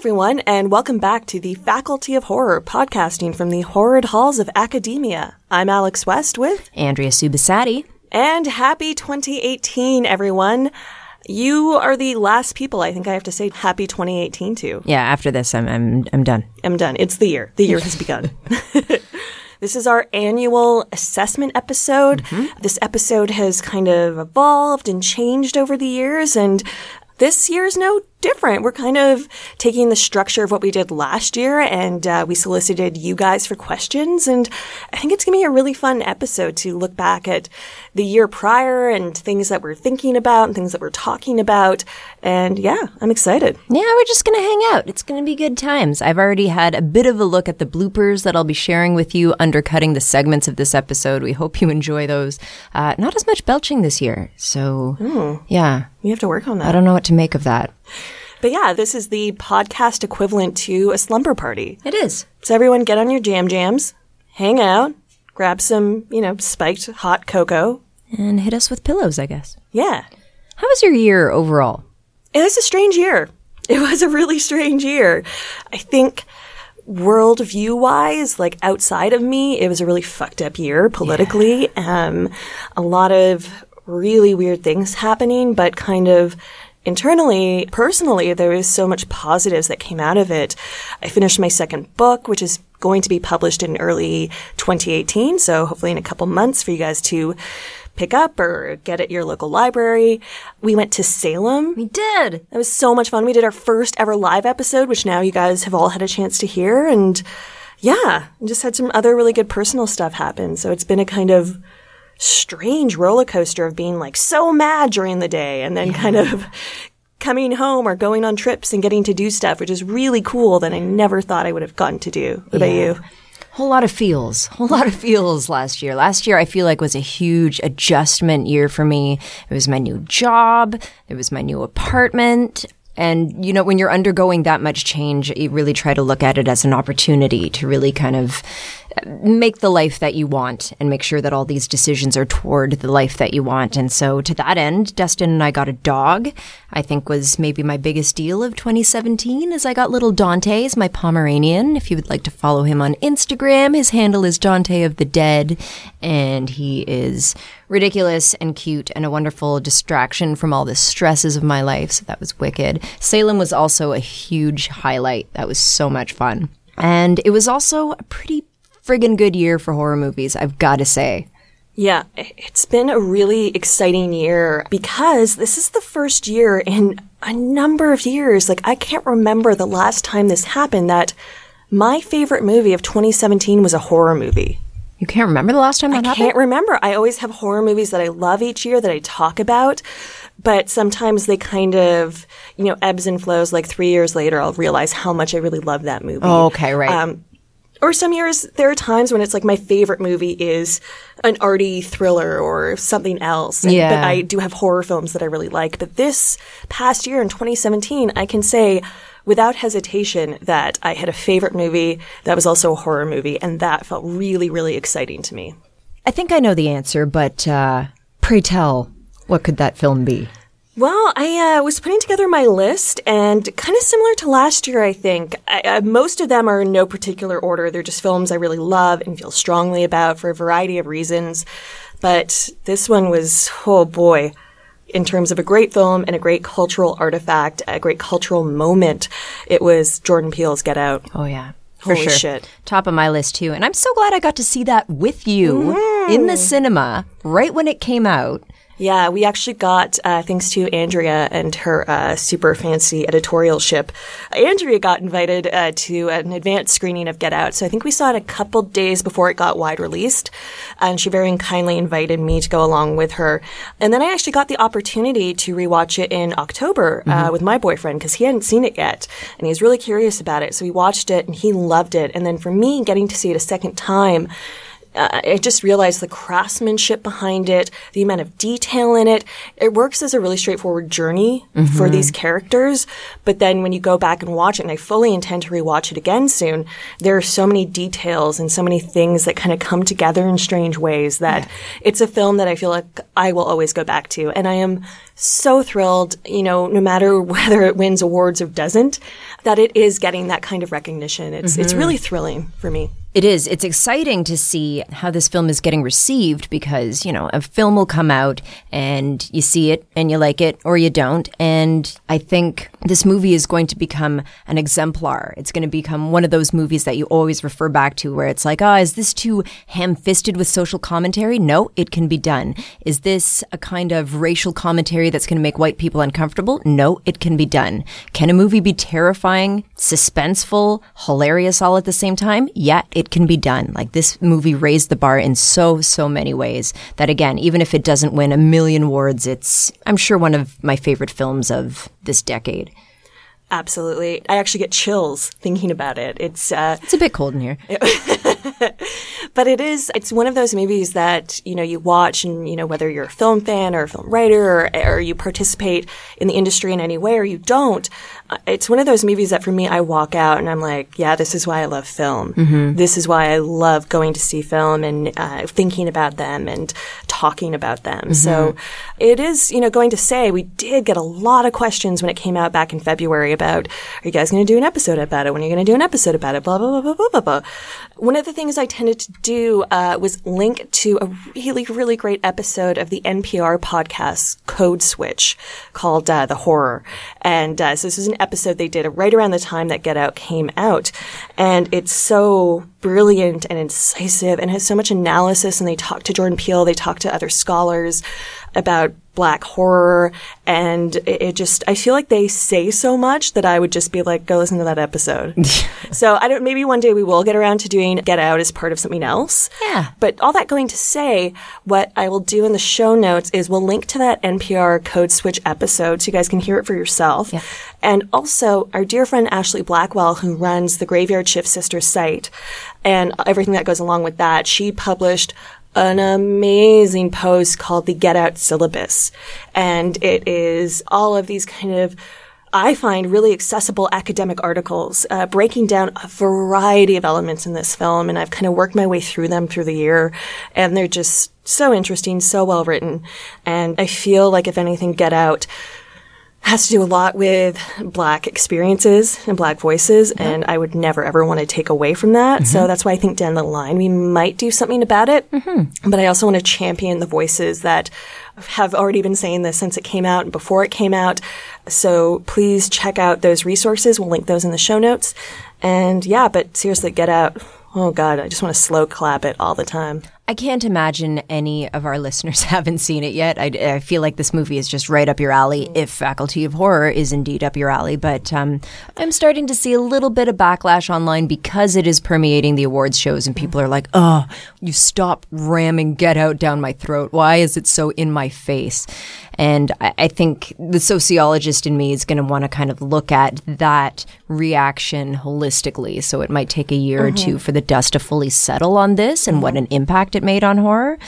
everyone, and welcome back to the Faculty of Horror podcasting from the horrid halls of academia. I'm Alex West with Andrea Subissati. And happy 2018, everyone. You are the last people I think I have to say happy 2018 to. Yeah, after this, I'm I'm I'm done. I'm done. It's the year. The year has begun. This is our annual assessment episode. Mm-hmm. This episode has kind of evolved and changed over the years, and this year is no different. We're kind of taking the structure of what we did last year and uh, we solicited you guys for questions. And I think it's going to be a really fun episode to look back at the year prior and things that we're thinking about and things that we're talking about. And yeah, I'm excited. Yeah, we're just going to hang out. It's going to be good times. I've already had a bit of a look at the bloopers that I'll be sharing with you, undercutting the segments of this episode. We hope you enjoy those. Uh, not as much belching this year. So, mm. yeah. We have to work on that. I don't know what to make of that. But yeah, this is the podcast equivalent to a slumber party. It is. So everyone get on your jam jams, hang out, grab some, you know, spiked hot cocoa. And hit us with pillows, I guess. Yeah. How was your year overall? It was a strange year. It was a really strange year. I think worldview wise, like outside of me, it was a really fucked up year politically. Yeah. Um, a lot of really weird things happening, but kind of internally, personally, there was so much positives that came out of it. I finished my second book, which is going to be published in early 2018. So hopefully in a couple months for you guys to pick up or get at your local library. We went to Salem. We did. It was so much fun. We did our first ever live episode, which now you guys have all had a chance to hear. And yeah, just had some other really good personal stuff happen. So it's been a kind of strange roller coaster of being like so mad during the day and then yeah. kind of coming home or going on trips and getting to do stuff, which is really cool that I never thought I would have gotten to do. What yeah. about you? Whole lot of feels, whole lot of feels last year. Last year, I feel like was a huge adjustment year for me. It was my new job. It was my new apartment. And, you know, when you're undergoing that much change, you really try to look at it as an opportunity to really kind of make the life that you want and make sure that all these decisions are toward the life that you want. And so to that end, Dustin and I got a dog. I think was maybe my biggest deal of 2017 as I got little Dante as my Pomeranian. If you would like to follow him on Instagram, his handle is Dante of the Dead and he is ridiculous and cute and a wonderful distraction from all the stresses of my life. So that was wicked. Salem was also a huge highlight. That was so much fun. And it was also a pretty friggin' good year for horror movies, I've got to say. Yeah, it's been a really exciting year because this is the first year in a number of years. Like, I can't remember the last time this happened that my favorite movie of 2017 was a horror movie. You can't remember the last time that I happened? I can't remember. I always have horror movies that I love each year that I talk about, but sometimes they kind of, you know, ebbs and flows. Like three years later, I'll realize how much I really love that movie. Oh, okay, right. Um, or some years there are times when it's like my favorite movie is an arty thriller or something else. And, yeah. But I do have horror films that I really like. But this past year in 2017, I can say without hesitation that I had a favorite movie that was also a horror movie, and that felt really, really exciting to me. I think I know the answer, but uh, pray tell, what could that film be? Well, I uh, was putting together my list, and kind of similar to last year, I think. I, uh, most of them are in no particular order. They're just films I really love and feel strongly about for a variety of reasons. But this one was, oh boy, in terms of a great film and a great cultural artifact, a great cultural moment, it was Jordan Peele's Get Out. Oh, yeah. For Holy sure. shit. Top of my list, too. And I'm so glad I got to see that with you mm. in the cinema right when it came out. Yeah, we actually got, uh, thanks to Andrea and her uh, super fancy editorialship, Andrea got invited uh, to an advanced screening of Get Out. So I think we saw it a couple days before it got wide released. And she very kindly invited me to go along with her. And then I actually got the opportunity to rewatch it in October uh, mm-hmm. with my boyfriend because he hadn't seen it yet. And he was really curious about it. So we watched it and he loved it. And then for me, getting to see it a second time, uh, I just realized the craftsmanship behind it, the amount of detail in it. It works as a really straightforward journey for these characters. But then when you go back and watch it, and I fully intend to rewatch it again soon, there are so many details and so many things that kind of come together in strange ways that it's a film that I feel like I will always go back to. And I am so thrilled, you know, no matter whether it wins awards or doesn't, that it is getting that kind of recognition. It's, it's really thrilling for me. It is. It's exciting to see how this film is getting received because, you know, a film will come out and you see it and you like it or you don't. And I think this movie is going to become an exemplar. It's going to become one of those movies that you always refer back to where it's like, ah, is this too ham fisted with social commentary? No, it can be done. Is this a kind of racial commentary that's going to make white people uncomfortable? No, it can be done. Can a movie be terrifying, suspenseful, hilarious all at the same time? Yeah, can be done. Like this movie raised the bar in so, so many ways that again, even if it doesn't win a million awards, it's, I'm sure, one of my favorite films of this decade. Absolutely. I actually get chills thinking about it. It's, uh, It's a bit cold in here. but it is, it's one of those movies that, you know, you watch and, you know, whether you're a film fan or a film writer or, or you participate in the industry in any way or you don't, uh, it's one of those movies that for me, I walk out and I'm like, yeah, this is why I love film. This is why I love going to see film and uh, thinking about them and talking about them. So it is, you know, going to say we did get a lot of questions when it came out back in February about, are you guys going to do an episode about it? When are you going to do an episode about it? Blah, blah, blah, blah, blah, blah, blah. One of the things I tended to do uh, was link to a really, really great episode of the NPR podcast Code Switch called uh, The Horror. And uh, so this was an episode they did right around the time that Get Out came out. And it's so brilliant and incisive and has so much analysis. And they talk to Jordan Peele, they talk to other scholars about black horror and it, it just i feel like they say so much that i would just be like go listen to that episode so i don't maybe one day we will get around to doing get out as part of something else Yeah. but all that going to say what i will do in the show notes is we'll link to that npr code switch episode so you guys can hear it for yourself Yeah. and also our dear friend ashlee blackwell who runs the graveyard shift sisters site and everything that goes along with that she published an amazing post called the Get Out Syllabus. And it is all of these kind of I find really accessible academic articles uh, breaking down a variety of elements in this film, and I've kind of worked my way through them through the year, and they're just so interesting, so well written, and I feel like if anything, Get Out has to do a lot with black experiences and black voices, and I would never ever want to take away from that. So mm-hmm. that's why I think down the line we might do something about it. Mm-hmm. But I also want to champion the voices that have already been saying this since it came out and before it came out. So please check out those resources. We'll link those in the show notes. And yeah, but seriously, get out. Oh God, I just want to slow clap it all the time. I can't imagine any of our listeners haven't seen it yet. I, I feel like this movie is just right up your alley mm. if Faculty of Horror is indeed up your alley. But um, I'm starting to see a little bit of backlash online because it is permeating the awards shows, and mm. people are like, oh, you stop ramming Get Out down my throat. Why is it so in my face? And I, I think the sociologist in me is going to want to kind of look at that reaction holistically. So it might take a year or two mm-hmm. for the dust to fully settle on this and what mm-hmm. an impact it made on horror.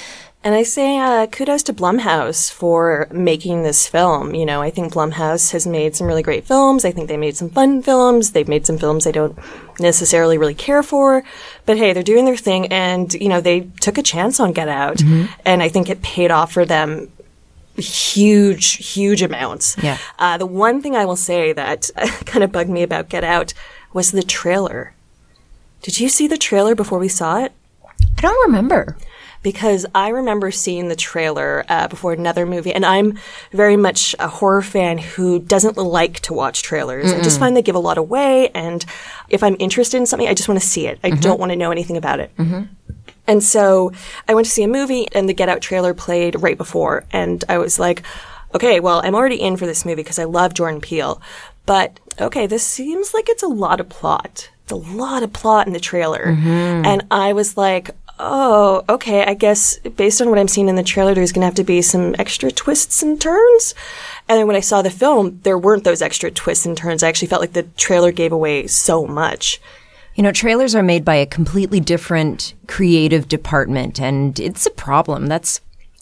And I say uh, kudos to Blumhouse for making this film. You know, I think Blumhouse has made some really great films. I think they made some fun films. They've made some films I don't necessarily really care for. But hey, they're doing their thing and, you know, they took a chance on Get Out. And I think it paid off for them huge, huge amounts. Yeah. Uh, the one thing I will say that kind of bugged me about Get Out was the trailer. Did you see the trailer before we saw it? I don't remember. because I remember seeing the trailer uh, before another movie, and I'm very much a horror fan who doesn't like to watch trailers. I just find they give a lot away, and if I'm interested in something, I just want to see it. I don't want to know anything about it. And so I went to see a movie, and the Get Out trailer played right before, and I was like, okay, well, I'm already in for this movie because I love Jordan Peele, but okay, this seems like it's a lot of plot. A lot of plot in the trailer. Mm-hmm. And I was like, oh, okay, I guess based on what I'm seeing in the trailer, there's going to have to be some extra twists and turns. And then when I saw the film, there weren't those extra twists and turns. I actually felt like the trailer gave away so much. You know, trailers are made by a completely different creative department, and it's a problem. That's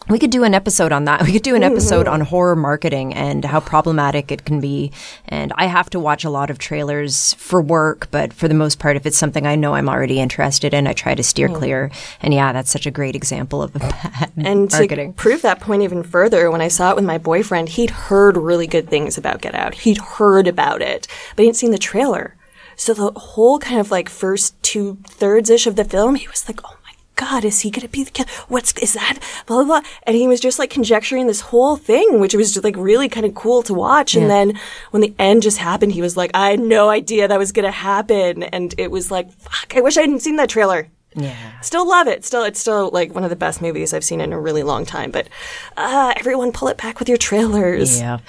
we could do an episode on that. We could do an episode on horror marketing and how problematic it can be. And I have to watch a lot of trailers for work, but for the most part, if it's something I know I'm already interested in, I try to steer hmm. clear. And yeah, that's such a great example of bad And marketing. to prove that point even further, when I saw it with my boyfriend, he'd heard really good things about Get Out. He'd heard about it, but he hadn't seen the trailer. So the whole kind of like first two thirds ish of the film, he was like, oh my God, is he going to be the killer? What's, is that? Blah, blah, blah. And he was just like conjecturing this whole thing, which was just like really kind of cool to watch. And then when the end just happened, he was like, I had no idea that was going to happen. And it was like, fuck, I wish I hadn't seen that trailer. yeah. Still love it. Still, it's still like one of the best movies I've seen in a really long time. But uh, everyone, pull it back with your trailers. Yep.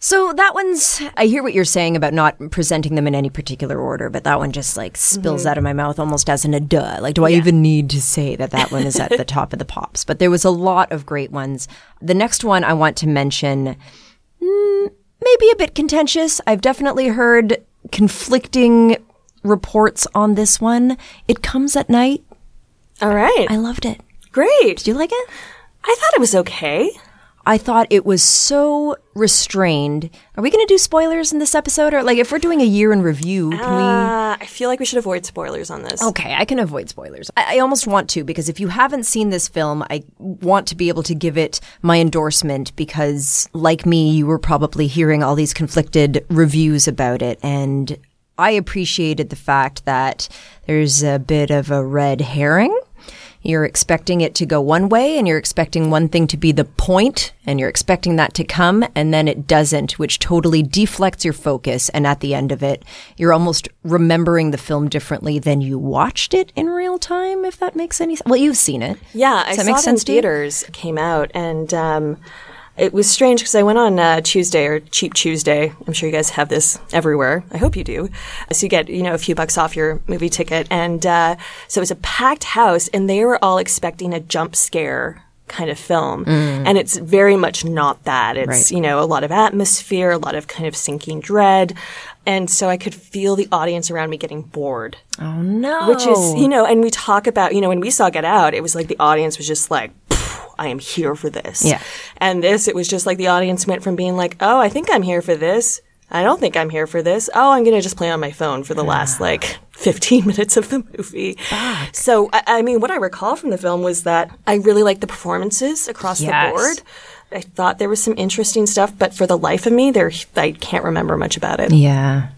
So that one's, I hear what you're saying about not presenting them in any particular order, but that one just like spills out of my mouth almost as in a duh. Like, do I even need to say that that one is at the top of the pops? But there was a lot of great ones. The next one I want to mention, mm, maybe a bit contentious. I've definitely heard conflicting reports on this one. It comes at night. All right, I loved it. great. Do you like it? I thought it was okay. I thought it was so restrained. Are we going to do spoilers in this episode? Or, like, if we're doing a year in review, can we? Uh, I feel like we should avoid spoilers on this. Okay, I can avoid spoilers. I, I almost want to because if you haven't seen this film, I want to be able to give it my endorsement because, like me, you were probably hearing all these conflicted reviews about it. And I appreciated the fact that there's a bit of a red herring. You're expecting it to go one way and you're expecting one thing to be the point and you're expecting that to come and then it doesn't, which totally deflects your focus. And at the end of it, you're almost remembering the film differently than you watched it in real time, if that makes any sense. Well, you've seen it. Yeah, I Does that saw make it sense in theaters. Came out, and um, it was strange because I went on uh, Tuesday or Cheap Tuesday. I'm sure you guys have this everywhere. I hope you do. So you get you know a few bucks off your movie ticket, and uh, so it was a packed house, and they were all expecting a jump scare kind of film and it's very much not that it's Mm. Right. you know a lot of atmosphere a lot of kind of sinking dread and so i could feel the audience around me getting bored Oh, no. which is you know and we talk about you know when we saw get out it was like the audience was just like "Phew, i am here for this Yeah. and this it was just like the audience went from being like oh i think i'm here for this i don't think i'm here for this oh i'm gonna just play on my phone for the last like 15 minutes of the movie so I, I mean what i recall from the film was that i really liked the performances across Yes. the board I thought there was some interesting stuff, but for the life of me, there I can't remember much about it. Yeah.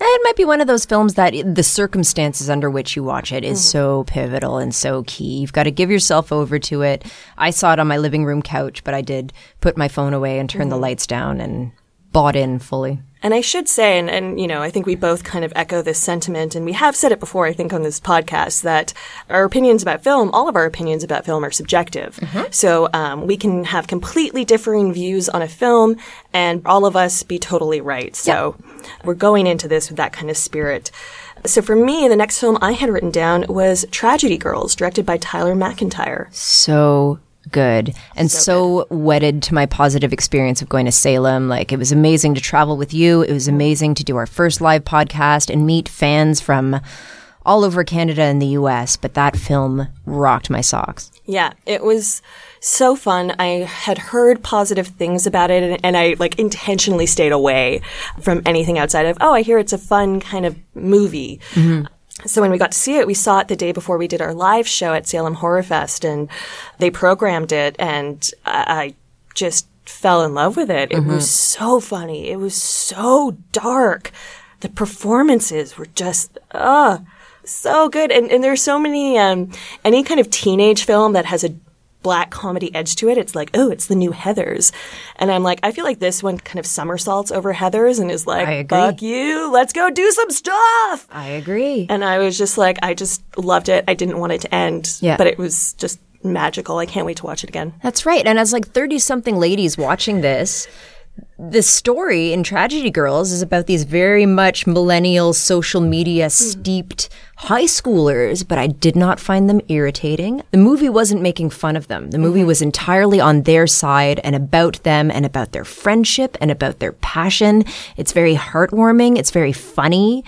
It might be one of those films that the circumstances under which you watch it is so pivotal and so key. You've got to give yourself over to it. I saw it on my living room couch, but I did put my phone away and turn the mm-hmm. lights down and bought in fully. And I should say, and, and, you know, I think we both kind of echo this sentiment, and we have said it before, I think, on this podcast, that our opinions about film, all of our opinions about film are subjective. So um, we can have completely differing views on a film, and all of us be totally right. So we're going into this with that kind of spirit. So for me, the next film I had written down was Tragedy Girls, directed by Tyler McIntyre. So good and so, wedded to my positive experience of going to Salem. Like it was amazing to travel with you. It was amazing to do our first live podcast and meet fans from all over Canada and the US. But that film rocked my socks. Yeah, it was so fun. I had heard positive things about it and, and I like intentionally stayed away from anything outside of, oh, I hear it's a fun kind of movie. Mm-hmm. So when we got to see it, we saw it the day before we did our live show at Salem Horror Fest and they programmed it and I, I just fell in love with it. It was so funny. It was so dark. The performances were just, uh, so good. And, and there's so many, um, any kind of teenage film that has a black comedy edge to it. It's like, oh, it's the new Heathers. And I'm like, I feel like this one kind of somersaults over Heathers and is like, fuck you, let's go do some stuff. I agree. And I was just like, I just loved it. I didn't want it to end, Yeah. but it was just magical. I can't wait to watch it again. That's right. And as like 30 something ladies watching this, the story in Tragedy Girls is about these very much millennial social media hmm. steeped high schoolers, but I did not find them irritating. The movie wasn't making fun of them. The movie mm-hmm. was entirely on their side and about them and about their friendship and about their passion. It's very heartwarming. It's very funny.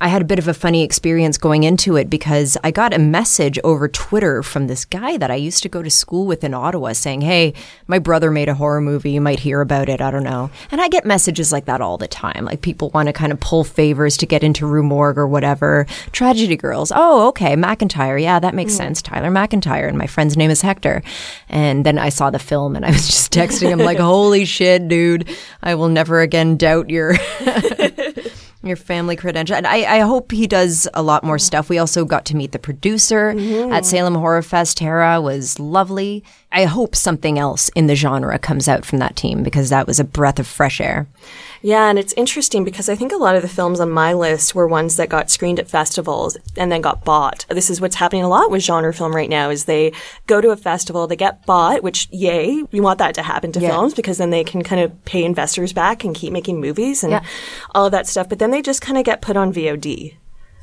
I had a bit of a funny experience going into it because I got a message over Twitter from this guy that I used to go to school with in Ottawa saying, Hey, my brother made a horror movie. You might hear about it. I don't know. And I get messages like that all the time. Like people want to kind of pull favors to get into Rue Morgue or whatever. Tragedy Girls. Oh, okay. McIntyre. Yeah, that makes hmm. sense. Tyler McIntyre. And my friend's name is Hector. And then I saw the film and I was just texting him like, Holy shit, dude. I will never again doubt your. your family credential. And I, I hope he does a lot more mm-hmm. stuff. We also got to meet the producer mm-hmm. at Salem Horror Fest. Tara was lovely. I hope something else in the genre comes out from that team because that was a breath of fresh air. Yeah, and it's interesting because I think a lot of the films on my list were ones that got screened at festivals and then got bought. This is what's happening a lot with genre film right now is they go to a festival, they get bought, which yay, we want that to happen to Yeah. films because then they can kind of pay investors back and keep making movies and Yeah. all of that stuff. But then they just kind of get put on VOD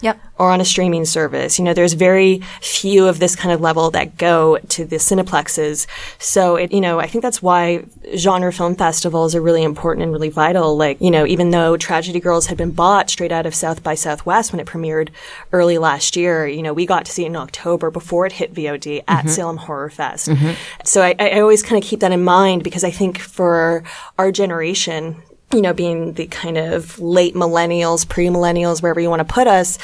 Yep. or on a streaming service. You know, there's very few of this kind of level that go to the cineplexes. So it, you know, I think that's why genre film festivals are really important and really vital. Like, you know, even though Tragedy Girls had been bought straight out of South by Southwest when it premiered early last year, you know, we got to see it in October before it hit VOD at mm-hmm. Salem Horror Fest. Mm-hmm. So I, I always kind of keep that in mind because I think for our generation, you know, being the kind of late millennials, pre-millennials, wherever you want to put us,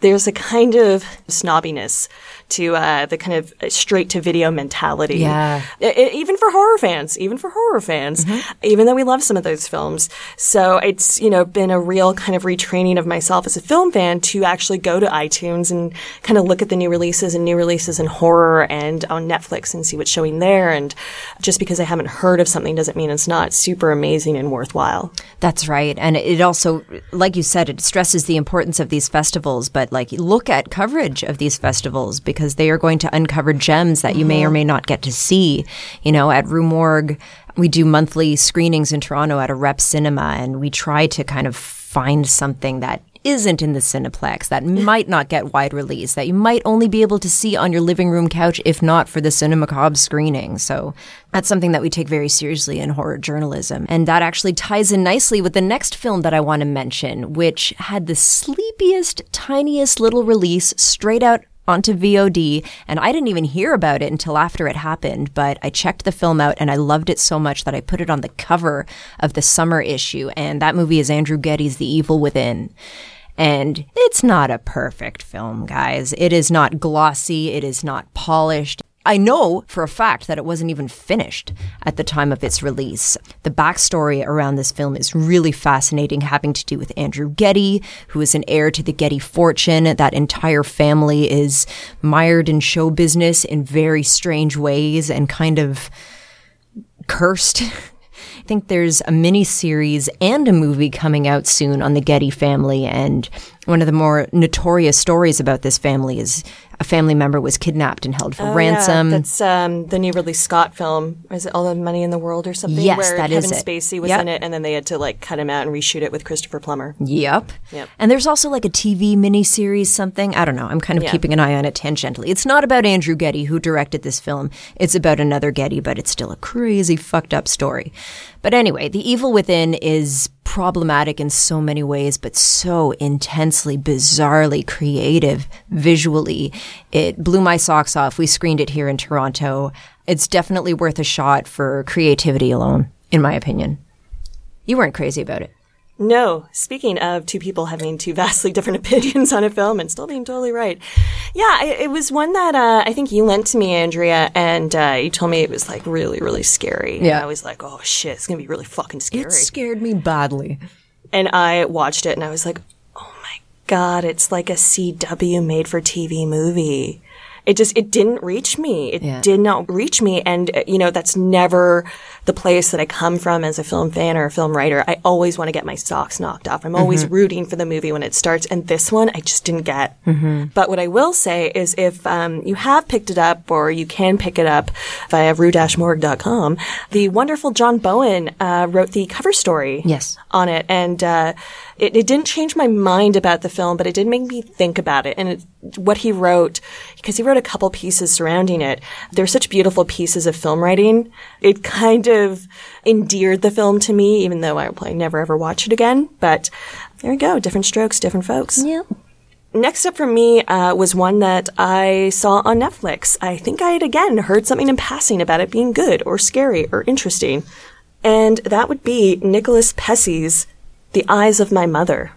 there's a kind of snobbiness to uh, the kind of straight to video mentality. Yeah. I- I- even for horror fans, even for horror fans, even though we love some of those films. So it's, you know, been a real kind of retraining of myself as a film fan to actually go to iTunes and kind of look at the new releases and new releases in horror and on Netflix and see what's showing there. And just because I haven't heard of something doesn't mean it's not super amazing and worthwhile. That's right. And it also, like you said, it stresses the importance of these festivals, but like look at coverage of these festivals because they are going to uncover gems that you may or mm-hmm. may not get to see. You know, at Rue Morgue, we do monthly screenings in Toronto at a rep cinema and we try to kind of find something that isn't in the Cineplex, that might not get wide release, that you might only be able to see on your living room couch, if not for the Cinemacabre screening. So that's something that we take very seriously in horror journalism. And that actually ties in nicely with the next film that I want to mention, which had the sleepiest, tiniest little release straight out onto VOD, and I didn't even hear about it until after it happened. But I checked the film out and I loved it so much that I put it on the cover of the summer issue. And that movie is Andrew Getty's The Evil Within. And it's not a perfect film, guys. It is not glossy, it is not polished. I know for a fact that it wasn't even finished at the time of its release. The backstory around this film is really fascinating, having to do with Andrew Getty, who is an heir to the Getty fortune. That entire family is mired in show business in very strange ways and kind of cursed. I think there's a mini series and a movie coming out soon on the Getty family. And one of the more notorious stories about this family is a family member was kidnapped and held for ransom. Yeah, that's um, the new Ridley Scott film. Is it All the Money in the World or something? Yes, where that Kevin is it. Spacey was Yep. in it, and then they had to like cut him out and reshoot it with Christopher Plummer. Yep. Yep. And there's also like a TV miniseries, something. I don't know. I'm kind of Yeah. keeping an eye on it tangentially. It's not about Andrew Getty, who directed this film. It's about another Getty, but it's still a crazy, fucked up story. But anyway, The Evil Within is problematic in so many ways, but so intensely, bizarrely creative visually. It blew my socks off. We screened it here in Toronto. It's definitely worth a shot for creativity alone, in my opinion. You weren't crazy about it. No, speaking of two people having two vastly different opinions on a film and still being totally right. Yeah, it, it was one that uh, I think you lent to me, Andrea, and uh, you told me it was like really, really scary. And Yeah. I was like, oh shit, it's gonna be really fucking scary. It scared me badly. and I watched it and I was like, oh my god, it's like a CW made for TV movie. It just, it didn't reach me. It Yeah. did not reach me. And, uh, you know, that's never the place that I come from as a film fan or a film writer. I always want to get my socks knocked off. I'm always rooting for the movie when it starts. And this one, I just didn't get. But what I will say is if um, you have picked it up or you can pick it up via rue-morgue.com, the wonderful John Bowen uh, wrote the cover story Yes. on it. And uh, it, it didn't change my mind about the film, but it did make me think about it and it, what he wrote, because he wrote a couple pieces surrounding it. They're such beautiful pieces of film writing. It kind of endeared the film to me, even though I'll probably never ever watch it again. But there you go. Different strokes, different folks. Yeah. Next up for me uh, was one that I saw on Netflix. I think I had again heard something in passing about it being good or scary or interesting. And that would be Nicholas Pesce's The Eyes of My Mother.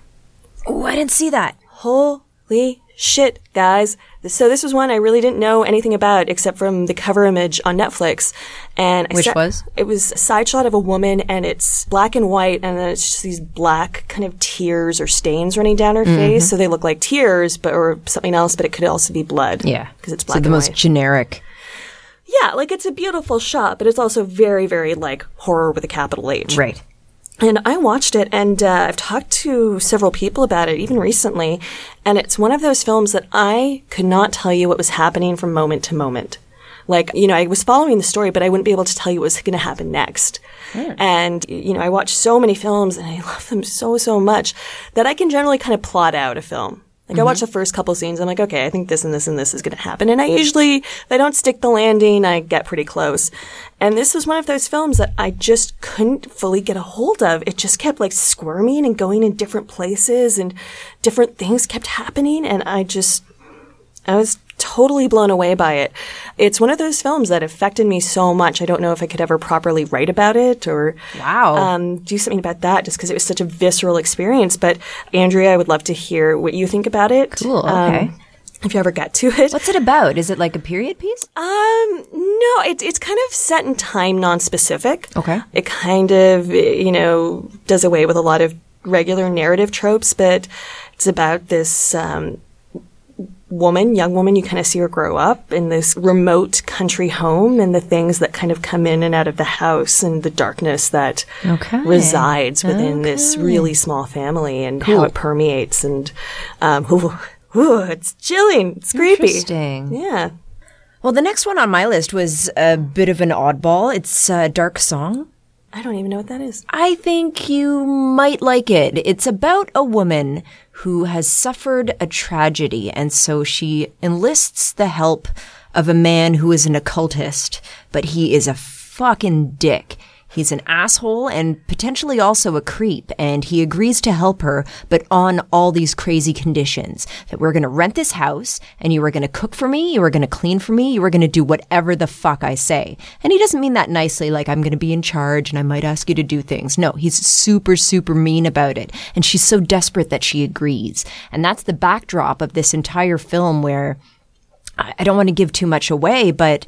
Oh, I didn't see that. Holy shit, guys. So this was one I really didn't know anything about except from the cover image on Netflix. And I Which was? It was a side shot of a woman and it's black and white and then it's just these black kind of tears or stains running down her Mm-hmm. face. So they look like tears, but or something else, but it could also be blood. Yeah. Because it's black So the most white. generic. Yeah, like it's a beautiful shot, but it's also very, very like horror with a capital H. Right. And I watched it, and uh, I've talked to several people about it, even recently. And it's one of those films that I could not tell you what was happening from moment to moment. Like, you know, I was following the story, but I wouldn't be able to tell you what was going to happen next. And, you know, I watch so many films and I love them so, so much that I can generally kind of plot out a film. Like I watch mm-hmm. the first couple scenes, I'm like, okay, I think this and this and this is going to happen. And I usually, if I don't stick the landing, I get pretty close. And this was one of those films that I just couldn't fully get a hold of. It just kept like squirming and going in different places and different things kept happening. And I just, I was totally blown away by it. It's one of those films that affected me so much. I don't know if I could ever properly write about it or Wow. um, do something about that just because it was such a visceral experience. But Andrea, I would love to hear what you think about it. Cool, Um, okay. if you ever get to it. What's it about? Is it like a period piece? Um, no, it, it's kind of set in time non-specific. Okay. It kind of, you know, does away with a lot of regular narrative tropes, but it's about this, um, woman, young woman, you kind of see her grow up in this remote country home and the things that kind of come in and out of the house and the darkness that Okay. resides within this really small family and how it permeates and, um, ooh, ooh, it's chilling. It's creepy. Interesting. Yeah. Well, the next one on my list was a bit of an oddball. It's uh, Dark Song. I don't even know what that is. I think you might like it. It's about a woman who has suffered a tragedy, and so she enlists the help of a man who is an occultist, but he is a fucking dick. He's an asshole and potentially also a creep, and he agrees to help her, but on all these crazy conditions. That we're gonna rent this house, and you are gonna cook for me, you are gonna clean for me, you are gonna do whatever the fuck I say. And he doesn't mean that nicely, like I'm gonna be in charge and I might ask you to do things. No, he's super, super mean about it. And she's so desperate that she agrees. And that's the backdrop of this entire film where I don't want to give too much away, but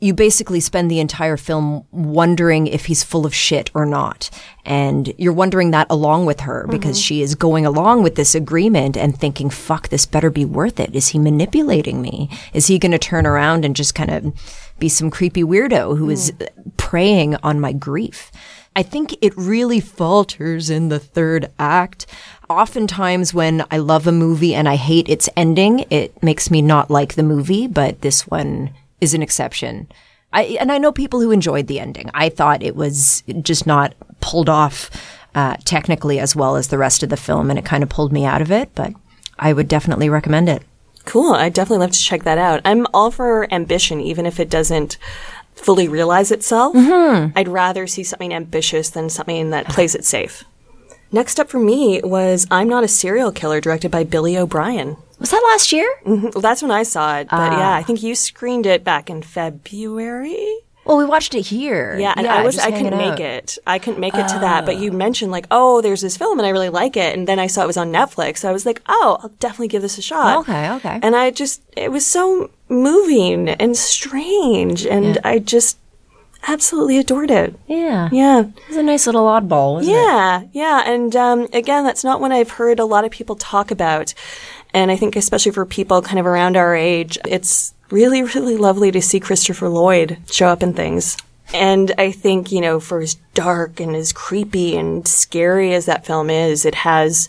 you basically spend the entire film wondering if he's full of shit or not. And you're wondering that along with her because mm-hmm. she is going along with this agreement and thinking, fuck, this better be worth it. Is he manipulating me? Is he going to turn around and just kind of be some creepy weirdo who is mm. preying on my grief? I think it really falters in the third act. Oftentimes, when I love a movie and I hate its ending, it makes me not like the movie, but this one is an exception. I, and I know people who enjoyed the ending. I thought it was just not pulled off uh, technically as well as the rest of the film, and it kind of pulled me out of it, but I would definitely recommend it. Cool. I'd definitely love to check that out. I'm all for ambition, even if it doesn't fully realize itself. I'd rather see something ambitious than something that plays it safe. Next up for me was I'm Not a Serial Killer, directed by Billy O'Brien. Was that last year? Mm-hmm. Well, that's when I saw it, but yeah, I ah. think you screened it back in February. Well, we watched it here. Yeah, and I was I couldn't hanging make it. I couldn't make it to that. But you ah. mentioned like, oh, there's this film and I really like it, and then I saw it was on Netflix. So I was like, oh, I'll definitely give this a shot. Okay, okay. And I just it was so moving and strange, and I just absolutely adored it. Yeah. Yeah. It was a nice little oddball, wasn't it? Yeah, yeah, and um, again, that's not one I've heard a lot of people talk about, and I think especially for people kind of around our age, it's really, really lovely to see Christopher Lloyd show up in things. And I think you know, for as dark and as creepy and scary as that film is, it has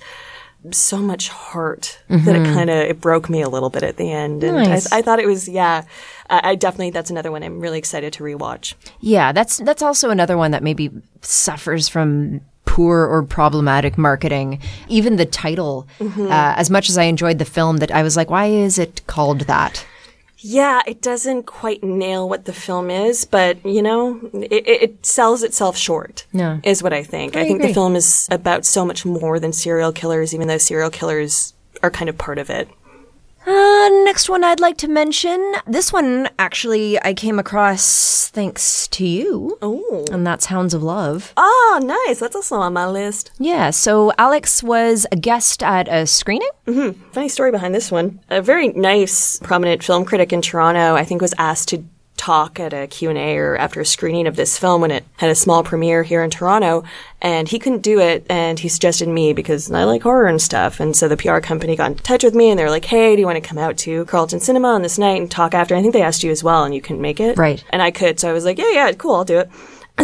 so much heart that it mm-hmm. kind of it broke me a little bit at the end, and Nice. I, I thought it was yeah. I, I definitely that's another one I'm really excited to rewatch. Yeah, that's that's also another one that maybe suffers from poor or problematic marketing. Even the title, Mm-hmm. uh, as much as I enjoyed the film, that I was like, why is it called that? Yeah, it doesn't quite nail what the film is, but you know, it, it sells itself short. No. is what I think. I, I think agree. the film is about so much more than serial killers, even though serial killers are kind of part of it. Uh, next one I'd like to mention. This one, actually, I came across thanks to you. Oh, And that's Hounds of Love. oh, nice. That's also on my list. Yeah, so Alex was a guest at a screening. Funny story behind this one. A very nice, prominent film critic in Toronto, I think, was asked to talk at a Q&A or after a screening of this film when it had a small premiere here in Toronto and he couldn't do it and he suggested me because I like horror and stuff and so the PR company got in touch with me and they were like hey do you want to come out to Carlton Cinema on this night and talk after? I think they asked you as well and you couldn't make it. Right. and I could so I was like yeah yeah cool I'll do it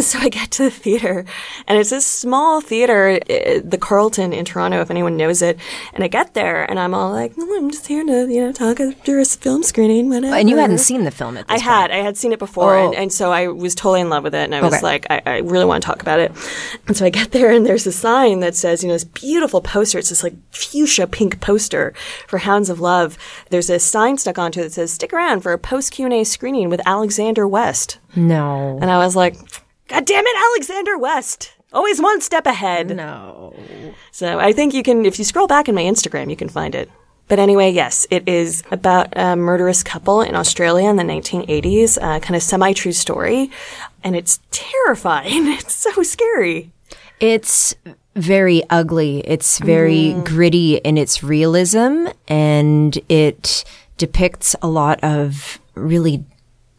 so I get to the theater, and it's this small theater, uh, the Carlton in Toronto, if anyone knows it. And I get there, and I'm all like, "Oh, I'm just here to, you know, talk after a film screening, whatever. And you hadn't seen the film at this I point. had. I had seen it before, Oh. and, and so I was totally in love with it. And I was Okay. like, I, I really want to talk about it. And so I get there, and there's a sign that says, you know, this beautiful poster. It's this like fuchsia pink poster for Hounds of Love. There's a sign stuck onto it that says, "Stick around for a post Q and A screening with Alexander West." No. And I was like, God damn it, Alexander West. Always one step ahead. No. So I think you can, if you scroll back in my Instagram, you can find it. But anyway, yes, it is about a murderous couple in Australia in the 1980s, uh, kind of semi true story. And it's terrifying. It's so scary. It's very ugly. It's very Mm-hmm. gritty in its realism, and it depicts a lot of really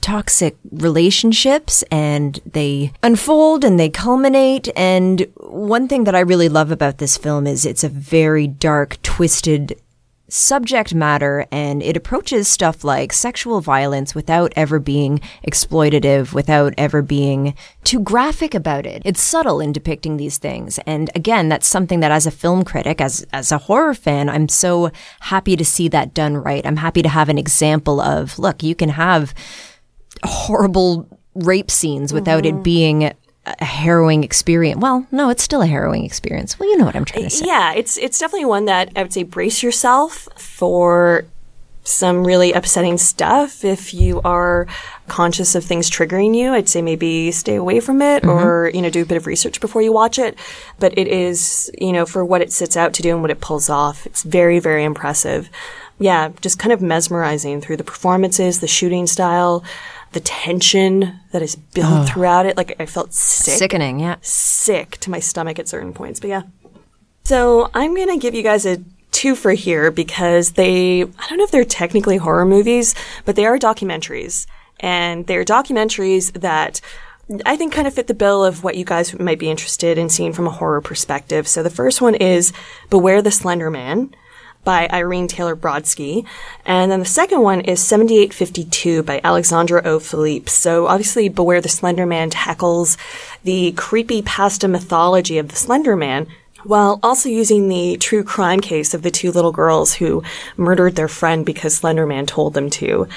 toxic relationships and they unfold and they culminate. And one thing that I really love about this film is it's a very dark, twisted subject matter and it approaches stuff like sexual violence without ever being exploitative, without ever being too graphic about it. It's subtle in depicting these things. And again, that's something that as a film critic, as, as a horror fan, I'm so happy to see that done right. I'm happy to have an example of, look, you can have horrible rape scenes without it being a harrowing experience. Well, no, it's still a harrowing experience. Well, you know what I'm trying to say. Yeah, it's it's definitely one that I would say brace yourself for some really upsetting stuff. If you are conscious of things triggering you, I'd say maybe stay away from it mm-hmm. or, you know, do a bit of research before you watch it. But it is, you know, for what it sets out to do and what it pulls off, it's very, very impressive. Yeah, just kind of mesmerizing through the performances, the shooting style, the tension that is built throughout it. Like I felt sick Sickening, yeah. sick to my stomach at certain points. But yeah. So I'm going to give you guys a two for here because they, I don't know if they're technically horror movies, but they are documentaries. And they're documentaries that I think kind of fit the bill of what you guys might be interested in seeing from a horror perspective. So the first one is Beware the Slender Man by Irene Taylor Brodsky. And then the second one is 7852 by Alexandra O. Philippe. So obviously Beware the Slender Man tackles the creepy pasta mythology of the Slender Man while also using the true crime case of the two little girls who murdered their friend because Slender Man told them to.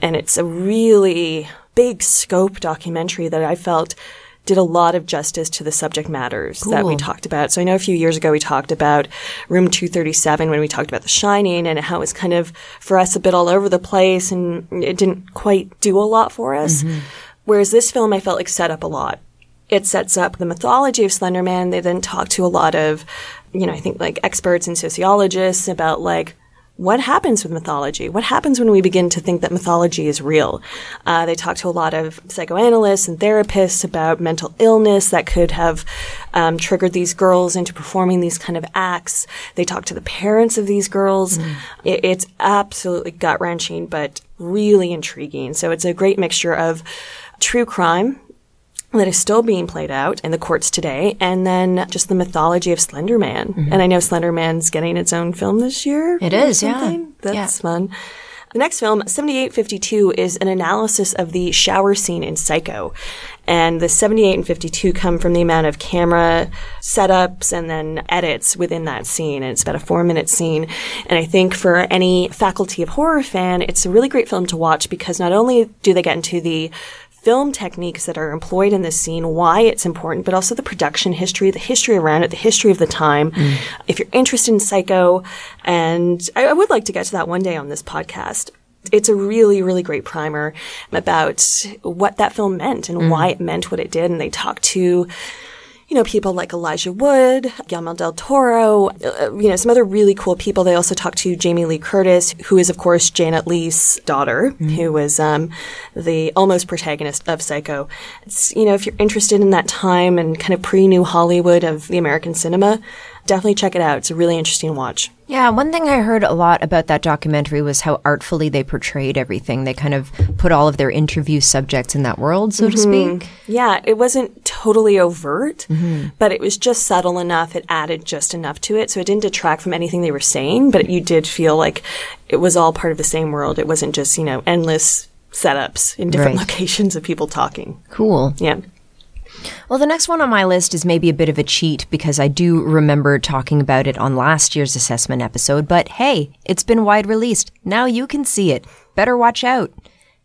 And it's a really big scope documentary that I felt did a lot of justice to the subject matters that we talked about. So I know a few years ago we talked about Room 237 when we talked about The Shining and how it was kind of for us a bit all over the place and it didn't quite do a lot for us. Mm-hmm. Whereas this film I felt like set up a lot it sets up the mythology of Slender Man. They then talk to a lot of, you know, I think like experts and sociologists about like what happens with mythology. What happens when we begin to think that mythology is real? Uh, they talk to a lot of psychoanalysts and therapists about mental illness that could have um, triggered these girls into performing these kind of acts. They talk to the parents of these girls. It, it's absolutely gut wrenching, but really intriguing. So it's a great mixture of true crime that is still being played out in the courts today, and then just the mythology of Slender Man. Mm-hmm. And I know Slender Man's getting its own film this year. It is, yeah. That's Yeah. fun. The next film, 7852, is an analysis of the shower scene in Psycho. And the 78 and 52 come from the amount of camera setups and then edits within that scene. And it's about a four minute scene. And I think for any faculty of horror fan, it's a really great film to watch because not only do they get into the film techniques that are employed in this scene, why it's important, but also the production history, the history around it, the history of the time. If you're interested in Psycho, and I, I would like to get to that one day on this podcast. It's a really, really great primer about what that film meant and mm. why it meant what it did. And they talk to you know, people like Elijah Wood, Guillermo del Toro, uh, you know, some other really cool people. They also talked to Jamie Lee Curtis, who is, of course, Janet Leigh's daughter, who was um, the almost protagonist of Psycho. It's, you know, if you're interested in that time and kind of pre-new Hollywood of the American cinema, definitely check it out. It's a really interesting watch. Yeah, one thing I heard a lot about that documentary was how artfully they portrayed everything. They kind of put all of their interview subjects in that world, so to mm-hmm. speak. Yeah, it wasn't totally overt, mm-hmm. but it was just subtle enough. It added just enough to it. So it didn't detract from anything they were saying, but you did feel like it was all part of the same world. It wasn't just, you know, endless setups in different Right. locations of people talking. Cool. Yeah. Well, the next one on my list is maybe a bit of a cheat because I do remember talking about it on last year's assessment episode, but hey, it's been wide released. Now you can see it. Better watch out.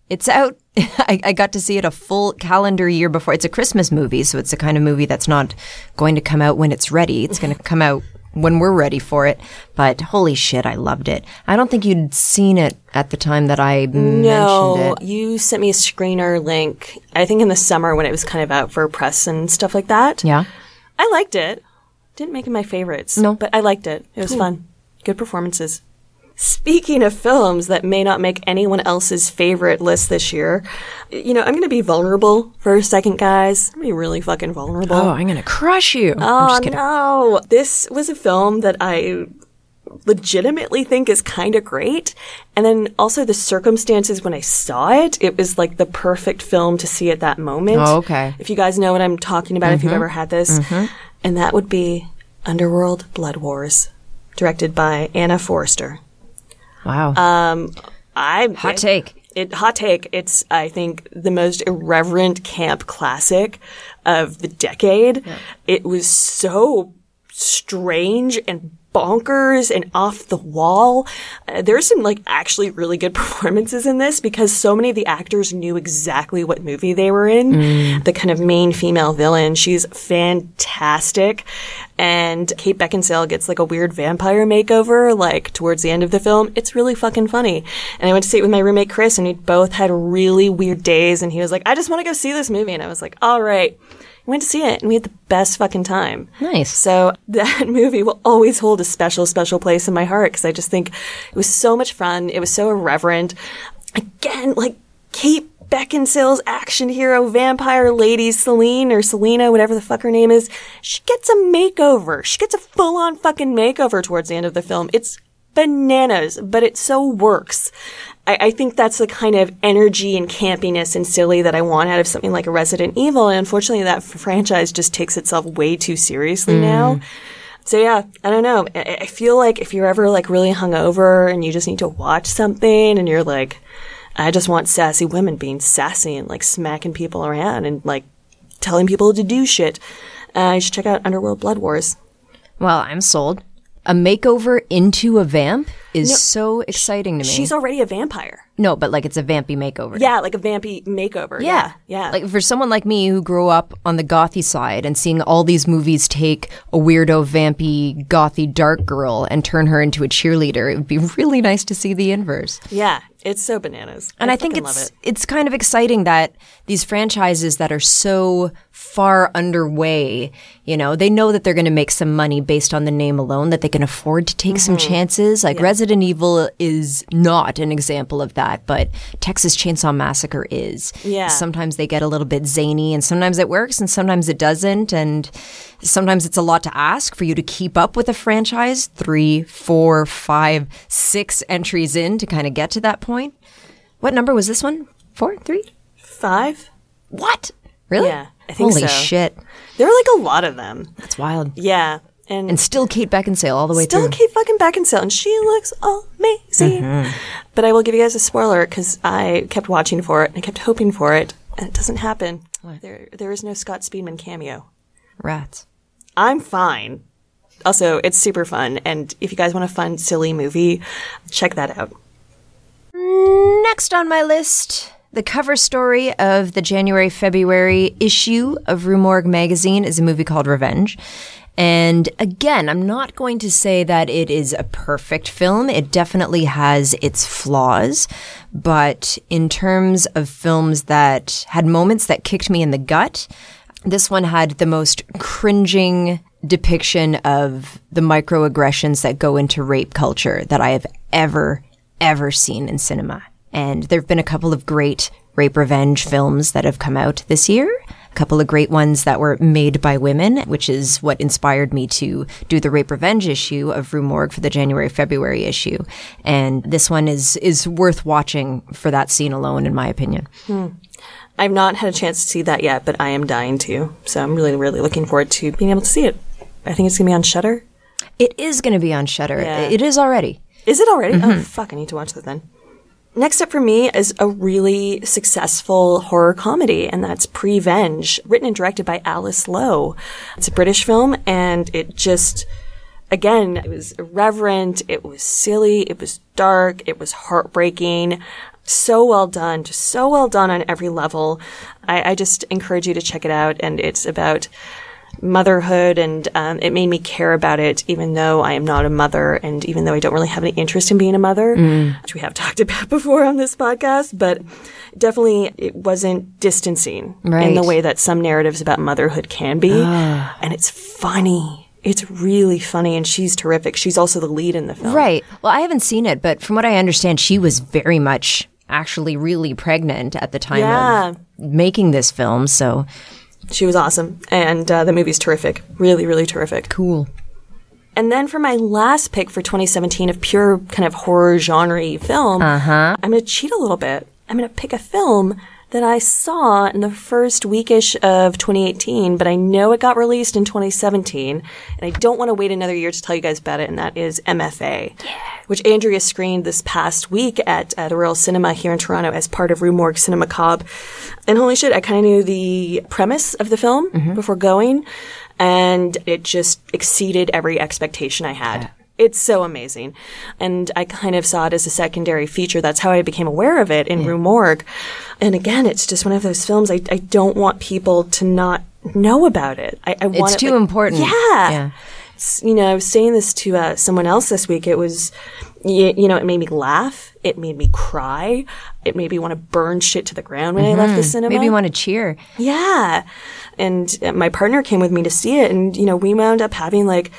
It's out. I, I got to see it a full calendar year before. It's a Christmas movie, so it's the kind of movie that's not going to come out when it's ready. It's going to come out when we're ready for it. But holy shit, I loved it. I don't think you'd seen it at the time that I mentioned No, it. you sent me a screener link, I think in the summer when it was kind of out for press and stuff like that. Yeah. I liked it. Didn't make it my favorites. No. But I liked it. It was fun. Good performances. Speaking of films that may not make anyone else's favorite list this year, you know, I'm going to be vulnerable for a second, guys. I'm going to be really fucking vulnerable. Oh, I'm going to crush you. I'm Oh, no. This was a film that I legitimately think is kind of great. And then also the circumstances when I saw it, it was like the perfect film to see at that moment. Oh, okay. If you guys know what I'm talking about, if you've mm-hmm. ever had this. Mm-hmm. And that would be Underworld Blood Wars, directed by Anna Foerster. Wow. Um, I Hot take. It hot take. It's I think the most irreverent camp classic of the decade. It was so strange and bonkers and off the wall. Uh, there's some like actually really good performances in this because so many of the actors knew exactly what movie they were in. The kind of main female villain, she's fantastic. And Kate Beckinsale gets like a weird vampire makeover like towards the end of the film. It's really fucking funny. And I went to see it with my roommate Chris and we both had really weird days and he was like, I just want to go see this movie. And I was like, all right. We went to see it and we had the best fucking time. Nice. So that movie will always hold a special, special place in my heart because I just think it was so much fun. It was so irreverent. Again, like Kate Beckinsale's action hero, vampire lady Celine or Selena, whatever the fuck her name is, she gets a makeover. She gets a full on fucking makeover towards the end of the film. It's bananas, but it so works. I, I think that's the kind of energy and campiness and silly that I want out of something like a Resident Evil. And unfortunately, that franchise just takes itself way too seriously now. So yeah, I don't know. I, I feel like if you're ever like really hungover and you just need to watch something and you're like, I just want sassy women being sassy and like smacking people around and like telling people to do shit, uh, you should check out Underworld Blood Wars. Well, I'm sold. A makeover into a vamp is so exciting to me. She's already a vampire. no, but like it's a vampy makeover. Yeah, like a vampy makeover. Yeah, yeah. Like for someone like me who grew up on the gothy side and seeing all these movies take a weirdo, vampy, gothy, dark girl and turn her into a cheerleader, it would be really nice to see the inverse. yeah, it's so bananas. And I, think it's it. it's kind of exciting that these franchises that are so far underway, you know, they know that they're going to make some money based on the name alone, that they can afford to take some Mm-hmm. chances. Like Resident And evil is not an example of that, but Texas Chainsaw Massacre is. Yeah. Sometimes they get a little bit zany, and sometimes it works, and sometimes it doesn't, and sometimes it's a lot to ask for you to keep up with a franchise three, four, five, six entries in to kind of get to that point. What number was this one? Four, three? Five? What? Really? Yeah, I think Holy so. shit. There are like a lot of them. That's wild. Yeah. And, And still Kate Beckinsale all the way still through. Kate fucking Beckinsale, and she looks amazing. Mm-hmm. But I will give you guys a spoiler because I kept watching for it and I kept hoping for it, and it doesn't happen. There, there is no Scott Speedman cameo. Rats. I'm fine. Also, it's super fun, and if you guys want a fun, silly movie, check that out. Next on my list, The cover story of the January February issue of Rue Morgue magazine is a movie called Revenge. And again, I'm not going to say that it is a perfect film. It definitely has its flaws. But in terms of films that had moments that kicked me in the gut, this one had the most cringing depiction of the microaggressions that go into rape culture that I have ever, ever seen in cinema. And there have been a couple of great rape revenge films that have come out this year. Couple of great ones that were made by women, which is what inspired me to do the rape revenge issue of Rue Morgue for the January February issue. And this one is is worth watching for that scene alone, in my opinion. Hmm. I've not had a chance to see that yet, but I am dying to. So I'm really, really looking forward to being able to see it. I think it's gonna be on Shudder. It is going to be on Shudder. Yeah. It is already. Is it already? Mm-hmm. Oh fuck! I need to watch that then. Next up for me is a really successful horror comedy, and that's Prevenge, written and directed by Alice Lowe. It's a British film, and it just, again, it was irreverent, it was silly, it was dark, it was heartbreaking. So well done, just so well done on every level. I, I just encourage you to check it out, and it's about motherhood and um, it made me care about it even though I am not a mother and even though I don't really have any interest in being a mother, which we have talked about before on this podcast, but definitely it wasn't distancing in the way that some narratives about motherhood can be. And it's funny. It's really funny and she's terrific. She's also the lead in the film. Right. Well, I haven't seen it, but from what I understand, she was very much actually really pregnant at the time Yeah. of making this film. So She was awesome. And uh, the movie's terrific. Really, really terrific. cool. And then for my last pick for 2017 of pure kind of horror genre film, uh-huh. I'm going to cheat a little bit. I'm going to pick a film that I saw in the first weekish of 2018, but I know it got released in 2017, and I don't want to wait another year to tell you guys about it, and that is MFA, which Andrea screened this past week at uh, the Royal Cinema here in Toronto as part of Rue Morgue Cinemacabre. And holy shit, I kind of knew the premise of the film before going, and it just exceeded every expectation I had. It's so amazing. And I kind of saw it as a secondary feature. That's how I became aware of it in Rue Morgue. And again, it's just one of those films I, I don't want people to not know about it. I, I want It's it, too like- important. Yeah. Yeah. You know, I was saying this to uh, someone else this week. It was, you, you know, it made me laugh. It made me cry. It made me want to burn shit to the ground when I left the cinema. Made me want to cheer. Yeah. And uh, my partner came with me to see it. And, you know, we wound up having like,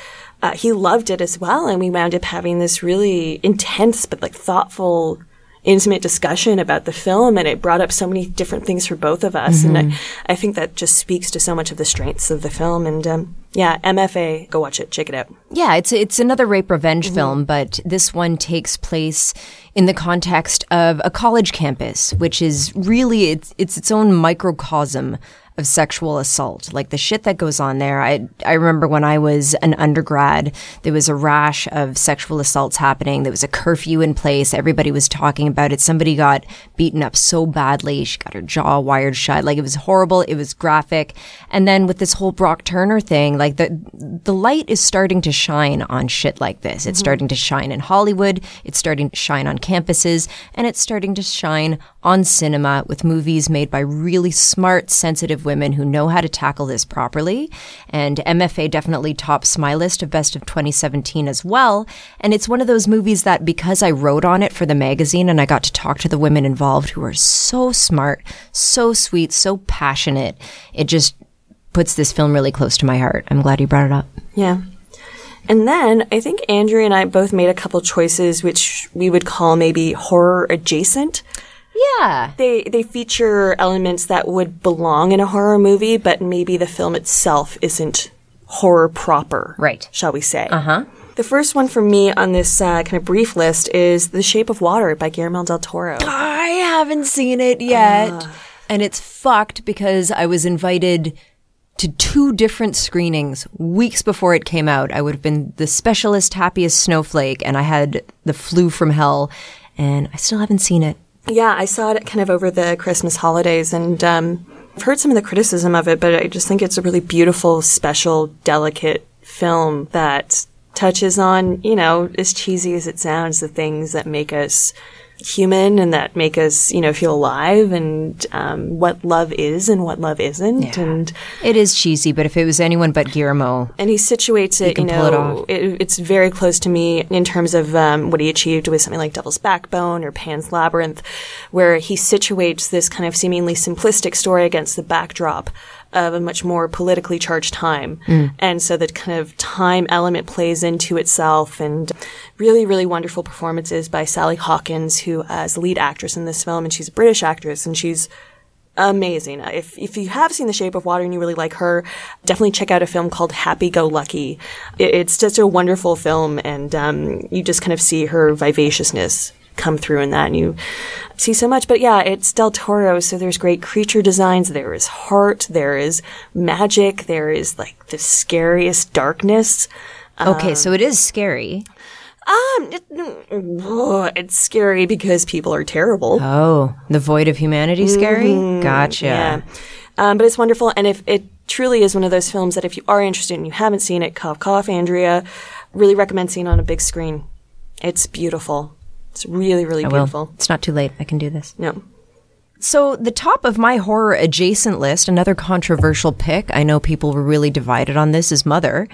uh, he loved it as well. And we wound up having this really intense, but like thoughtful, intimate discussion about the film. And it brought up so many different things for both of us. And I, I think that just speaks to so much of the strengths of the film. And, um, yeah, MFA, go watch it. Check it out. Yeah, it's it's another rape revenge film, but this one takes place in the context of a college campus, which is really it's it's its own microcosm of sexual assault. Like the shit that goes on there. I I remember when I was an undergrad, there was a rash of sexual assaults happening. There was a curfew in place. Everybody was talking about it. Somebody got beaten up so badly. She got her jaw wired shut. Like it was horrible. It was graphic. And then with this whole Brock Turner thing, like the the light is starting to shine on shit like this. It's mm-hmm. starting to shine in Hollywood. It's starting to shine on campuses, and it's starting to shine on cinema with movies made by really smart, sensitive women who know how to tackle this properly. And MFA definitely tops my list of best of 2017 as well. And it's one of those movies that because I wrote on it for the magazine and I got to talk to the women involved who are so smart, so sweet, so passionate, it just puts this film really close to my heart. I'm glad you brought it up. Yeah. And then I think Andrea and I both made a couple choices which we would call maybe horror adjacent. Yeah. They they feature elements that would belong in a horror movie, but maybe the film itself isn't horror proper. Right. Shall we say? Uh huh. The first one for me on this uh, kind of brief list is The Shape of Water by Guillermo del Toro. I haven't seen it yet. and it's fucked because I was invited to two different screenings weeks before it came out. I would have been the specialist happiest snowflake and I had the flu from hell and I still haven't seen it. Yeah, I saw it kind of over the Christmas holidays, and um, I've heard some of the criticism of it, but I just think it's a really beautiful, special, delicate film that touches on, you know, as cheesy as it sounds, the things that make us human and that make us, you know, feel alive and um, what love is and what love isn't. And It is cheesy, but if it was anyone but Guillermo, and he situates it, you, can pull it know, it, it's very close to me in terms of um, what he achieved with something like Devil's Backbone or Pan's Labyrinth, where he situates this kind of seemingly simplistic story against the backdrop of a much more politically charged time. Mm. And so that kind of time element plays into itself and really, really wonderful performances by Sally Hawkins, who uh, is the lead actress in this film, and she's a British actress, and she's amazing. If if you have seen The Shape of Water and you really like her, definitely check out a film called Happy Go Lucky. It, it's just a wonderful film, and um, you just kind of see her vivaciousness come through in that, and you see so much. But yeah, it's Del Toro, so there's great creature designs. There is heart. There is magic. There is like the scariest darkness. okay, so it is scary. Um, it, it's scary because people are terrible. Oh, the void of humanity scary? Gotcha. Yeah. Um, but it's wonderful. And if it truly is one of those films that if you are interested and you haven't seen it, cough, cough, Andrea, really recommend seeing on a big screen. It's beautiful. It's really, really I will. beautiful. It's not too late. I can do this. No. So, the top of my horror adjacent list, another controversial pick, I know people were really divided on this, is Mother.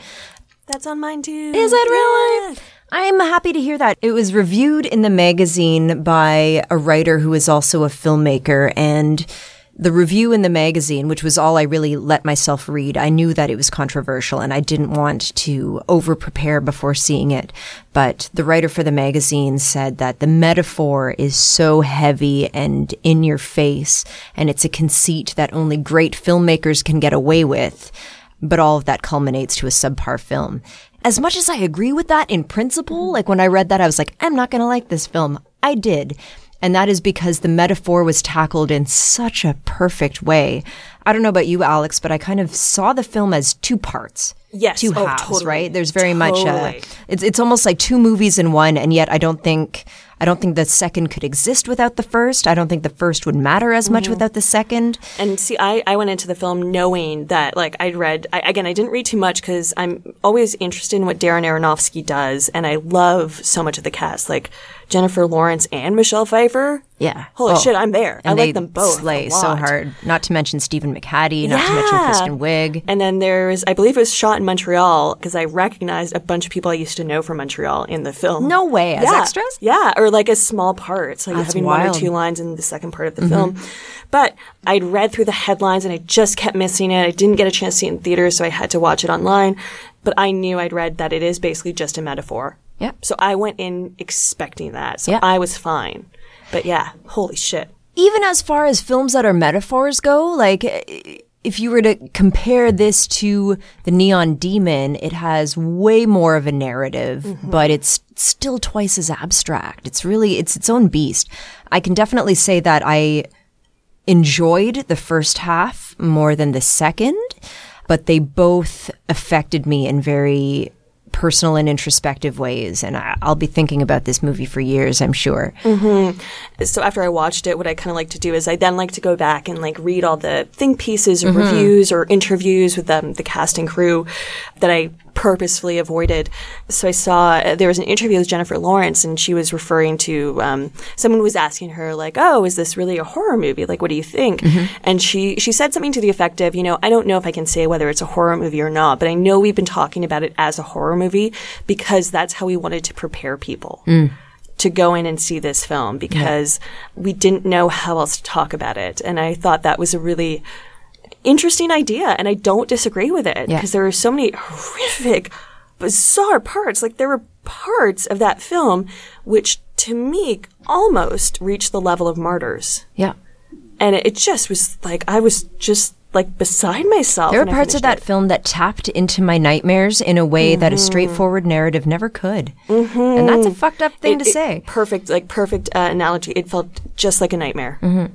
That's on mine too. Is it really? I'm happy to hear that. It was reviewed in the magazine by a writer who is also a filmmaker and the review in the magazine, which was all I really let myself read, I knew that it was controversial and I didn't want to over prepare before seeing it. But the writer for the magazine said that the metaphor is so heavy and in your face and it's a conceit that only great filmmakers can get away with but all of that culminates to a subpar film. As much as I agree with that in principle, like when I read that, I was like, I'm not going to like this film. I did. And that is because the metaphor was tackled in such a perfect way. I don't know about you, Alex, but I kind of saw the film as two parts. Yes. Two Oh, halves, totally. right? There's very much Totally. a, it's, it's almost like two movies in one. And yet I don't think, I don't think the second could exist without the first. I don't think the first would matter as Mm-hmm. much without the second. And see, I, I went into the film knowing that, like, I'd read, I, again, I didn't read too much because I'm always interested in what Darren Aronofsky does. And I love so much of the cast, like Jennifer Lawrence and Michelle Pfeiffer. Yeah. Holy Oh. shit, I'm there. I like them both. slay a so hard. Not to mention Stephen McHattie, not to mention Yeah. Kristen Wiig. And then there's, I believe it was shot in Montreal because I recognized a bunch of people I used to know from Montreal in the film. No way, as yeah. extras? Yeah, or like as small parts, like That's having one or. Mm-hmm. two lines in the second part of the film. But I'd read through the headlines and I just kept missing it. I didn't get a chance to see it in theaters, so I had to watch it online. But I knew I'd read that it is basically just a metaphor. Yep. So I went in expecting that. So Yeah. I was fine. But yeah, holy shit. Even as far as films that are metaphors go, like if you were to compare this to The Neon Demon, it has way more of a narrative, Mm-hmm. but it's still twice as abstract. It's really it's its own beast. I can definitely say that I enjoyed the first half more than the second, but they both affected me in very personal and introspective ways. And I, I'll be thinking about this movie for years, I'm sure. so after I watched it, what I kind of like to do is I then like to go back and like read all the think pieces or Mm-hmm. reviews or interviews with um, the cast and crew that I purposefully avoided. So I saw uh, there was an interview with Jennifer Lawrence, and she was referring to um, someone was asking her like, "Oh, is this really a horror movie? Like, what do you think?" Mm-hmm. And she she said something to the effect of, "You know, I don't know if I can say whether it's a horror movie or not, but I know we've been talking about it as a horror movie because that's how we wanted to prepare people." to go in and see this film because we didn't know how else to talk about it. And I thought that was a really interesting idea. And I don't disagree with it Yeah. because there were so many horrific, bizarre parts. Like there were parts of that film which to me almost reached the level of martyrs. Yeah. And it, it just was like, I was just like beside myself. There were parts of that film that tapped into my nightmares in a way that a Mm-hmm. straightforward narrative never could. And that's a fucked up thing It- to it- say. Perfect, like perfect uh, analogy. It felt just like a nightmare. Mm-hmm.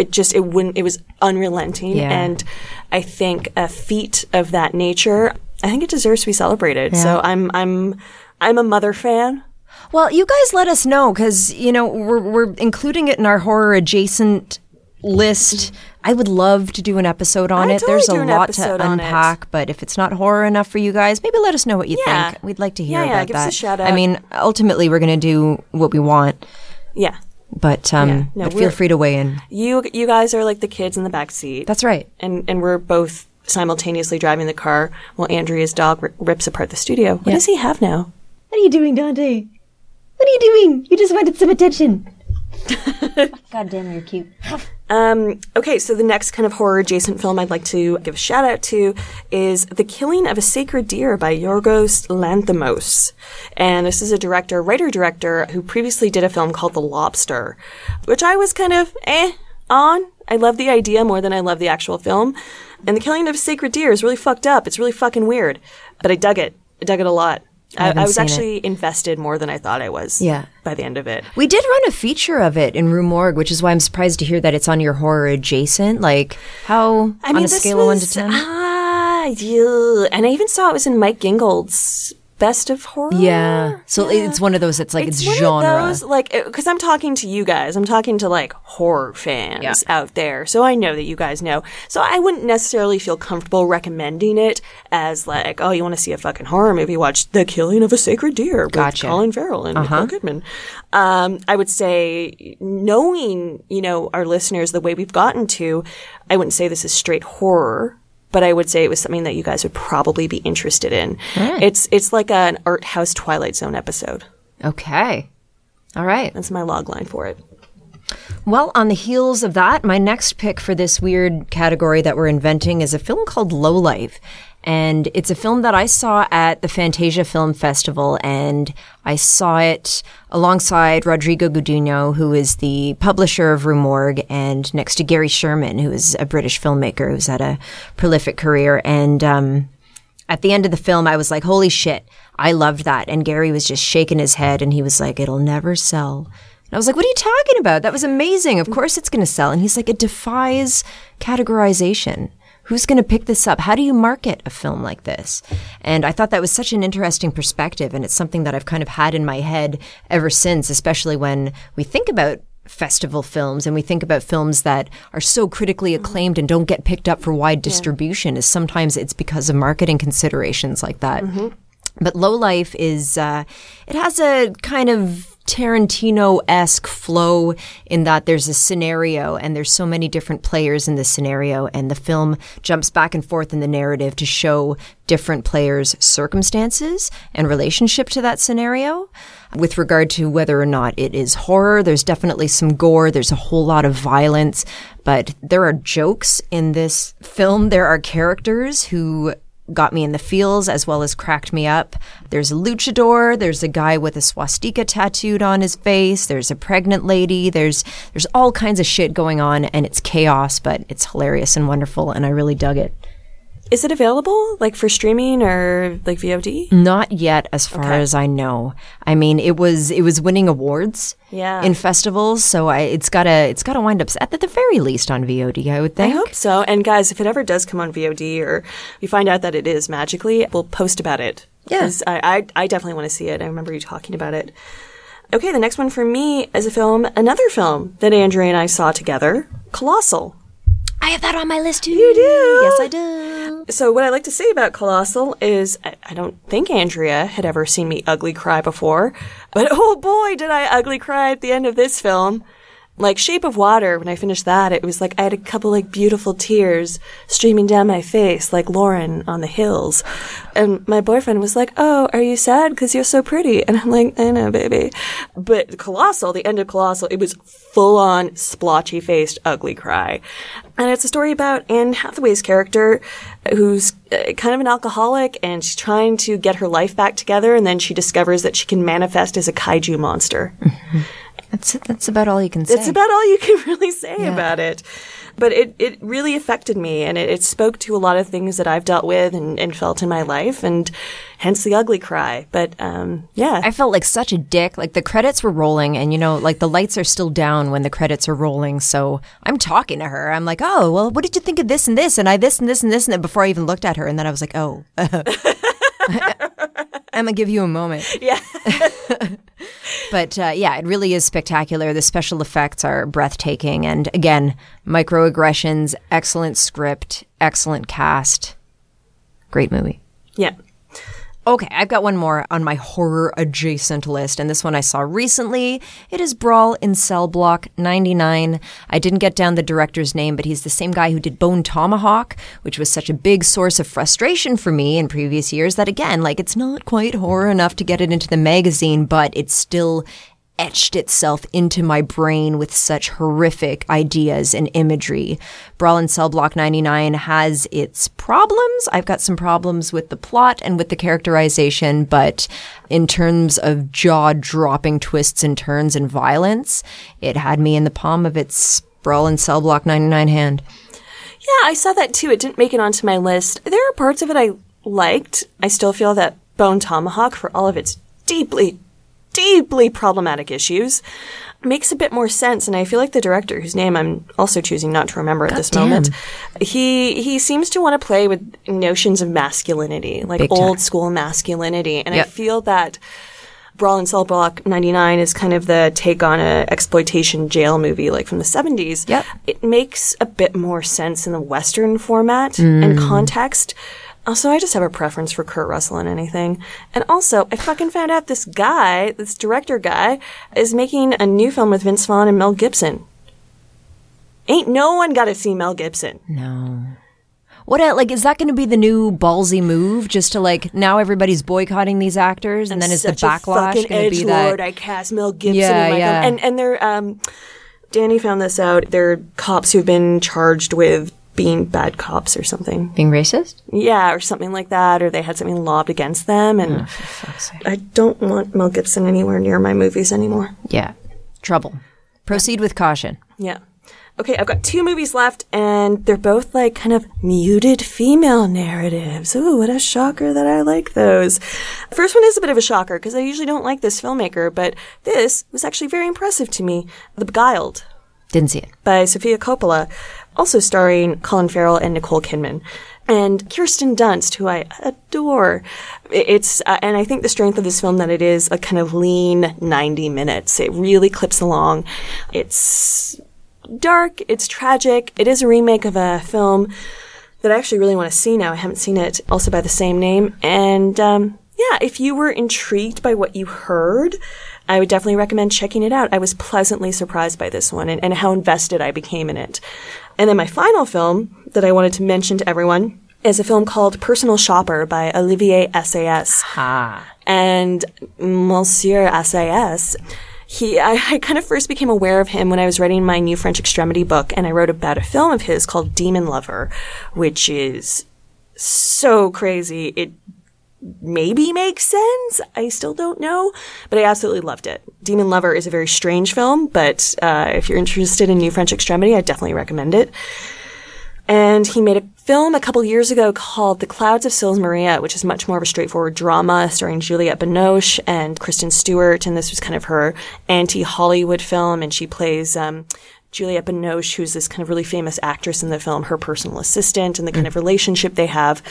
It just it wouldn't. It was unrelenting, Yeah. and I think a feat of that nature. I think it deserves to be celebrated. So I'm I'm I'm a mother fan. Well, you guys let us know because, you know, we're, we're including it in our horror adjacent list. I would love to do an episode on I'd it. totally There's a lot to episode on it. unpack, but if it's not horror enough for you guys, maybe let us know what you Yeah. think. We'd like to hear Yeah, yeah, about that. I mean, ultimately, we're going to do what we want. Yeah, But um, Yeah. No, but feel free to weigh in. You you guys are like the kids in the back seat. That's right. and and we're both simultaneously driving the car while Andrea's dog ri rips apart the studio. What does he have now? What are you doing, Dante? What are you doing? You just wanted some attention. God damn, you're cute. Um, okay, so the next kind of horror adjacent film I'd like to give a shout out to is The Killing of a Sacred Deer by Yorgos Lanthimos. And this is a director, writer director, who previously did a film called The Lobster, which I was kind of eh on. I love the idea more than I love the actual film. And The Killing of a Sacred Deer is really fucked up. It's really fucking weird. But I dug it. I dug it a lot. I, I was seen it. actually invested more than I thought I was. Yeah. By the end of it. We did run a feature of it in Rue Morgue, which is why I'm surprised to hear that it's on your horror adjacent. Like, how, I on mean, a scale of 1 to 10? Ah, yeah. And I even saw it was in Mike Gingold's Best of Horror. yeah. So it's one of those that's like it's, one genre. Of those, like, because I'm talking to you guys. I'm talking to like horror fans Yeah. out there. So I know that you guys know. So I wouldn't necessarily feel comfortable recommending it as like, oh, you want to see a fucking horror movie? Watch The Killing of a Sacred Deer with Gotcha. Colin Farrell and Nicole Kidman. Um, I would say, knowing you know our listeners the way we've gotten to, I wouldn't say this is straight horror. But I would say it was something that you guys would probably be interested in. Hmm. It's it's like an art house Twilight Zone episode. okay. All right. That's my log line for it. Well, on the heels of that, my next pick for this weird category that we're inventing is a film called Low Life. And it's a film that I saw at the Fantasia Film Festival, and I saw it alongside Rodrigo Gudiño, who is the publisher of Rue Morgue, and next to Gary Sherman, who is a British filmmaker who's had a prolific career. And um, at the end of the film, I was like, holy shit, I loved that. And Gary was just shaking his head and he was like, it'll never sell. And I was like, what are you talking about? That was amazing. Of course it's going to sell. And he's like, it defies categorization. Who's going to pick this up? How do you market a film like this? And I thought that was such an interesting perspective. And it's something that I've kind of had in my head ever since, especially when we think about festival films and we think about films that are so critically acclaimed and don't get picked up for wide distribution is sometimes it's because of marketing considerations like that. But Low Life is, uh, it has a kind of Tarantino esque flow in that there's a scenario and there's so many different players in the scenario, and the film jumps back and forth in the narrative to show different players' circumstances and relationship to that scenario. With regard to whether or not it is horror, there's definitely some gore, there's a whole lot of violence, but there are jokes in this film. There are characters who got me in the feels as well as cracked me up. There's a luchador, there's a guy with a swastika tattooed on his face, there's a pregnant lady, there's there's all kinds of shit going on and it's chaos, but it's hilarious and wonderful and I really dug it. Is it available like for streaming or like VOD? Not yet as far Okay. as I know. I mean, it was it was winning awards Yeah. in festivals, so I, it's got to it's got to wind up at the very least on VOD, I would think. I hope so. And guys, if it ever does come on VOD or we find out that it is magically, we'll post about it. Yeah. 'Cause I, I, I definitely want to see it. I remember you talking about it. Okay, the next one for me is a film, another film that Andrea and I saw together, Colossal. I have that on my list too. You do? Yes, I do. So what I like to say about Colossal is I, I don't think Andrea had ever seen me ugly cry before, but oh boy, did I ugly cry at the end of this film. Like Shape of Water, when I finished that, it was like I had a couple like beautiful tears streaming down my face, like Lauren on the hills. And my boyfriend was like, "Oh, are you sad because you're so pretty?" And I'm like, "I know, baby." But Colossal, the end of Colossal, it was full on splotchy faced ugly cry. And it's a story about Anne Hathaway's character who's uh, kind of an alcoholic and she's trying to get her life back together and then she discovers that she can manifest as a kaiju monster. That's that's about all you can say. It's about all you can really say about it. But it, it really affected me and it, it spoke to a lot of things that I've dealt with and, and felt in my life and hence the ugly cry. But um, yeah. I felt like such a dick. Like the credits were rolling, and you know, like the lights are still down when the credits are rolling. So I'm talking to her. I'm like, "Oh, well, what did you think of this and this?" And I this and this and this, and before I even looked at her, and then I was like, "Oh." I'm gonna give you a moment. yeah. But uh, yeah, it really is spectacular. The special effects are breathtaking, and again, microaggressions, excellent script, excellent cast, great movie. Yeah. Okay, I've got one more on my horror adjacent list, and this one I saw recently. It is Brawl in Cell Block 99. I didn't get down the director's name, but he's the same guy who did Bone Tomahawk, which was such a big source of frustration for me in previous years that, again, like it's not quite horror enough to get it into the magazine, but it's still etched itself into my brain with such horrific ideas and imagery. Brawl in Cell Block 99 has its problems. I've got some problems with the plot and with the characterization, but in terms of jaw dropping twists and turns and violence, it had me in the palm of its Brawl in Cell Block 99 hand. Yeah, I saw that too. It didn't make it onto my list. There are parts of it I liked. I still feel that Bone Tomahawk, for all of its deeply, deeply problematic issues, makes a bit more sense. And I feel like the director, whose name I'm also choosing not to remember at this damn. moment, he he seems to want to play with notions of masculinity, like Big time. old school masculinity. And I feel that Brawl in Cell Block 99 is kind of the take on a exploitation jail movie like from the 70s. Yep. It makes a bit more sense in the Western format and mm. context. Also, I just have a preference for Kurt Russell in anything. And also, I fucking found out this guy, this director guy, is making a new film with Vince Vaughn and Mel Gibson. Ain't no one got to see Mel Gibson. No. What like is that going to be the new ballsy move? Just to like now everybody's boycotting these actors, and then is the backlash going to be that? I cast Mel Gibson Yeah, in my yeah. film. And, and they're, um, Danny found this out. They're cops who've been charged with being bad cops or something. Being racist? Yeah, or something like that, or they had something lobbed against them. Oh, And I don't want Mel Gibson anywhere near my movies anymore. Yeah. Trouble. Proceed with caution. Yeah. Okay, I've got two movies left, and they're both like kind of muted female narratives. Ooh, what a shocker that I like those. First one is a bit of a shocker because I usually don't like this filmmaker, but this was actually very impressive to me. The Beguiled Didn't see it. by Sofia Coppola, also starring Colin Farrell and Nicole Kidman. And Kirsten Dunst, who I adore. It's, uh, and I think the strength of this film that it is a kind of lean 90 minutes. It really clips along. It's dark, it's tragic. It is a remake of a film that I actually really want to see now. I haven't seen it, also by the same name. And um, yeah, if you were intrigued by what you heard, I would definitely recommend checking it out. I was pleasantly surprised by this one and, and how invested I became in it. And then my final film that I wanted to mention to everyone is a film called Personal Shopper by Olivier Assayas Ah. and Monsieur Assayas. He, I, I kind of first became aware of him when I was writing my new French extremity book, and I wrote about a film of his called Demon Lover, which is so crazy. It maybe makes sense. I still don't know, but I absolutely loved it. Demon Lover is a very strange film, but uh, if you're interested in New French Extremity, I definitely recommend it. And he made a film a couple years ago called The Clouds of Sils Maria, which is much more of a straightforward drama starring Juliette Binoche and Kristen Stewart. And this was kind of her anti-Hollywood film. And she plays, um, Juliette Binoche, who's this kind of really famous actress in the film, her personal assistant and the kind of relationship they have.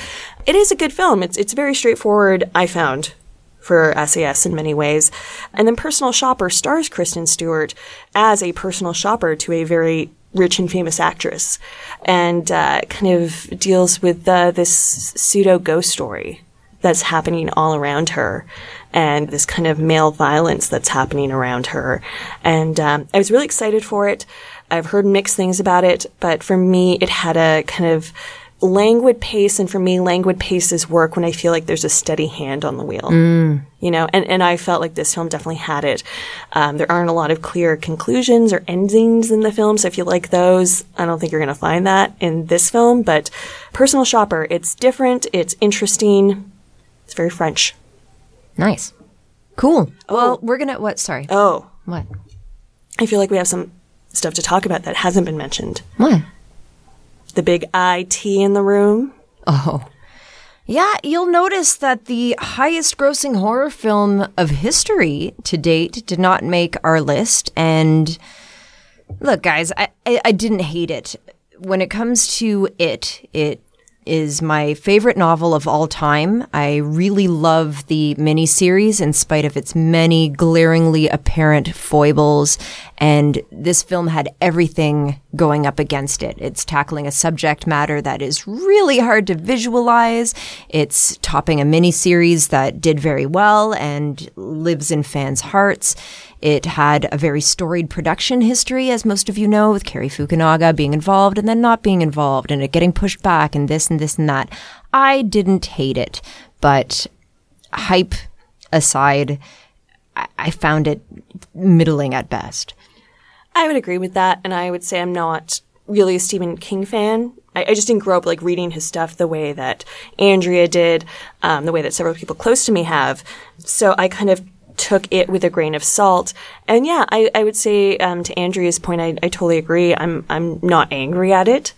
It is a good film. It's, it's very straightforward, I found for SAS in many ways. And then Personal Shopper stars Kristen Stewart as a personal shopper to a very rich and famous actress and uh, kind of deals with uh, this pseudo ghost story that's happening all around her and this kind of male violence that's happening around her. And um, I was really excited for it. I've heard mixed things about it, but for me, it had a kind of languid pace. And for me, languid paces work when I feel like there's a steady hand on the wheel. You know, and, and I felt like this film definitely had it. Um, there aren't a lot of clear conclusions or endings in the film. So if you like those, I don't think you're going to find that in this film. But Personal Shopper, it's different. It's interesting. It's very French. Nice. Cool. Oh. Well, we're gonna what? Sorry. Oh, What? I feel like we have some stuff to talk about that hasn't been mentioned. What? The big IT in the room. Oh. Yeah, you'll notice that the highest grossing horror film of history to date did not make our list. And look, guys, I, I, I didn't hate it. When it comes to it, it is my favorite novel of all time. I really love the miniseries in spite of its many glaringly apparent foibles. And this film had everything going up against it. It's tackling a subject matter that is really hard to visualize. It's topping a miniseries that did very well and lives in fans' hearts. It had a very storied production history, as most of you know, with Cary Fukunaga being involved and then not being involved and it getting pushed back and this and this and that. I didn't hate it, but hype aside, I, I found it middling at best. I would agree with that, and I would say I'm not really a Stephen King fan. I, I just didn't grow up like reading his stuff the way that Andrea did, um, the way that several people close to me have. So I kind of took it with a grain of salt. And yeah, I, I would say um, to Andrea's point, I, I totally agree. I'm I'm not angry at it.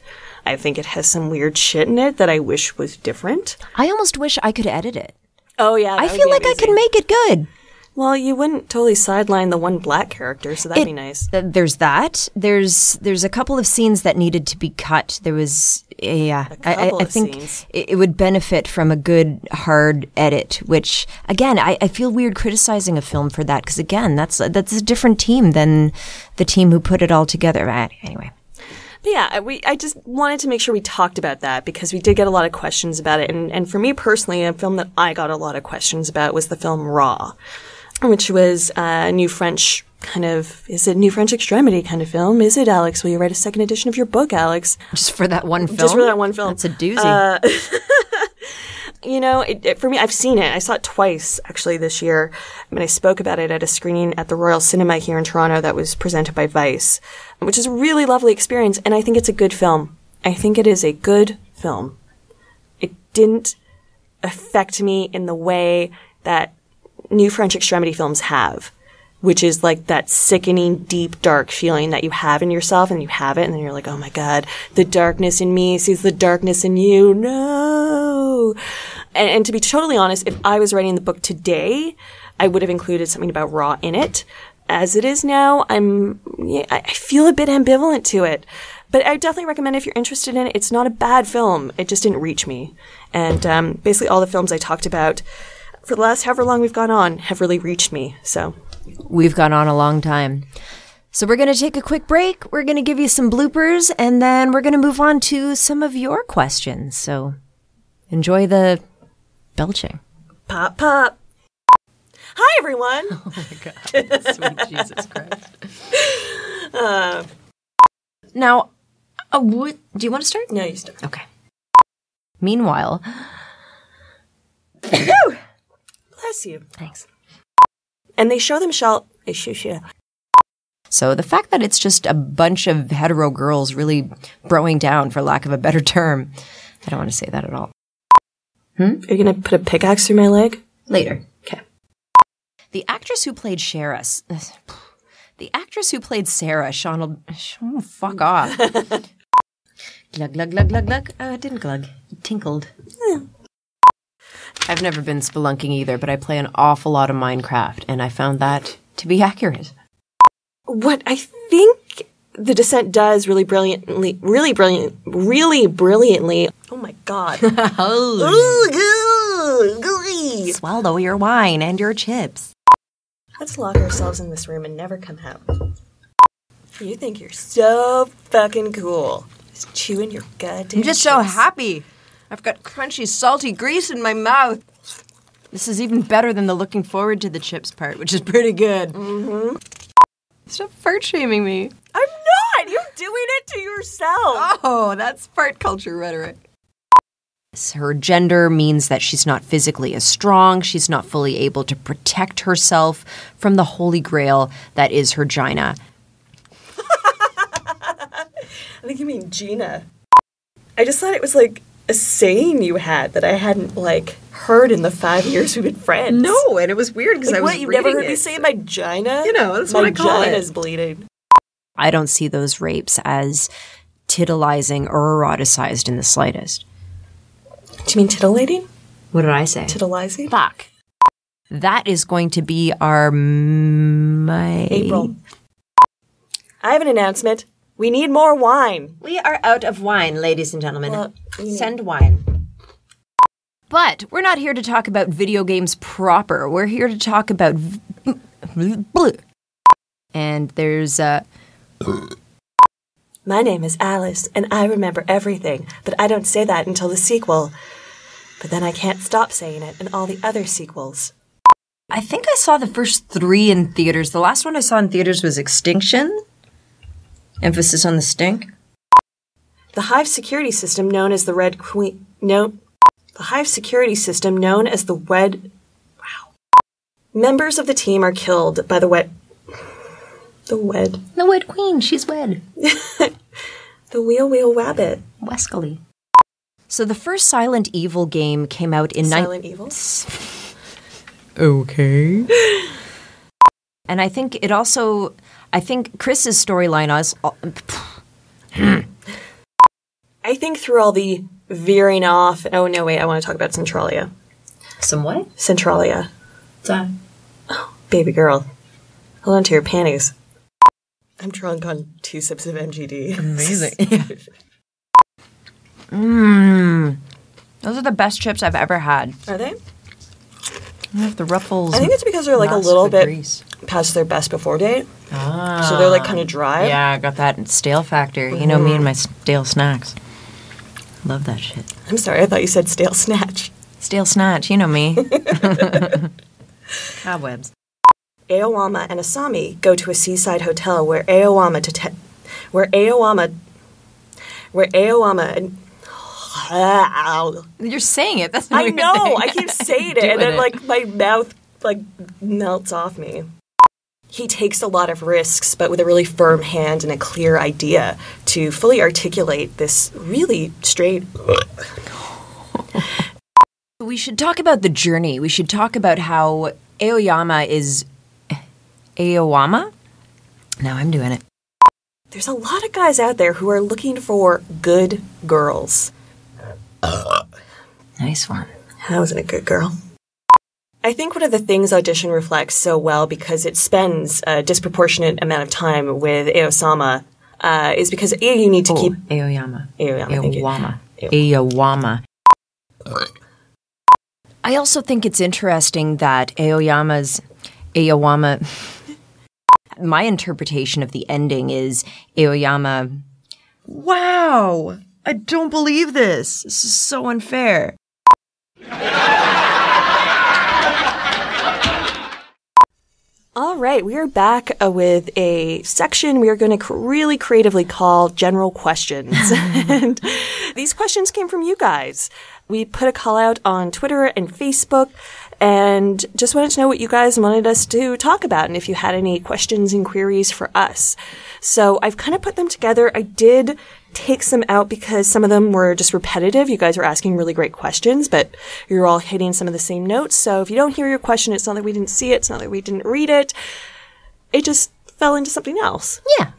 I think it has some weird shit in it that I wish was different. I almost wish I could edit it. Oh yeah, I feel like I could make it good. Well, you wouldn't totally sideline the one black character, so that'd It- be nice. th- There's that. There's there's a couple of scenes that needed to be cut. There was yeah. I- I, couple I of think it, it would benefit from a good hard edit. Which again, I, I feel weird criticizing a film for that because again, that's that's a different team than the team who put it all together. Anyway. But yeah, I- we I just wanted to make sure we talked about that because we did get a lot of questions about it, and and for me personally, a film that I got a lot of questions about was the film Raw, which was a new French kind of is it new French extremity kind of film? Is it Alex? Will you write a second edition of your book, Alex? Just for that one film. Just for that one film. That's a doozy. Uh, you know, it, it- for me, I've seen it. I saw it twice actually this year. I mean, I spoke about it at a screening at the Royal Cinema here in Toronto that was presented by Vice, which is a really lovely experience. And I think it's a good film. I think it is a good film. It didn't affect me in the way that new French extremity films have, which is like that sickening, deep, dark feeling that you have in yourself and you have it and then you're like, oh my God, the darkness in me sees the darkness in you. No. And, and to be totally honest, if I was writing the book today, I would have included something about Raw in it. As it is now, I'm, I feel a bit ambivalent to it. But I definitely recommend if you're interested in it. It's not a bad film. It just didn't reach me. And um, basically, all the films I talked about for the last however long we've gone on have really reached me. So We've gone on a long time. So we're going to take a quick break. We're going to give you some bloopers and then we're going to move on to some of your questions. So enjoy the belching. pop, pop. Hi, everyone. Oh my God. Sweet Jesus Christ. now, uh, what, do you want to start? no, you start. Okay. Meanwhile, Bless you. thanks. And they show them shell. They show, show. So the fact that it's just a bunch of hetero girls really broing down, for lack of a better term, I don't want to say that at all. Are you gonna put a pickaxe through my leg? Later. Okay. The actress who played Sarah, the actress who played Sarah, Sean, oh, fuck off. glug glug glug glug glug. Uh, it didn't glug. It tinkled. I've never been spelunking either, but I play an awful lot of Minecraft, and I found that to be accurate. What I think the descent does really brilliantly, really brilliant, really brilliantly. Oh my god. oh, Ooh, Swallow your wine and your chips. Let's lock ourselves in this room and never come out. You think you're so fucking cool. Just chewing your goddamn. I'm just so happy. I've got crunchy, salty grease in my mouth. This is even better than the looking forward to the chips part, which is pretty good. Mm-hmm. Stop fart shaming me. I'm not. You're doing it to yourself. Oh, that's fart culture rhetoric. Her gender means that she's not physically as strong. She's not fully able to protect herself from the holy grail that is her gina. I think you mean Gina. I just thought it was like saying you had that I hadn't like heard in the five years we've been friends. No, and it was weird because Like, I was like, what? You've never reading heard me it. say my gina? You know, that's my what I call it. gina's bleeding. I don't see those rapes as titillizing or eroticized in the slightest. Do you mean titillating? What did I say? Titillizing? Fuck. That is going to be our May. April. I have an announcement. We need more wine. We are out of wine, ladies and gentlemen. Well, you Send wine. But we're not here to talk about video games proper. We're here to talk about. v- And there's uh, My name is Alice, and I remember everything, but I don't say that until the sequel. But then I can't stop saying it in all the other sequels. I think I saw the first three in theaters. The last one I saw in theaters was Extinction. Emphasis on the stink. The Hive security system known as the Red Queen. No. The Hive security system known as the Wed. Wow. Members of the team are killed by the Wed. The Wed. The Wed Queen, she's wed. The Wheel Wheel Rabbit. Wescally. So the first Silent Evil game came out in nine. Silent Evil. Okay. and I think it also. I think Chris's storyline was. Uh, I think through all the veering off. Oh, no, wait, I want to talk about Centralia. Some what? Centralia. What's oh, that? Baby girl. Hold on to your panties. I'm drunk on two sips of MGD. Amazing. Mmm. Those are the best chips I've ever had. Are they? They have the ruffles. I think it's because they're like a little bit grease. past their best before date. Ah. So they're like kind of dry. Yeah, I got that stale factor. You know me and my stale snacks. Love that shit. I'm sorry, I thought you said stale snatch. Stale snatch, you know me. Cobwebs. Aowama and Asami go to a seaside hotel where Aowama to te- where Aowama where Aowama and You're saying it. That's not I know. thing. I keep saying it, and then it. like my mouth like melts off me. He takes a lot of risks, but with a really firm hand and a clear idea to fully articulate this really straight. We should talk about the journey. We should talk about how Aoyama is Aoyama? Now I'm doing it. There's a lot of guys out there who are looking for good girls. Nice one. I wasn't a good girl. I think one of the things Audition reflects so well because it spends a disproportionate amount of time with Aosama uh, is because A, you need to keep Aoyama. Aoyama. Aoyama. Aoyama. I also think it's interesting that Aoyama's Aoyama. My interpretation of the ending is Aoyama. Wow! I don't believe this. This is so unfair. All right, we are back uh, with a section we are going to cr- really creatively call general questions. and these questions came from you guys. We put a call out on Twitter and Facebook and just wanted to know what you guys wanted us to talk about and if you had any questions and queries for us. So I've kind of put them together. I did take some out because some of them were just repetitive. You guys were asking really great questions, but you're all hitting some of the same notes. So if you don't hear your question, it's not that we didn't see it. It's not that we didn't read it. It just fell into something else. Yeah.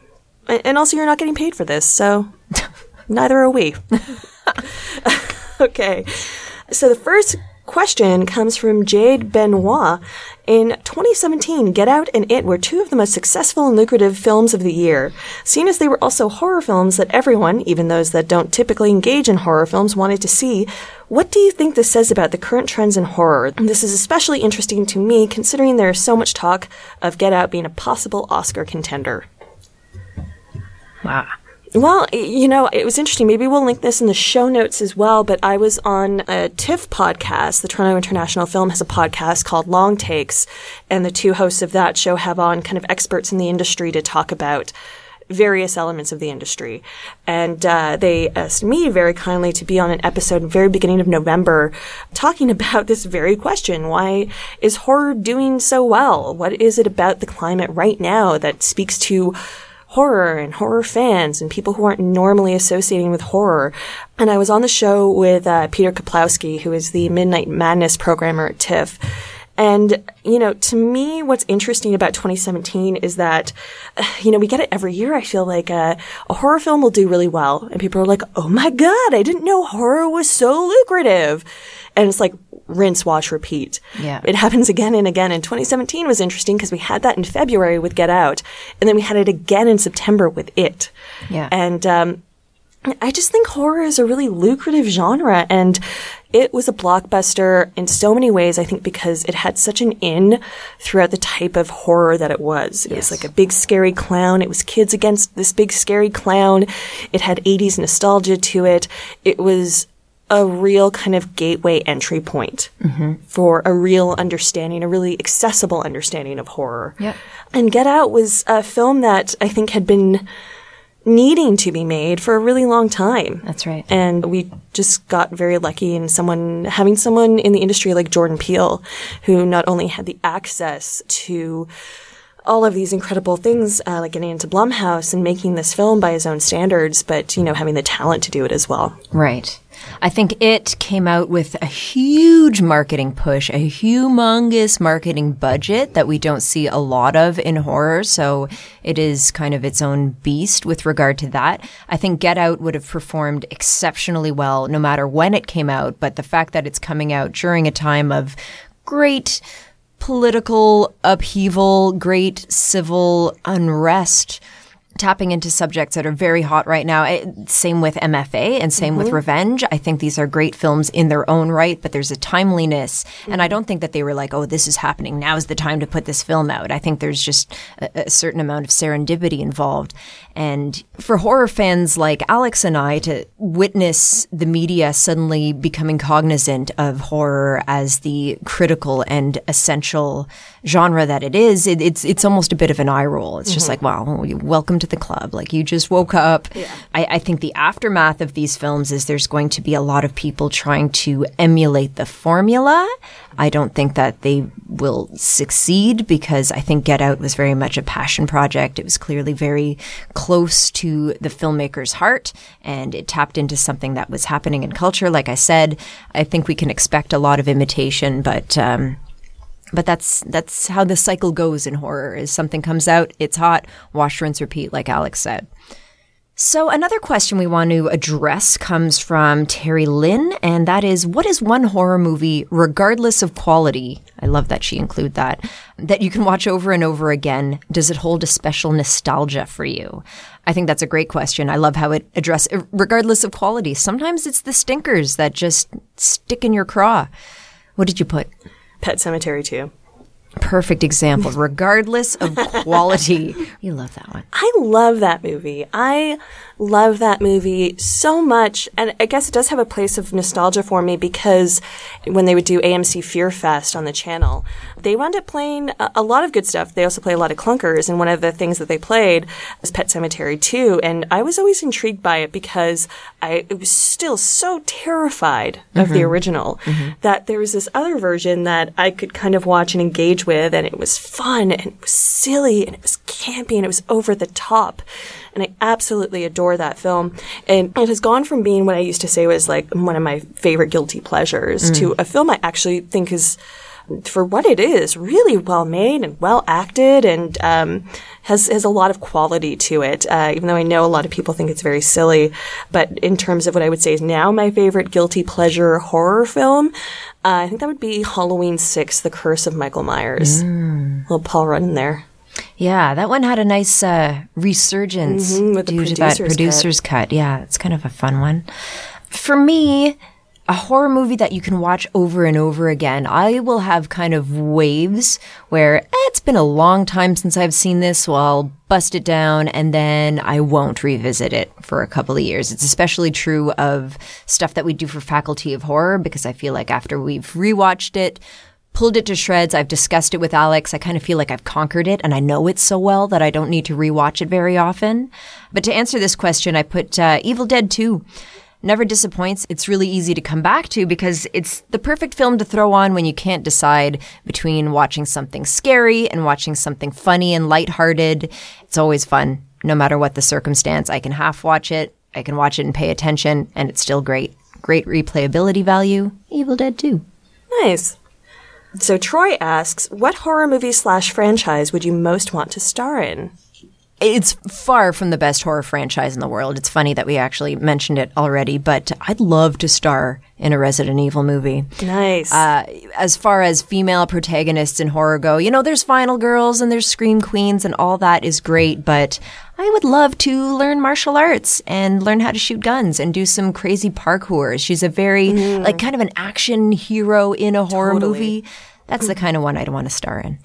And also, you're not getting paid for this, so neither are we. okay. So the first question comes from Jade Benoit. In 2017, Get Out and It were two of the most successful and lucrative films of the year. seen as they were also horror films that everyone, even those that don't typically engage in horror films, wanted to see, what do you think this says about the current trends in horror? This is especially interesting to me considering there is so much talk of Get Out being a possible Oscar contender. Wow. Well, you know, it was interesting. Maybe we'll link this in the show notes as well. But I was on a TIFF podcast. The Toronto International Film has a podcast called Long Takes, and the two hosts of that show have on kind of experts in the industry to talk about various elements of the industry. And uh, they asked me very kindly to be on an episode very beginning of November talking about this very question. Why is horror doing so well? What is it about the climate right now that speaks to horror and horror fans and people who aren't normally associating with horror. And I was on the show with uh, Peter Kuplowsky, who is the Midnight Madness programmer at TIFF. And, you know, to me, what's interesting about 2017 is that, you know, we get it every year. I feel like uh, a horror film will do really well. And people are like, oh my God, I didn't know horror was so lucrative. And it's like, rinse, wash, repeat. Yeah. It happens again and again. And 2017 was interesting because we had that in February with Get Out, and then we had it again in September with It. Yeah. And um, I just think horror is a really lucrative genre, and it was a blockbuster in so many ways. I think because it had such an in throughout the type of horror that it was. It was like a big scary clown. It was kids against this big scary clown. It had 80s nostalgia to it. It was a real kind of gateway entry point for a real understanding, a really accessible understanding of horror. Yep. And Get Out was a film that I think had been needing to be made for a really long time. That's right. And we just got very lucky in someone having someone in the industry like Jordan Peele, who not only had the access to all of these incredible things, uh, like getting into Blumhouse and making this film by his own standards, but you know having the talent to do it as well. Right. I think it came out with a huge marketing push, a humongous marketing budget that we don't see a lot of in horror. So it is kind of its own beast with regard to that. I think Get Out would have performed exceptionally well no matter when it came out. But the fact that it's coming out during a time of great political upheaval, great civil unrest, tapping into subjects that are very hot right now. Eh, Same with MFA and same with mm-hmm. Revenge. I think these are great films in their own right, but there's a timeliness. And I mm-hmm. don't think that they were like, oh, this is happening. Now is the time to put this film out. I think there's just a, a certain amount of serendipity involved. And for horror fans like Alex and I to witness the media suddenly becoming cognizant of horror as the critical and essential genre that it is, it, it's it's almost a bit of an eye roll. It's just mm-hmm. like, wow, welcome to the club. Like you just woke up. I, I think the aftermath of these films is there's going to be a lot of people trying to emulate the formula. I don't think that they will succeed because I think Get Out was very much a passion project. It was clearly very close to the filmmaker's heart and it tapped into something that was happening in culture. Like I said, I think we can expect a lot of imitation, but, um, but that's that's how the cycle goes in horror is something comes out it's hot wash rinse repeat like alex said. So another question we want to address comes from terry lynn and that is what is one horror movie regardless of quality i love that she include that that you can watch over and over again? Does it hold a special nostalgia for you? I think that's a great question. I love how it address regardless of quality sometimes it's the stinkers that just stick in your craw. What did you put Pet Sematary too. Perfect example, regardless of quality. You love that one. I love that movie. I love that movie so much. And I guess it does have a place of nostalgia for me because when they would do AMC Fear Fest on the channel, they wound up playing a, a lot of good stuff. They also play a lot of clunkers. And one of the things that they played was Pet Sematary 2. And I was always intrigued by it because I was still so terrified of the mm-hmm. original mm-hmm. that there was this other version that I could kind of watch and engage with. And it was fun and it was silly and it was campy and it was over the top. And I absolutely adore that film. And it has gone from being what I used to say was like one of my favorite guilty pleasures mm. to a film I actually think is, for what it is, really well made and well acted and um, has has a lot of quality to it. Uh, even though I know a lot of people think it's very silly, but in terms of what I would say is now my favorite guilty pleasure horror film, uh, I think that would be Halloween Six: The Curse of Michael Myers. Little Paul Rudd in there. Yeah, that one had a nice uh, resurgence Mhm, with the due to that producer's cut. producer's cut. Yeah, it's kind of a fun one. For me, a horror movie that you can watch over and over again, I will have kind of waves where eh, it's been a long time since I've seen this, so I'll bust it down and then I won't revisit it for a couple of years. It's especially true of stuff that we do for Faculty of Horror because I feel like after we've rewatched it, pulled it to shreds. I've discussed it with Alex. I kind of feel like I've conquered it and I know it so well that I don't need to rewatch it very often. But to answer this question, I put uh, Evil Dead 2. Never disappoints. It's really easy to come back to because it's the perfect film to throw on when you can't decide between watching something scary and watching something funny and lighthearted. It's always fun, no matter what the circumstance. I can half watch it, I can watch it and pay attention, and it's still great. Great replayability value. Evil Dead 2. Nice. So Troy asks, what horror movie slash franchise would you most want to star in? It's far from the best horror franchise in the world. It's funny that we actually mentioned it already, but I'd love to star in a Resident Evil movie. Nice. Uh, as far as female protagonists in horror go, you know, there's Final Girls and there's Scream Queens and all that is great, but I would love to learn martial arts and learn how to shoot guns and do some crazy parkour. She's a very, like, kind of an action hero in a horror Totally. movie. That's the kind of one I'd want to star in.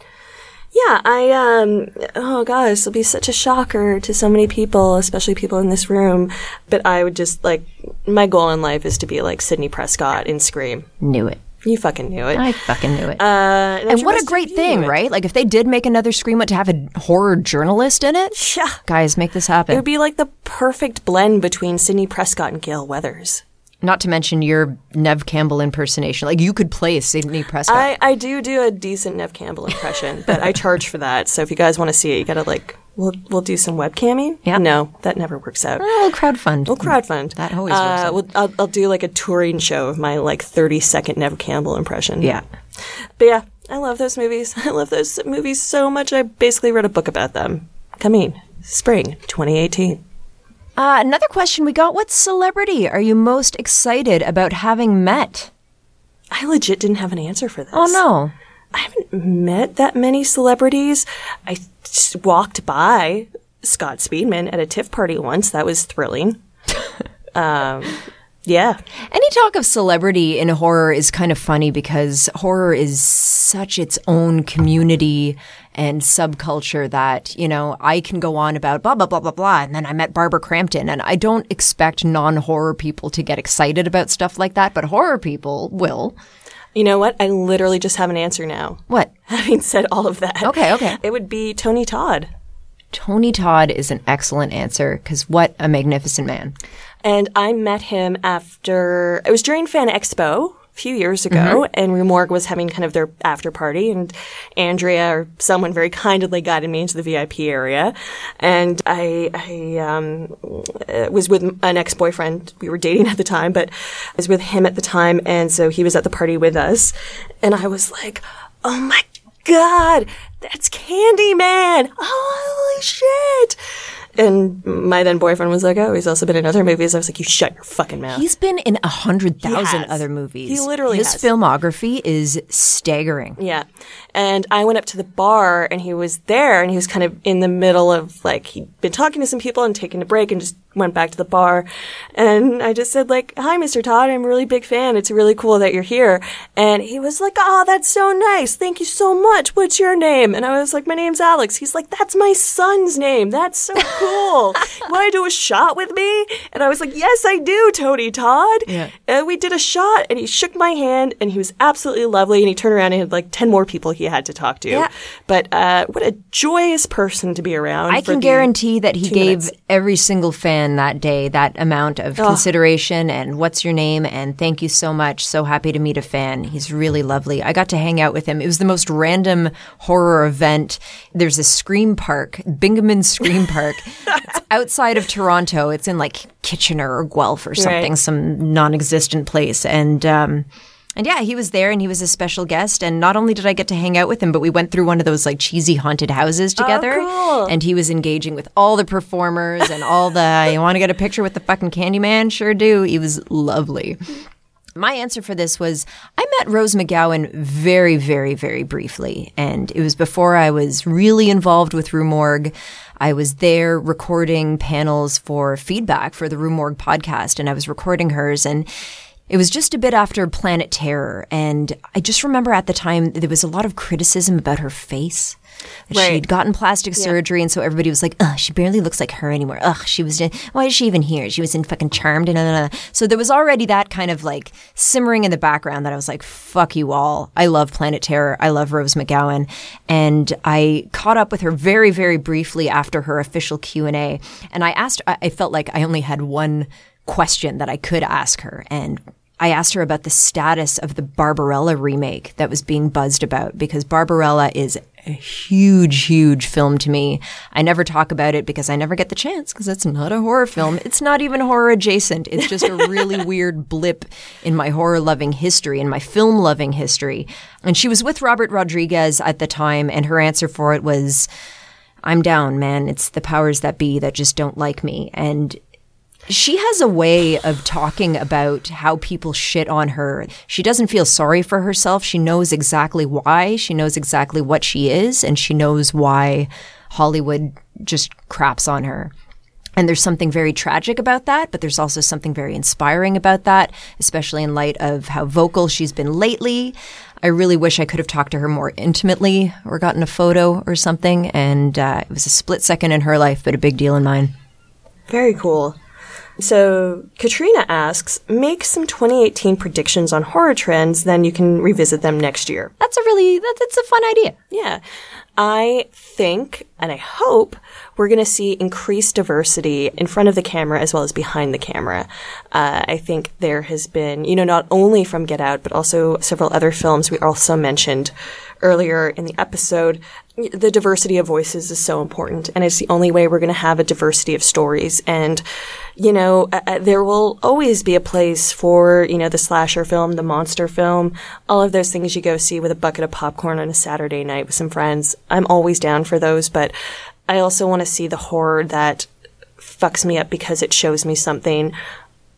Yeah, I um oh god, this will be such a shocker to so many people, especially people in this room. But I would just like my goal in life is to be like Sidney Prescott in Scream. Knew it. You fucking knew it. I fucking knew it. uh, and what a great thing, right? Like, if they did make another Scream, what to have a horror journalist in it? Yeah. Guys, make this happen. It would be like the perfect blend between Sidney Prescott and Gale Weathers. Not to mention your Nev Campbell impersonation. Like, you could play Sidney Prescott. I, I do do a decent Nev Campbell impression, but I charge for that. So if you guys want to see it, you gotta like we'll we'll do some webcamming. Yeah. No, that never works out. Well, we'll crowdfund. We'll crowdfund. That always works uh, we'll, I'll, I'll do like a touring show of my like 30 second Nev Campbell impression. Yeah. But yeah, I love those movies. I love those movies so much. I basically wrote a book about them. Coming spring 2018. Uh, another question we got What celebrity are you most excited about having met? I legit didn't have an answer for this. Oh, no. I haven't met that many celebrities. I just walked by Scott Speedman at a TIFF party once. That was thrilling. um, yeah. Any talk of celebrity in horror is kind of funny because horror is such its own community and subculture that, you know, I can go on about blah, blah, blah, blah, blah. And then I met Barbara Crampton. And I don't expect non horror people to get excited about stuff like that, but horror people will. You know what? I literally just have an answer now. What? Having said all of that. Okay, okay. It would be Tony Todd. Tony Todd is an excellent answer because what a magnificent man. And I met him after, it was during Fan Expo few years ago, and Rue Morgue was having kind of their after party, and Andrea or someone very kindly guided me into the VIP area. And I, I um, uh, was with an ex boyfriend. We were dating at the time, but I was with him at the time, and so he was at the party with us. And I was like, oh my God, that's Candyman! Holy shit! And my then boyfriend was like, "Oh, he's also been in other movies." I was like, "You shut your fucking mouth." He's been in a hundred thousand other movies. He literally His has. filmography is staggering. Yeah. And I went up to the bar and he was there and he was kind of in the middle of like, he'd been talking to some people and taking a break and just went back to the bar. And I just said like, hi, Mr. Todd. I'm a really big fan. It's really cool that you're here. And he was like, oh, that's so nice. Thank you so much. What's your name? And I was like, my name's Alex. He's like, that's my son's name. That's so cool. Want to do a shot with me? And I was like, yes, I do, Tony Todd. Yeah. And we did a shot and he shook my hand and he was absolutely lovely and he turned around and had like 10 more people he had to talk to. Yeah. But uh, what a joyous person to be around. I can guarantee that he gave minutes. every single fan that day that amount of consideration and what's your name and thank you so much. So happy to meet a fan. He's really lovely. I got to hang out with him. It was the most random horror event. There's a scream park, Bingaman Scream Park. it's outside of Toronto. It's in like Kitchener or Guelph or something, Right. some non-existent place. And um and yeah, he was there and he was a special guest. And not only did I get to hang out with him, but we went through one of those like cheesy haunted houses oh, together. cool. And he was engaging with all the performers and all the, you want to get a picture with the fucking Candyman? Sure do. He was lovely. My answer for this was I met Rose McGowan very, very, very briefly. And it was before I was really involved with Rue Morgue. I was there recording panels for feedback for the Rue Morgue podcast, and I was recording hers. And it was just a bit after Planet Terror. And I just remember at the time there was a lot of criticism about her face. Right. She'd gotten plastic surgery, and so everybody was like, ugh, she barely looks like her anymore. Ugh, she was, why is she even here? She was in fucking Charmed. And, and, and. So there was already that kind of like simmering in the background that I was like, fuck you all. I love Planet Terror. I love Rose McGowan. And I caught up with her very, very briefly after her official Q&A. And I asked, I, I felt like I only had one question that I could ask her. And I asked her about the status of the Barbarella remake that was being buzzed about because Barbarella is a huge, huge film to me. I never talk about it because I never get the chance because it's not a horror film. It's not even horror adjacent. It's just a really weird blip in my horror loving history, in my film loving history. And she was with Robert Rodriguez at the time, and her answer for it was, I'm down, man. It's the powers that be that just don't like me. And she has a way of talking about how people shit on her. She doesn't feel sorry for herself. She knows exactly why. She knows exactly what she is, and she knows why Hollywood just craps on her. And there's something very tragic about that, but there's also something very inspiring about that, especially in light of how vocal she's been lately. I really wish I could have talked to her more intimately or gotten a photo or something. And uh, it was a split second in her life, but a big deal in mine. Very cool. So Katrina asks, make some 2018 predictions on horror trends, then you can revisit them next year. That's a really that, that's a fun idea. Yeah. I think and I hope we're going to see increased diversity in front of the camera as well as behind the camera. Uh, I think there has been, you know, not only from Get Out, but also several other films we also mentioned earlier in the episode. The diversity of voices is so important, and it's the only way we're going to have a diversity of stories. And, you know, uh, there will always be a place for, you know, the slasher film, the monster film, all of those things you go see with a bucket of popcorn on a Saturday night with some friends. I'm always down for those, but I also want to see the horror that fucks me up because it shows me something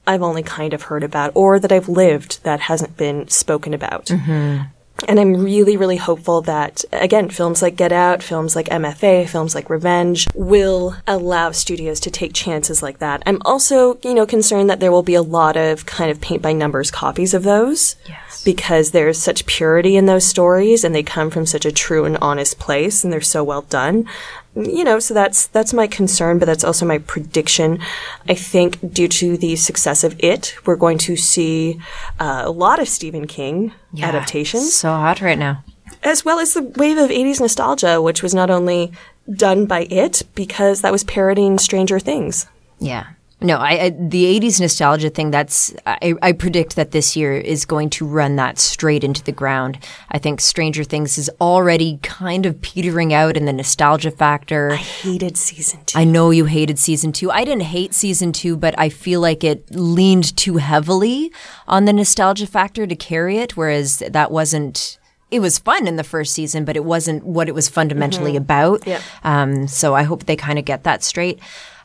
I've only kind of heard about or that I've lived that hasn't been spoken about. Mm-hmm. And I'm really, really hopeful that, again, films like Get Out, films like MFA, films like Revenge will allow studios to take chances like that. I'm also, you know, concerned that there will be a lot of kind of paint by numbers copies of those. Yes. Because there's such purity in those stories and they come from such a true and honest place and they're so well done you know, so that's that's my concern, but that's also my prediction. I think due to the success of it, we're going to see uh, a lot of Stephen King adaptations, So hot right now. as well as the wave of '80s nostalgia, which was not only done by it because that was parodying Stranger Things. Yeah. No, I, I the '80s nostalgia thing. That's I, I predict that this year is going to run that straight into the ground. I think Stranger Things is already kind of petering out in the nostalgia factor. I hated season two. I know you hated season two. I didn't hate season two, but I feel like it leaned too heavily on the nostalgia factor to carry it, whereas that wasn't. It was fun in the first season, but it wasn't what it was fundamentally about. Yeah. Um, so I hope they kind of get that straight.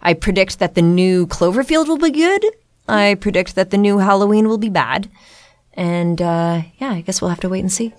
I predict that the new Cloverfield will be good. I predict that the new Halloween will be bad. And uh, yeah, I guess we'll have to wait and see.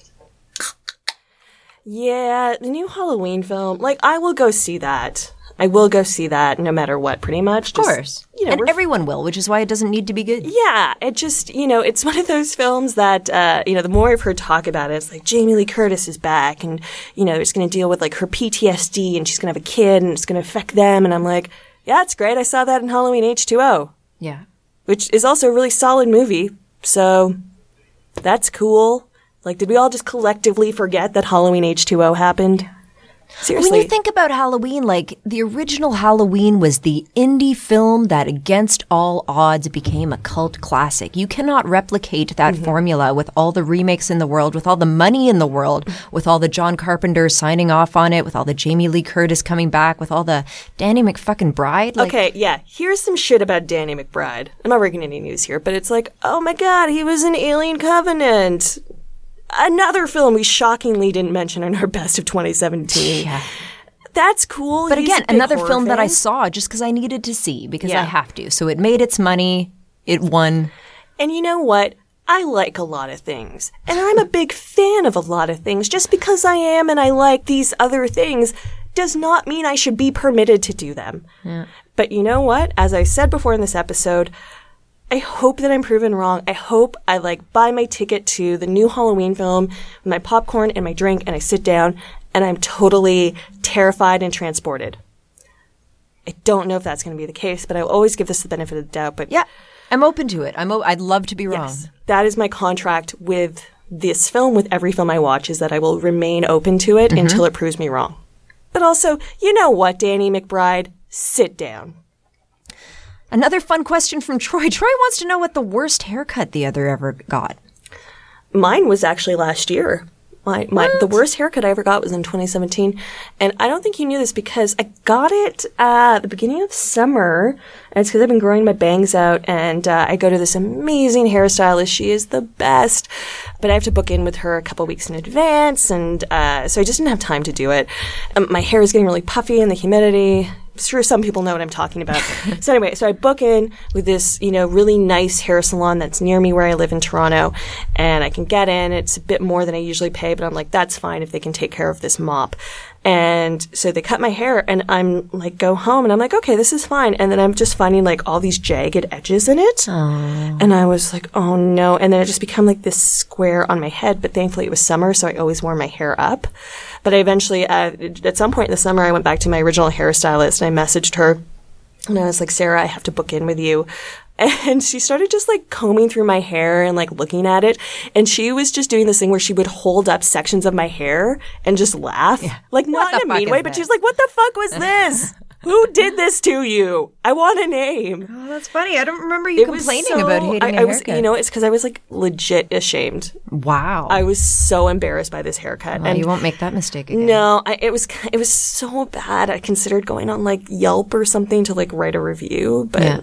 yeah, the new Halloween film. Like, I will go see that. I will go see that no matter what, pretty much. Of course. you know, and everyone will, which is why it doesn't need to be good. Yeah, it just, you know, it's one of those films that, uh, you know, the more I've heard talk about it, it's like Jamie Lee Curtis is back and, you know, it's going to deal with like her PTSD and she's going to have a kid and it's going to affect them. And I'm like, yeah, it's great. I saw that in Halloween H2O, Yeah. which is also a really solid movie. So that's cool. Like, did we all just collectively forget that Halloween H2O happened? Seriously. When you think about Halloween, like the original Halloween was the indie film that, against all odds, became a cult classic. You cannot replicate that mm-hmm. formula with all the remakes in the world, with all the money in the world, with all the John Carpenter signing off on it, with all the Jamie Lee Curtis coming back, with all the Danny McFucking Bride. Like, Okay, yeah. Here's some shit about Danny McBride. I'm not breaking any news here, but it's like, oh my god, he was in Alien Covenant. Another film we shockingly didn't mention in our best of 2017. Yeah. That's cool. But He's again, another film that I saw just because I needed to see because I have to. So it made its money. It won. And you know what? I like a lot of things. And I'm a big fan of a lot of things. Just because I am and I like these other things does not mean I should be permitted to do them. Yeah. But you know what? As I said before in this episode, I hope that I'm proven wrong. I hope I like buy my ticket to the new Halloween film with my popcorn and my drink and I sit down and I'm totally terrified and transported. I don't know if that's going to be the case, but I will always give this the benefit of the doubt. But Yeah. I'm open to it. I'm. O- I'd love to be wrong. Yes. That is my contract with this film, with every film I watch, is that I will remain open to it mm-hmm. until it proves me wrong. But also, you know what, Danny McBride? Sit down. Another fun question from Troy. Troy wants to know what the worst haircut the other ever got. Mine was actually last year. My, my the worst haircut I ever got was in 2017, and I don't think you knew this because I got it uh, at the beginning of summer, and it's because I've been growing my bangs out, and uh, I go to this amazing hairstylist. She is the best, but I have to book in with her a couple weeks in advance, and uh, so I just didn't have time to do it. Um, my hair is getting really puffy in the humidity sure some people know what I'm talking about. so anyway, so I book in with this, you know, really nice hair salon that's near me where I live in Toronto, and I can get in. It's a bit more than I usually pay, but I'm like, that's fine if they can take care of this mop. And so they cut my hair and I'm like, go home and I'm like, okay, this is fine. And then I'm just finding like all these jagged edges in it. And I was like, oh no. And then it just became like this square on my head. But thankfully it was summer, so I always wore my hair up. But I eventually, uh, at some point in the summer, I went back to my original hairstylist and I messaged her and I was like, Sarah, I have to book in with you. And she started just like combing through my hair and like looking at it. And she was just doing this thing where she would hold up sections of my hair and just laugh. Like not in a mean way, but this? she's like, what the fuck was this? Who did this to you? I want a name. Oh, that's funny. I don't remember you It complaining so- about hating I was, haircut. you know, it's because I was like legit ashamed. wow. I was so embarrassed by this haircut. Well, and you won't make that mistake again. no, I, it was it was so bad. I considered going on like Yelp or something to like write a review, but Yeah.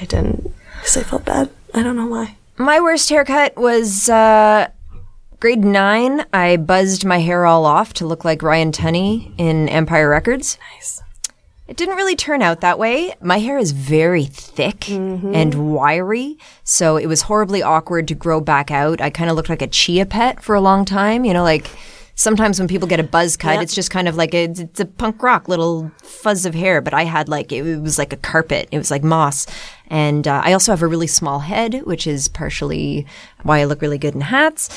I didn't because I felt bad. I don't know why. My worst haircut was uh, grade nine. I buzzed my hair all off to look like Robin Tunney in Empire Records. Nice. It didn't really turn out that way. My hair is very thick and wiry, so it was horribly awkward to grow back out. I kind of looked like a chia pet for a long time. You know, like sometimes when people get a buzz cut, Yep. it's just kind of like a, it's a punk rock little fuzz of hair. But I had like it was like a carpet. It was like moss, and uh, I also have a really small head, which is partially why I look really good in hats.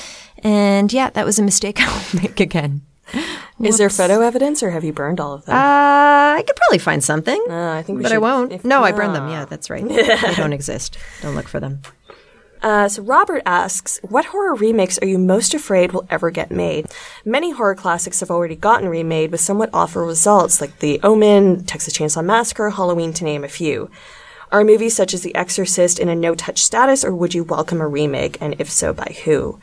And yeah, that was a mistake I'll make again. Is there photo evidence, or have you burned all of them? Uh, I could probably find something. Uh, I think we but I won't. if- no, I burned them. Yeah, that's right. they don't exist. Don't look for them. Uh, so Robert asks, what horror remakes are you most afraid will ever get made? Many horror classics have already gotten remade with somewhat awful results, like The Omen, Texas Chainsaw Massacre, Halloween, to name a few. Are movies such as The Exorcist in a no-touch status, or would you welcome a remake, and if so, by who?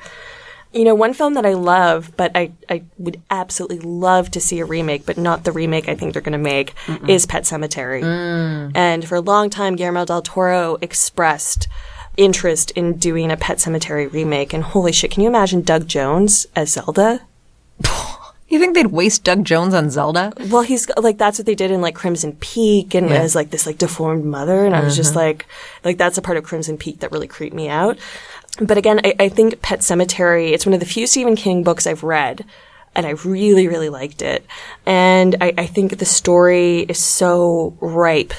You know, one film that I love, but I, I would absolutely love to see a remake, but not the remake I think they're going to make, is Pet Sematary. Mm. And for a long time, Guillermo del Toro expressed interest in doing a Pet Sematary remake. And holy shit, can you imagine Doug Jones as Zelda? You think they'd waste Doug Jones on Zelda? Well, he's like that's what they did in like Crimson Peak, and as like this like deformed mother, and I was just uh-huh. like, like that's a part of Crimson Peak that really creeped me out. But again, I, I think Pet Sematary. It's one of the few Stephen King books I've read, and I really, really liked it. And I, I think the story is so ripe,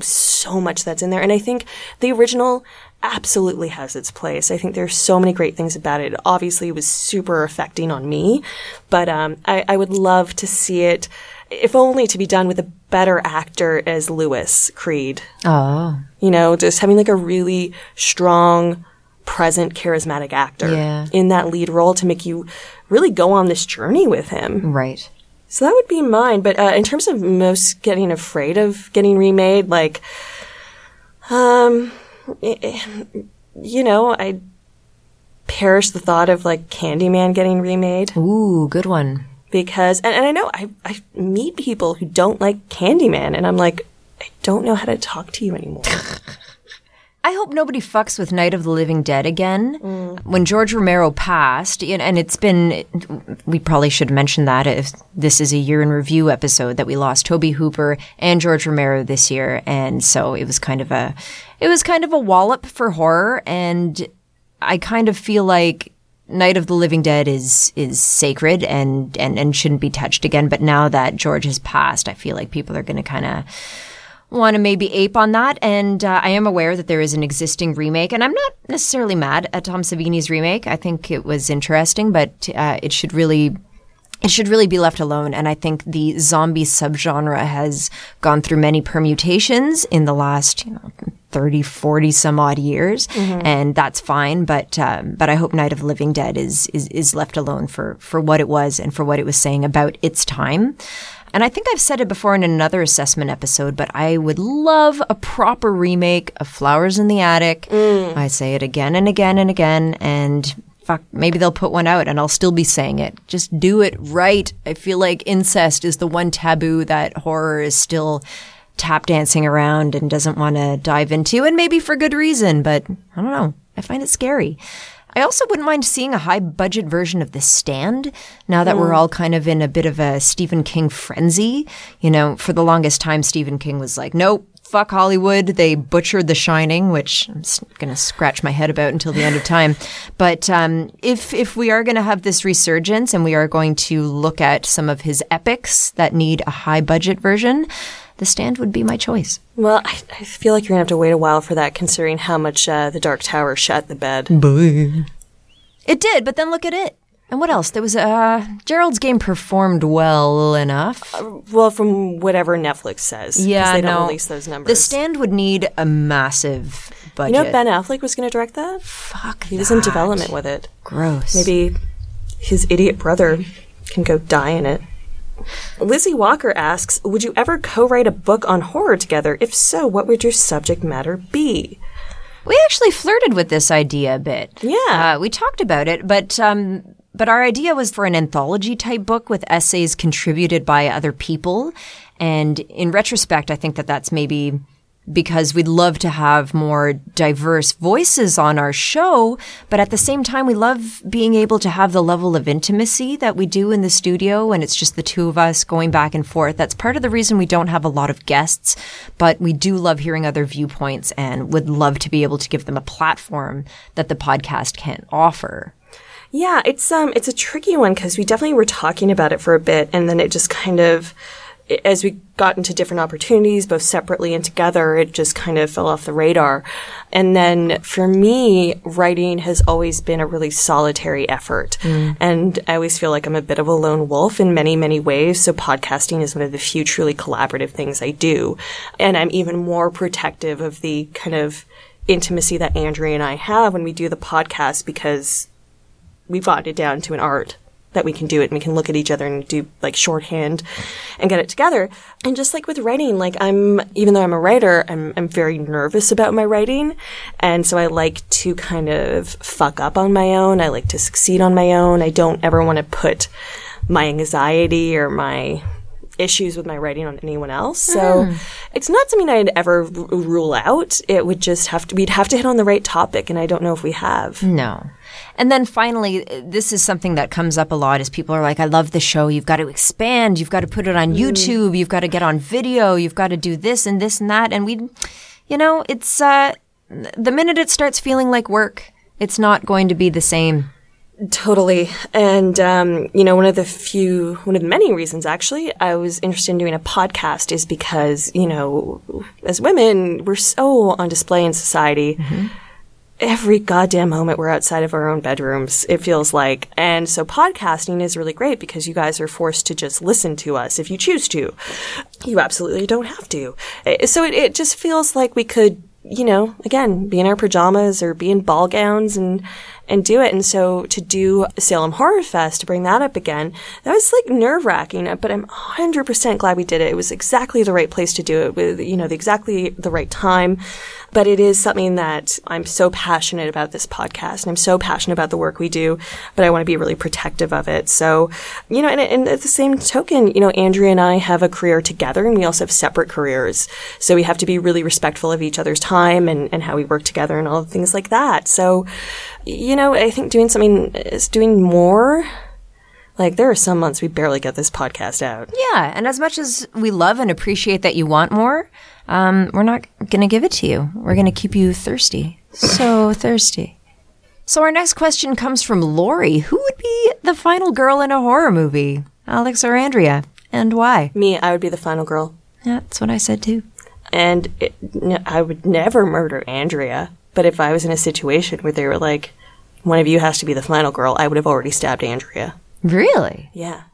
so much that's in there, and I think the original absolutely has its place. I think there's so many great things about it. Obviously, it was super affecting on me, but um, I, I would love to see it, if only to be done with a better actor as Louis Creed. Oh, You know, just having like a really strong, present, charismatic actor Yeah. in that lead role to make you really go on this journey with him. right. So that would be mine. But uh, in terms of most getting afraid of getting remade, like, um, you know, I perish the thought of like Candyman getting remade Ooh, good one. because, and, and I know I, I meet people who don't like Candyman, and I'm like, I don't know how to talk to you anymore. I hope nobody fucks with Night of the Living Dead again. Mm. When George Romero passed, and and it's been, we probably should mention that if this is a year in review episode that we lost Tobe Hooper and George Romero this year, and so it was kind of a, it was kind of a wallop for horror, and I kind of feel like Night of the Living Dead is is sacred and and and shouldn't be touched again. But now that George has passed, I feel like people are going to kind of want to maybe ape on that. And uh, I am aware that there is an existing remake, and I'm not necessarily mad at Tom Savini's remake. I think it was interesting, but uh, it should really. It should really be left alone. And I think the zombie subgenre has gone through many permutations in the last, you know, 30, 40 some odd years. And that's fine. But, um, but I hope Night of Living Dead is, is, is left alone for, for what it was and for what it was saying about its time. And I think I've said it before in another assessment episode, but I would love a proper remake of Flowers in the Attic. Mm. I say it again and again and again. And fuck, maybe they'll put one out and I'll still be saying it. Just do it right. I feel like incest is the one taboo that horror is still tap dancing around and doesn't want to dive into, and maybe for good reason, but I don't know. I find it scary. I also wouldn't mind seeing a high budget version of The Stand now that we're all kind of in a bit of a Stephen King frenzy. You know, for the longest time, Stephen King was like, nope, fuck Hollywood. They butchered The Shining, which I'm going to scratch my head about until the end of time. But um, if if we are going to have this resurgence and we are going to look at some of his epics that need a high budget version, The Stand would be my choice. Well, I, I feel like you're gonna have to wait a while for that, considering how much uh, the Dark Tower shut the bed. It did, but then look at it. And what else? There was uh Gerald's game performed well enough. Well, from whatever Netflix says, yeah, they no. don't release those numbers. The Stand would need a massive budget. you know, Ben Affleck was going to direct that. Fuck He was in development with it. Gross. Maybe his idiot brother can go die in it. Lizzie Walker asks, "Would you ever co-write a book on horror together? If so, what would your subject matter be?" We actually flirted with this idea a bit. Yeah. Uh, we talked about it, but um, but our idea was for an anthology type book with essays contributed by other people. And in retrospect, I think that that's maybe because we'd love to have more diverse voices on our show, but at the same time, we love being able to have the level of intimacy that we do in the studio, and it's just the two of us going back and forth. That's part of the reason we don't have a lot of guests, but we do love hearing other viewpoints and would love to be able to give them a platform that the podcast can't offer. Yeah, it's um, it's a tricky one because we definitely were talking about it for a bit, and then it just kind of, as we got into different opportunities, both separately and together, it just kind of fell off the radar. And then for me, writing has always been a really solitary effort, mm. and I always feel like I'm a bit of a lone wolf in many, many ways. So podcasting is one of the few truly collaborative things I do, and I'm even more protective of the kind of intimacy that Andrea and I have when we do the podcast because we've gotten it down to an art that we can do it and we can look at each other and do like shorthand and get it together. And just like with writing, like I'm, even though I'm a writer, I'm, I'm very nervous about my writing. And so I like to kind of fuck up on my own. I like to succeed on my own. I don't ever want to put my anxiety or my issues with my writing on anyone else. So hmm. it's not something I'd ever r- rule out. It would just have to, we'd have to hit on the right topic. And I don't know if we have. No. And then finally, this is something that comes up a lot is people are like, I love the show. You've got to expand. You've got to put it on YouTube. You've got to get on video. You've got to do this and this and that. And we, you know, it's, uh, the minute it starts feeling like work, it's not going to be the same. Totally. And, um, you know, one of the few, one of the many reasons actually I was interested in doing a podcast is because, you know, as women, we're so on display in society. Every goddamn moment we're outside of our own bedrooms, it feels like. And so podcasting is really great because you guys are forced to just listen to us if you choose to. You absolutely don't have to. Eh, So it, it just feels like we could, you know, again, be in our pajamas or be in ball gowns and, and do it. And so to do Salem Horror Fest, to bring that up again, that was like nerve wracking, but I'm 100% glad we did it. It was exactly the right place to do it with, you know, the exactly the right time. But it is something that I'm so passionate about this podcast and I'm so passionate about the work we do, but I want to be really protective of it. So, you know, and, and at the same token, you know, Andrea and I have a career together and we also have separate careers. So we have to be really respectful of each other's time and, and how we work together and all the things like that. So, you know, I think doing something is doing more. Like there are some months we barely get this podcast out. Yeah. And as much as we love and appreciate that you want more, um, we're not going to give it to you. We're going to keep you thirsty. So thirsty. So our next question comes from Lori. Who would be the final girl in a horror movie? Alex or Andrea? And why? Me, I would be the final girl. Yeah, that's what I said too. And it, n- I would never murder Andrea. But if I was in a situation where they were like, one of you has to be the final girl, I would have already stabbed Andrea. Really? Yeah.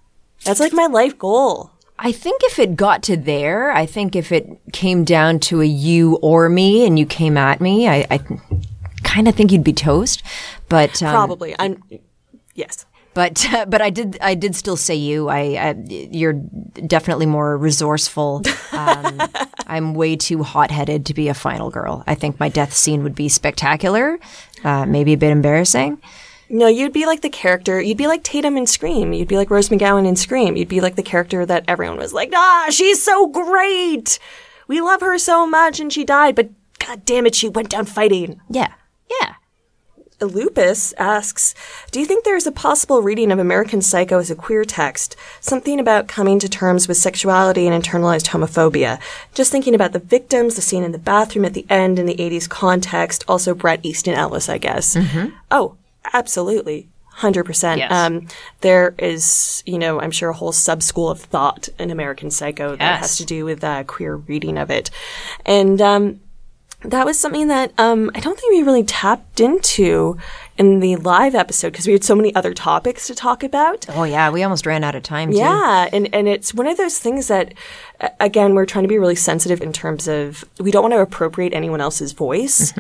That's like my life goal. I think if it got to there, I think if it came down to a you or me and you came at me, I, I kind of think you'd be toast. But um, Probably. I'm, yes. But but I did I did still say you. I, I you're definitely more resourceful. Um, I'm way too hot headed to be a final girl. I think my death scene would be spectacular, uh, maybe a bit embarrassing. No, you'd be like the character. You'd be like Tatum in Scream. You'd be like Rose McGowan in Scream. You'd be like the character that everyone was like, ah, she's so great. We love her so much and she died, but god damn it, she went down fighting. Yeah. Yeah. Lupus asks, Do you think there is a possible reading of American Psycho as a queer text? Something about coming to terms with sexuality and internalized homophobia. Just thinking about the victims, the scene in the bathroom at the end in the 80s context, also Bret Easton Ellis, I guess. Oh, absolutely. 100%. Yes. Um, there is, you know, I'm sure a whole sub school of thought in American Psycho that has to do with uh, queer reading of it. And, um, that was something that um, I don't think we really tapped into in the live episode because we had so many other topics to talk about. Oh yeah, we almost ran out of time too. Yeah, and and it's one of those things that, again, we're trying to be really sensitive in terms of we don't want to appropriate anyone else's voice.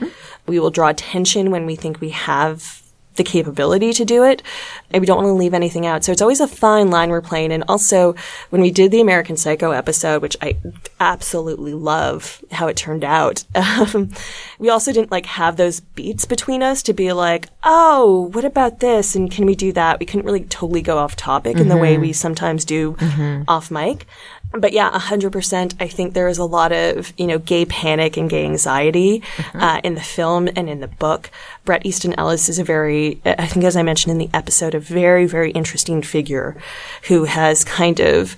We will draw attention when we think we have the capability to do it, and we don't want to leave anything out. So it's always a fine line we're playing. And also, when we did the American Psycho episode, which I absolutely love how it turned out, um, we also didn't like have those beats between us to be like, oh, what about this? And can we do that? We couldn't really totally go off topic in the way we sometimes do off mic. But yeah, 100%. I think there is a lot of, you know, gay panic and gay anxiety uh, in the film and in the book. Bret Easton Ellis is a very, I think, as I mentioned in the episode, a very, very interesting figure who has kind of,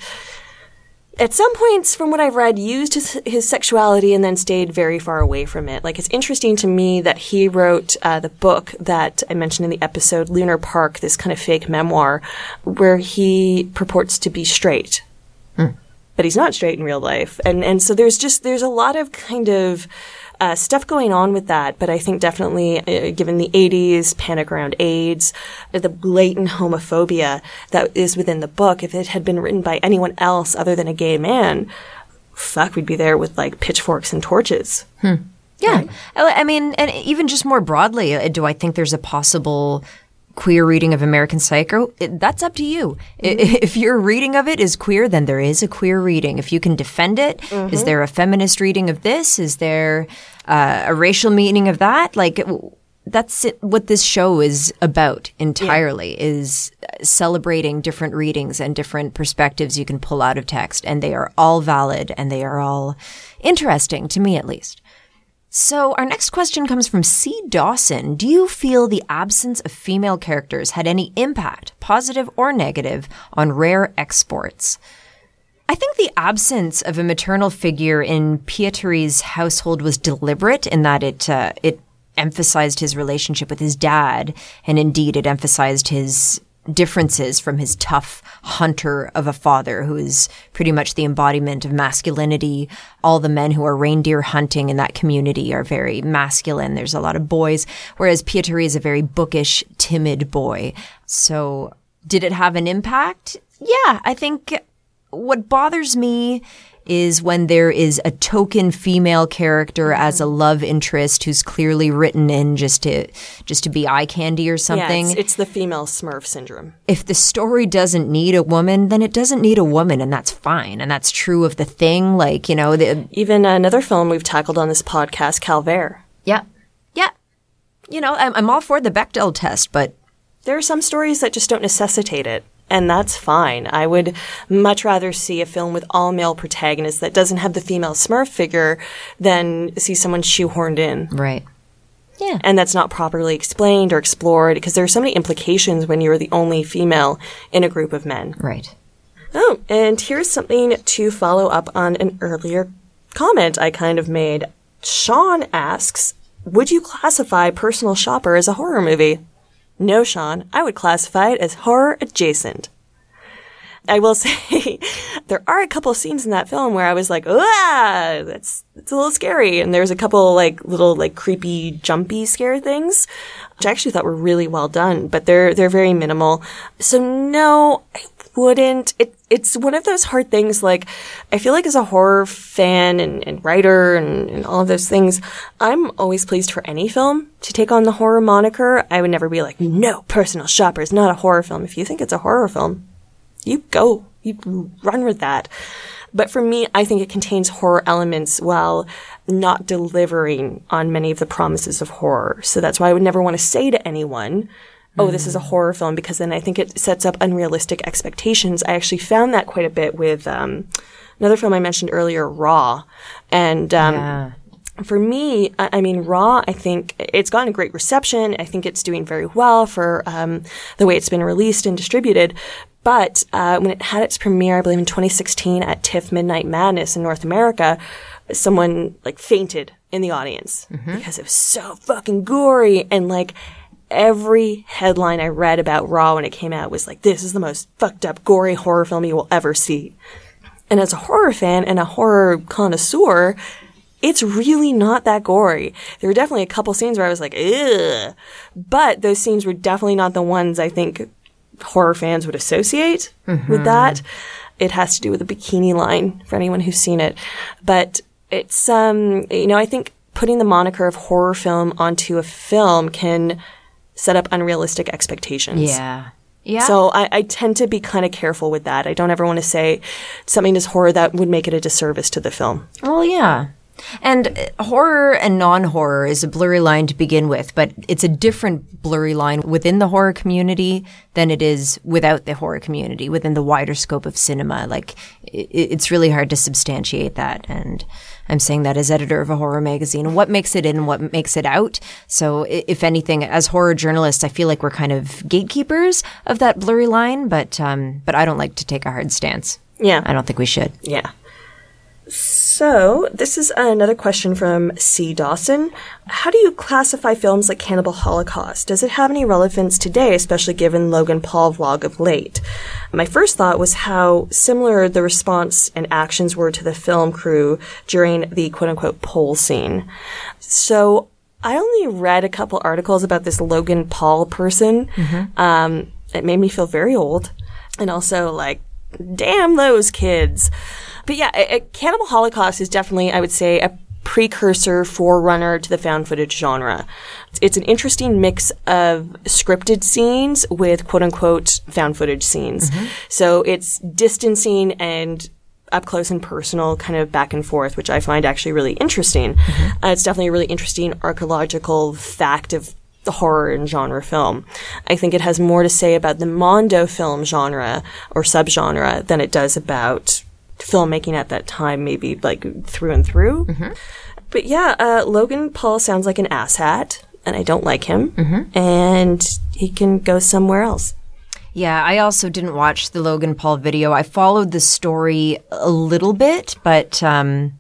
at some points, from what I've read, used his, his sexuality and then stayed very far away from it. Like, it's interesting to me that he wrote uh, the book that I mentioned in the episode, Lunar Park, this kind of fake memoir, where he purports to be straight but he's not straight in real life. And and so there's just there's a lot of kind of uh, stuff going on with that. But I think definitely, uh, given the '80s panic around AIDS, the blatant homophobia that is within the book, if it had been written by anyone else other than a gay man, fuck, we'd be there with like pitchforks and torches. Yeah. I I mean, and even just more broadly, uh, do I think there's a possible queer reading of American Psycho? It, that's up to you. I mm-hmm. If your reading of it is queer, then there is a queer reading. If you can defend it, is mm-hmm. there a feminist reading of this? Is there uh, a racial meaning of that? Like, that's it, what this show is about entirely is uh, celebrating different readings and different perspectives you can pull out of text and they are all valid and they are all interesting to me at least so, our next question comes from C. Dawson. Do you feel the absence of female characters had any impact, positive or negative, on rare exports? I think the absence of a maternal figure in Pietari's household was deliberate in that it uh, it emphasized his relationship with his dad, and indeed it emphasized his differences from his tough hunter of a father who is pretty much the embodiment of masculinity. All the men who are reindeer hunting in that community are very masculine. There's a lot of boys, whereas Pietari is a very bookish, timid boy. So did it have an impact? Yeah, I think what bothers me is when there is a token female character mm-hmm. as a love interest who's clearly written in just to just to be eye candy or Yeah, something it's, it's the female Smurf syndrome. if the story doesn't need a woman, then it doesn't need a woman, and that's fine. And that's true of the thing. Like, you know, the, Even another film we've tackled on this podcast, Calvaire. yeah, yeah. You know, I'm, I'm all for the Bechdel test, but There are some stories that just don't necessitate it, and that's fine. I would much rather see a film with all male protagonists that doesn't have the female Smurf figure than see someone shoehorned in. right. Yeah. And that's not properly explained or explored because there are so many implications when you're the only female in a group of men. Right. Oh, and here's something to follow up on an earlier comment I kind of made. Sean asks, would you classify Personal Shopper as a horror movie? No, Sean, I would classify it as horror adjacent. I will say there are a couple scenes in that film where I was like, ah, that's, that's a little scary. And there's a couple like little like creepy, jumpy scare things, which I actually thought were really well done, but they're, they're very minimal. So no, I wouldn't. It, it's one of those hard things. Like, I feel like as a horror fan and, and writer and, and all of those things, I'm always pleased for any film to take on the horror moniker. I would never be like, no, Personal Shopper is not a horror film. If you think it's a horror film, you go, you run with that. But for me, I think it contains horror elements while not delivering on many of the promises of horror. So that's why I would never want to say to anyone, oh, this is a horror film because then I think it sets up unrealistic expectations. I actually found that quite a bit with um, another film I mentioned earlier, Raw, and um, Yeah. for me, I I mean, Raw, I think it's gotten a great reception. I think it's doing very well for um, the way it's been released and distributed. But uh, when it had its premiere, I believe in 2016 at TIFF Midnight Madness in North America, someone like fainted in the audience because it was so fucking gory and like every headline I read about Raw when it came out was like, this is the most fucked up, gory horror film you will ever see. And as a horror fan and a horror connoisseur, it's really not that gory. There were definitely a couple scenes where I was like, ugh. But those scenes were definitely not the ones I think horror fans would associate with that. It has to do with the bikini line for anyone who's seen it. But it's, um, you know, I think putting the moniker of horror film onto a film can set up unrealistic expectations. Yeah. Yeah. So I, I tend to be kind of careful with that. I don't ever want to say something is horror that would make it a disservice to the film. Well, yeah. And uh, horror and non horror is a blurry line to begin with, but it's a different blurry line within the horror community than it is without the horror community, within the wider scope of cinema. Like, it's really hard to substantiate that. And I'm saying that as editor of a horror magazine. What makes it in and what makes it out? So, if anything, as horror journalists, I feel like we're kind of gatekeepers of that blurry line, but, um, but I don't like to take a hard stance. Yeah. I don't think we should. Yeah. So, this is another question from C. Dawson. How do you classify films like Cannibal Holocaust? Does it have any relevance today, especially given Logan Paul vlog of late? My first thought was how similar the response and actions were to the film crew during the quote unquote pole scene. So, I only read a couple articles about this Logan Paul person. Um, it made me feel very old and also like, damn those kids. But yeah, a, a Cannibal Holocaust is definitely, I would say, a precursor forerunner to the found footage genre. It's, an interesting mix of scripted scenes with quote unquote found footage scenes. So it's distancing and up close and personal, kind of back and forth, which I find actually really interesting. Uh, it's definitely a really interesting archaeological fact of the horror and genre film. I think it has more to say about the Mondo film genre or subgenre than it does about filmmaking at that time, maybe like through and through. But yeah, uh, Logan Paul sounds like an asshat, and I don't like him. And he can go somewhere else. Yeah, I also didn't watch the Logan Paul video. I followed the story a little bit, but um,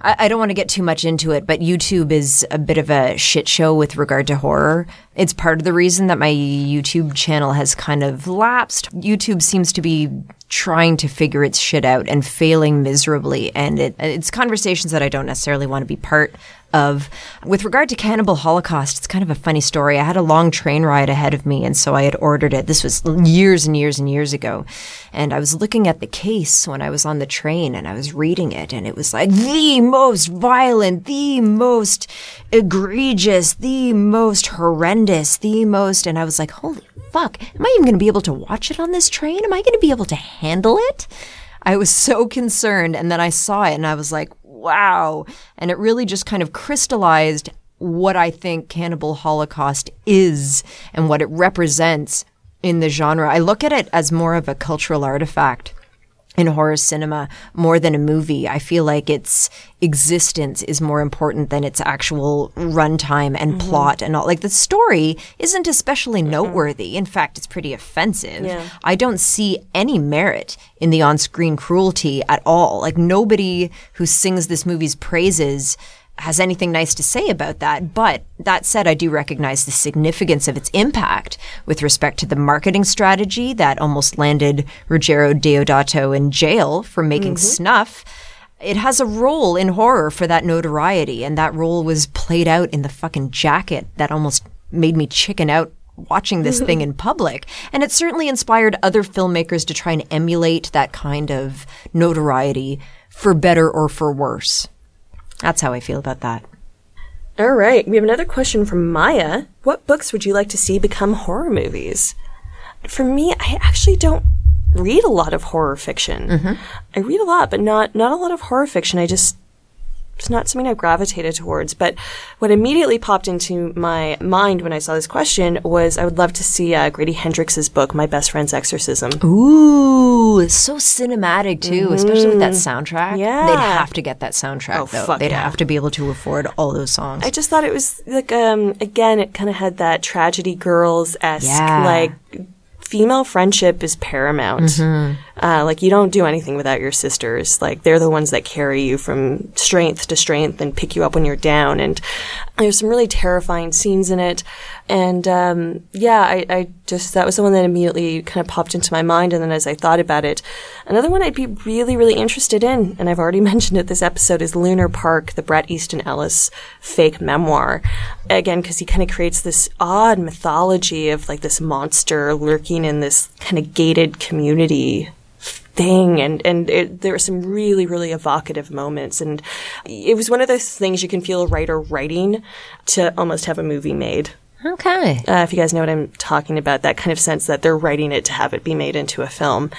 I, I don't want to get too much into it. But YouTube is a bit of a shit show with regard to horror. It's part of the reason that my YouTube channel has kind of lapsed. YouTube seems to be trying to figure its shit out and failing miserably, and it, it's conversations that I don't necessarily want to be part of. With regard to Cannibal Holocaust, it's kind of a funny story. I had a long train ride ahead of me, and so I had ordered it. This was years and years and years ago. And I was looking at the case when I was on the train and I was reading it, and it was like the most violent, the most egregious, the most horrendous, the most. And I was like, holy fuck, am I even going to be able to watch it on this train? Am I going to be able to handle it? I was so concerned. And then I saw it and I was like, wow. And it really just kind of crystallized what I think Cannibal Holocaust is and what it represents in the genre. I look at it as more of a cultural artifact in horror cinema more than a movie. I feel like its existence is more important than its actual runtime and mm-hmm. plot and all. Like the story isn't especially noteworthy. In fact, it's pretty offensive. Yeah. I don't see any merit in the on-screen cruelty at all. Like nobody who sings this movie's praises has anything nice to say about that. But that said, I do recognize the significance of its impact with respect to the marketing strategy that almost landed Ruggero Deodato in jail for making mm-hmm. snuff. It has a role in horror for that notoriety, and that role was played out in the fucking jacket that almost made me chicken out watching this thing in public. And it certainly inspired other filmmakers to try and emulate that kind of notoriety for better or for worse. That's how I feel about that. All right, we have another question from Maya. What books would you like to see become horror movies? For me, I actually don't read a lot of horror fiction. Mm-hmm. I read a lot, but not not a lot of horror fiction. I just it's not something I gravitated towards. But what immediately popped into my mind when I saw this question was I would love to see uh, Grady Hendrix's book, My Best Friend's Exorcism. Ooh, it's so cinematic too, especially with that soundtrack. Mm. Yeah. They'd have to get that soundtrack Oh, though. fuck They'd yeah. have to be able to afford all those songs. I just thought it was like um again it kind of had that tragedy girls esque Yeah. like female friendship is paramount. Uh, like you don't do anything without your sisters. Like they're the ones that carry you from strength to strength and pick you up when you're down. And there's some really terrifying scenes in it. And um, yeah, I, I just that was the one that immediately kind of popped into my mind. And then as I thought about it, another one I'd be really really interested in, and I've already mentioned it this episode, is Lunar Park, the Bret Easton Ellis fake memoir. Again, because he kind of creates this odd mythology of like this monster lurking in this kind of gated community thing and and it, there were some really really evocative moments and it was one of those things you can feel a writer writing to almost have a movie made okay. uh, if you guys know what I'm talking about, that kind of sense that they're writing it to have it be made into a film.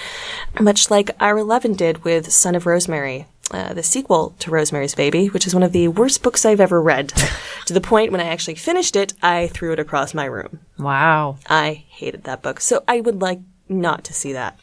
Much like Ira Levin did with Son of Rosemary, uh, the sequel to Rosemary's Baby, which is one of the worst books I've ever read. to the point when I actually finished it, I threw it across my room. Wow. I hated that book. So I would like not to see that.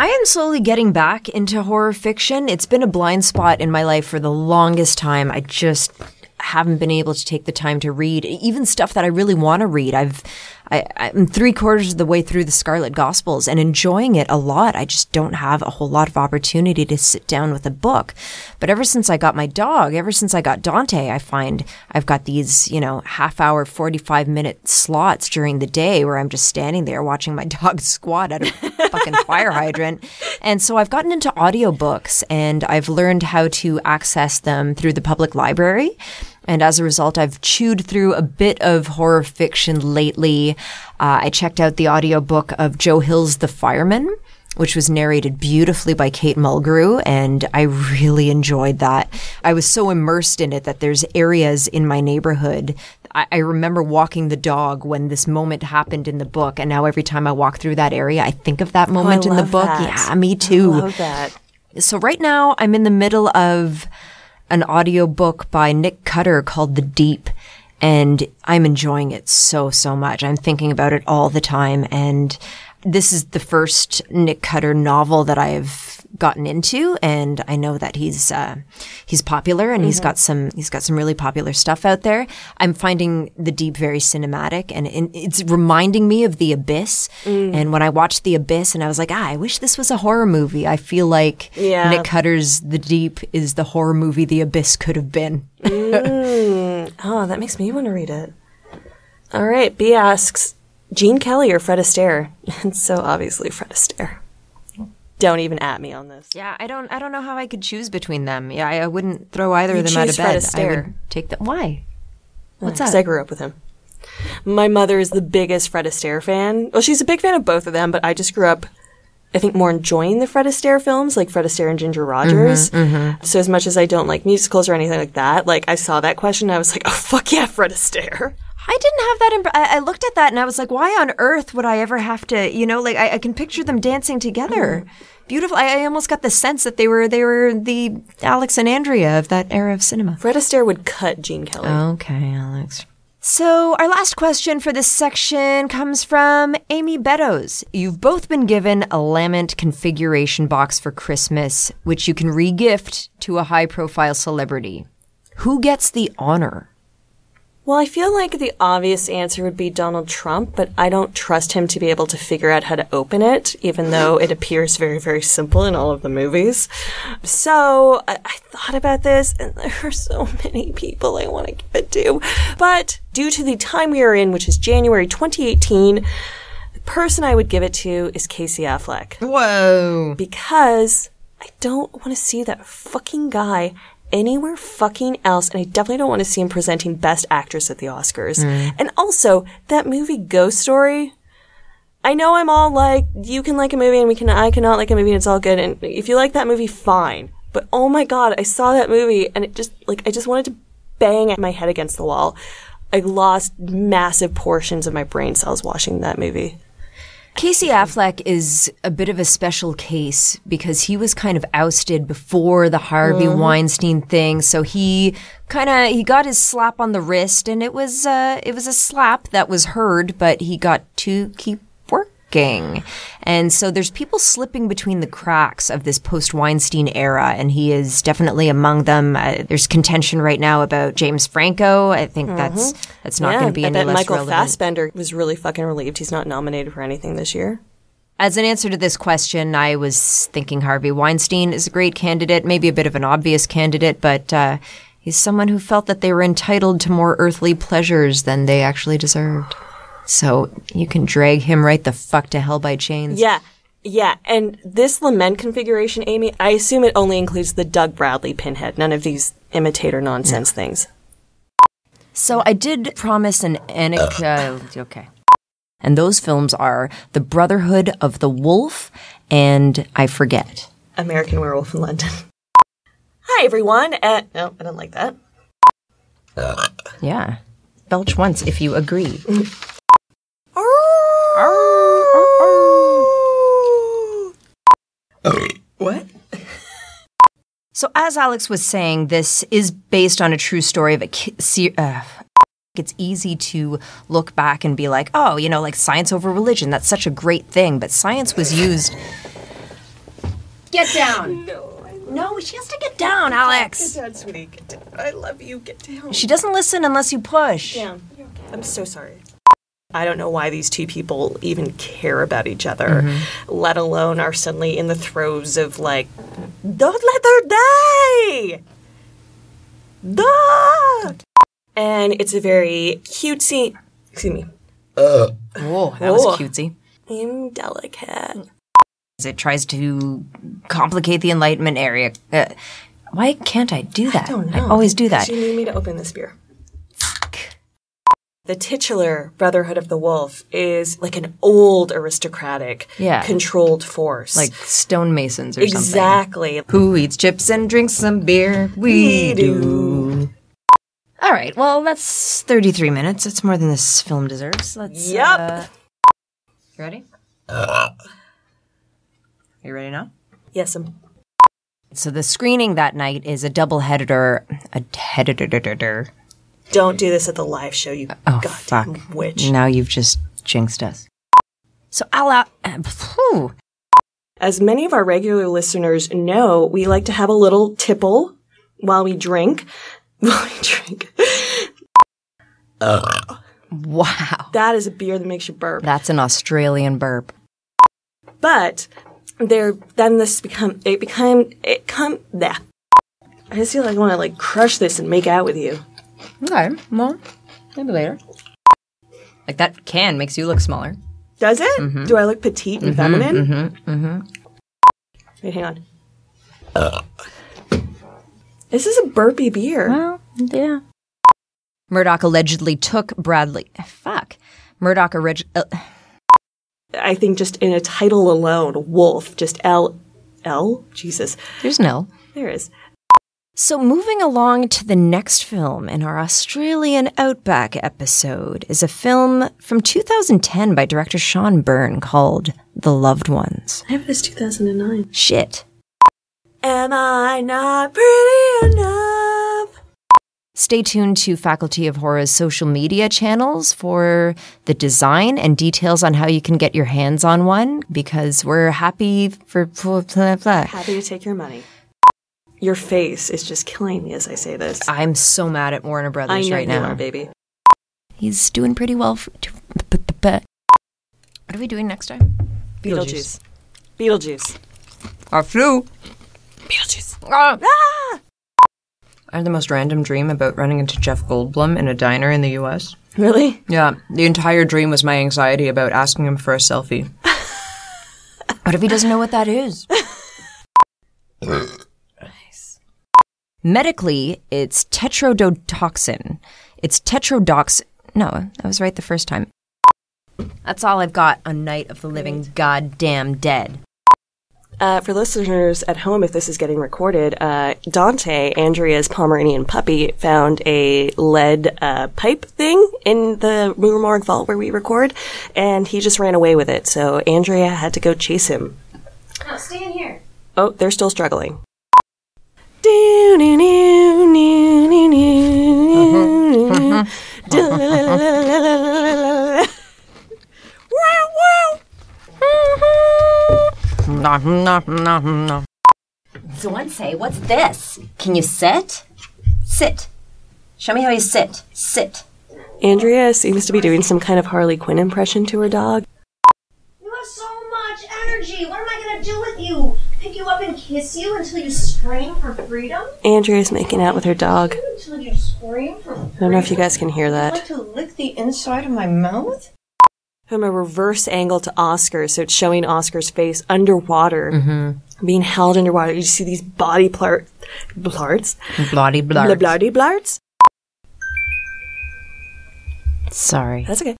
I am slowly getting back into horror fiction. It's been a blind spot in my life for the longest time. I just haven't been able to take the time to read even stuff that I really want to read. I've I, I'm three quarters of the way through the Scarlet Gospels and enjoying it a lot. I just don't have a whole lot of opportunity to sit down with a book. But ever since I got my dog, ever since I got Dante, I find I've got these, you know, half hour, 45 minute slots during the day where I'm just standing there watching my dog squat at a fucking fire hydrant. And so I've gotten into audiobooks and I've learned how to access them through the public library. And as a result, I've chewed through a bit of horror fiction lately. Uh, I checked out the audiobook of Joe Hill's The Fireman, which was narrated beautifully by Kate Mulgrew, and I really enjoyed that. I was so immersed in it that there's areas in my neighborhood. I, remember walking the dog when this moment happened in the book, and now every time I walk through that area, I think of that moment in the book. that. Yeah, me too. Love that. So right now I'm in the middle of an audiobook by Nick Cutter called The Deep and I'm enjoying it so so much. I'm thinking about it all the time and this is the first Nick Cutter novel that I've gotten into and I know that he's uh, he's popular and he's got some he's got some really popular stuff out there. I'm finding The Deep very cinematic and it's reminding me of The Abyss and when I watched The Abyss and I was like, ah, I wish this was a horror movie. I feel like Yeah. Nick Cutter's The Deep is the horror movie The Abyss could have been. Oh, that makes me want to read it. All right. B asks Gene Kelly or Fred Astaire? And so obviously Fred Astaire. Don't even at me on this. Yeah, I don't I don't know how I could choose between them. Yeah, I, I wouldn't throw either You of them out of Fred bed. I Astaire. would take them. Why? What's Because that? I grew up with him. My mother is the biggest Fred Astaire fan. Well, she's a big fan of both of them, but I just grew up, I think, more enjoying the Fred Astaire films, like Fred Astaire and Ginger Rogers. Mm-hmm, So as much as I don't like musicals or anything like that, like I saw that question, I was like, oh fuck yeah, Fred Astaire. I didn't have that. Imp- I, I looked at that and I was like, why on earth would I ever have to? You know, like I, I can picture them dancing together. Mm. Beautiful. I, I almost got the sense that they were they were the Alex and Andrea of that era of cinema. Fred Astaire would cut Gene Kelly. Okay, Alex. So, our last question for this section comes from Amy Beddoes. You've both been given a Lament configuration box for Christmas, which you can regift to a high profile celebrity. Who gets the honor? Well, I feel like the obvious answer would be Donald Trump, but I don't trust him to be able to figure out how to open it, even though it appears very, very simple in all of the movies. So I, I thought about this, and there are so many people I want to give it to. But due to the time we are in, which is January 2018, the person I would give it to is Casey Affleck Whoa. because I don't want to see that fucking guy anywhere fucking else, and I definitely don't want to see him presenting Best Actress at the Oscars. Mm. And also, that movie Ghost Story. I know I'm all like, you can like a movie and we can, I cannot like a movie and it's all good. And if you like that movie, fine. But oh my god, I saw that movie and it just, like, I just wanted to bang my head against the wall. I lost massive portions of my brain cells watching that movie. Casey Affleck is a bit of a special case because he was kind of ousted before the Harvey Weinstein thing. So he kind of he got his slap on the wrist, and it was uh, it was a slap that was heard, but he got to keep working. And so there's people slipping between the cracks of this post Weinstein era, and he is definitely among them. Uh, there's contention right now about James Franco. I think that's that's not going to be I any bet less Michael relevant. Fassbender was really fucking relieved he's not nominated for anything this year. As an answer to this question, I was thinking Harvey Weinstein is a great candidate, maybe a bit of an obvious candidate, but uh, he's someone who felt that they were entitled to more earthly pleasures than they actually deserved. So you can drag him right the fuck to hell by chains. Yeah. Yeah, and this lament configuration, Amy, I assume it only includes the Doug Bradley pinhead, none of these imitator nonsense things. So I did promise an anecdote. okay. And those films are The Brotherhood of the Wolf and I Forget. American Werewolf in London. Hi, everyone. Uh, no, I don't like that. Uh. Yeah. Belch once if you agree. What? So, as Alex was saying, this is based on a true story of a ki- uh, it's easy to look back and be like, oh, you know, like science over religion. That's such a great thing. But science was used. Get down. No, No, she has to get down, Alex. Get down, sweetie. Get down. I love you. Get down. She doesn't listen unless you push. down. I'm so sorry. I don't know why these two people even care about each other, let alone are suddenly in the throes of like, don't let her die! Duh! And it's a very cutesy, excuse me, Oh, that was Whoa. cutesy. indelicate. It tries to complicate the Enlightenment area. Uh, why can't I do that? I don't know. always do that. You need me to open this beer. The titular Brotherhood of the Wolf is like an old aristocratic, Yeah. controlled force. Like stonemasons or something. exactly. Who eats chips and drinks some beer? We, do. All right. Well, that's 33 minutes. That's more than this film deserves. Let's. Yep. uh, you ready? you ready now? Yes, I'm So the screening that night is a double header. A header. Don't do this at the live show, you Oh, goddamn fuck. witch. Now you've just jinxed us. So I'll. Uh. As many of our regular listeners know, we like to have a little tipple while we drink. While we drink. wow. That is a beer that makes you burp. That's an Australian burp. But there, then this become, it become, it come, there. I just feel like I want to like crush this and make out with you. Okay. Well, maybe later. Like that can makes you look smaller. Does it? Mm-hmm. Do I look petite and feminine? Mm-hmm, mm-hmm. Wait, hang on. This is a burpy beer. Well, yeah. Murdoch allegedly took Bradley. Fuck. Murdoch orig- uh, I think just in a title alone, Wolf, just L, L? Jesus. There's an L. There is. So, moving along to the next film in our Australian Outback episode is a film from 2010 by director Sean Byrne called The Loved Ones. I have this 2009. Shit. Am I not pretty enough? Stay tuned to Faculty of Horror's social media channels for the design and details on how you can get your hands on one because we're happy for. Blah, blah, blah. Happy to take your money. Your face is just killing me as I say this. I'm so mad at Warner I Brothers know right you now. are, baby. He's doing pretty well. For, what are we doing next time? Beetlejuice. Beetlejuice. Our flu. Beetlejuice. Ah! Ah! I had the most random dream about running into Jeff Goldblum in a diner in the U.S. Really? Yeah, the entire dream was my anxiety about asking him for a selfie. what if he doesn't know what that is? Medically, it's tetrodotoxin. It's tetrodox. No, I was right the first time. That's all I've got on Night of the Living Goddamn Dead. Uh, for listeners at home, if this is getting recorded, uh, Dante, Andrea's Pomeranian puppy, found a lead uh, pipe thing in the Moon Morgue vault where we record, and he just ran away with it. So Andrea had to go chase him. No, stay in here. Oh, they're still struggling. Zuanse, what's this? Can you sit? Sit. Show me how you sit. Sit. Andrea seems to be doing some kind of Harley Quinn impression to her dog. You have so much energy. What am I going to do with you? Pick you up and kiss you until you scream for freedom? Andrea's making out with her dog. Until you scream for freedom? I don't know if you guys can hear that. Like that. to lick the inside of my mouth? From a reverse angle to Oscar, so it's showing Oscar's face underwater, mm-hmm. being held underwater. You see these body plart, blarts, Bloody blarts, blard. bloody blarts. Sorry. That's okay.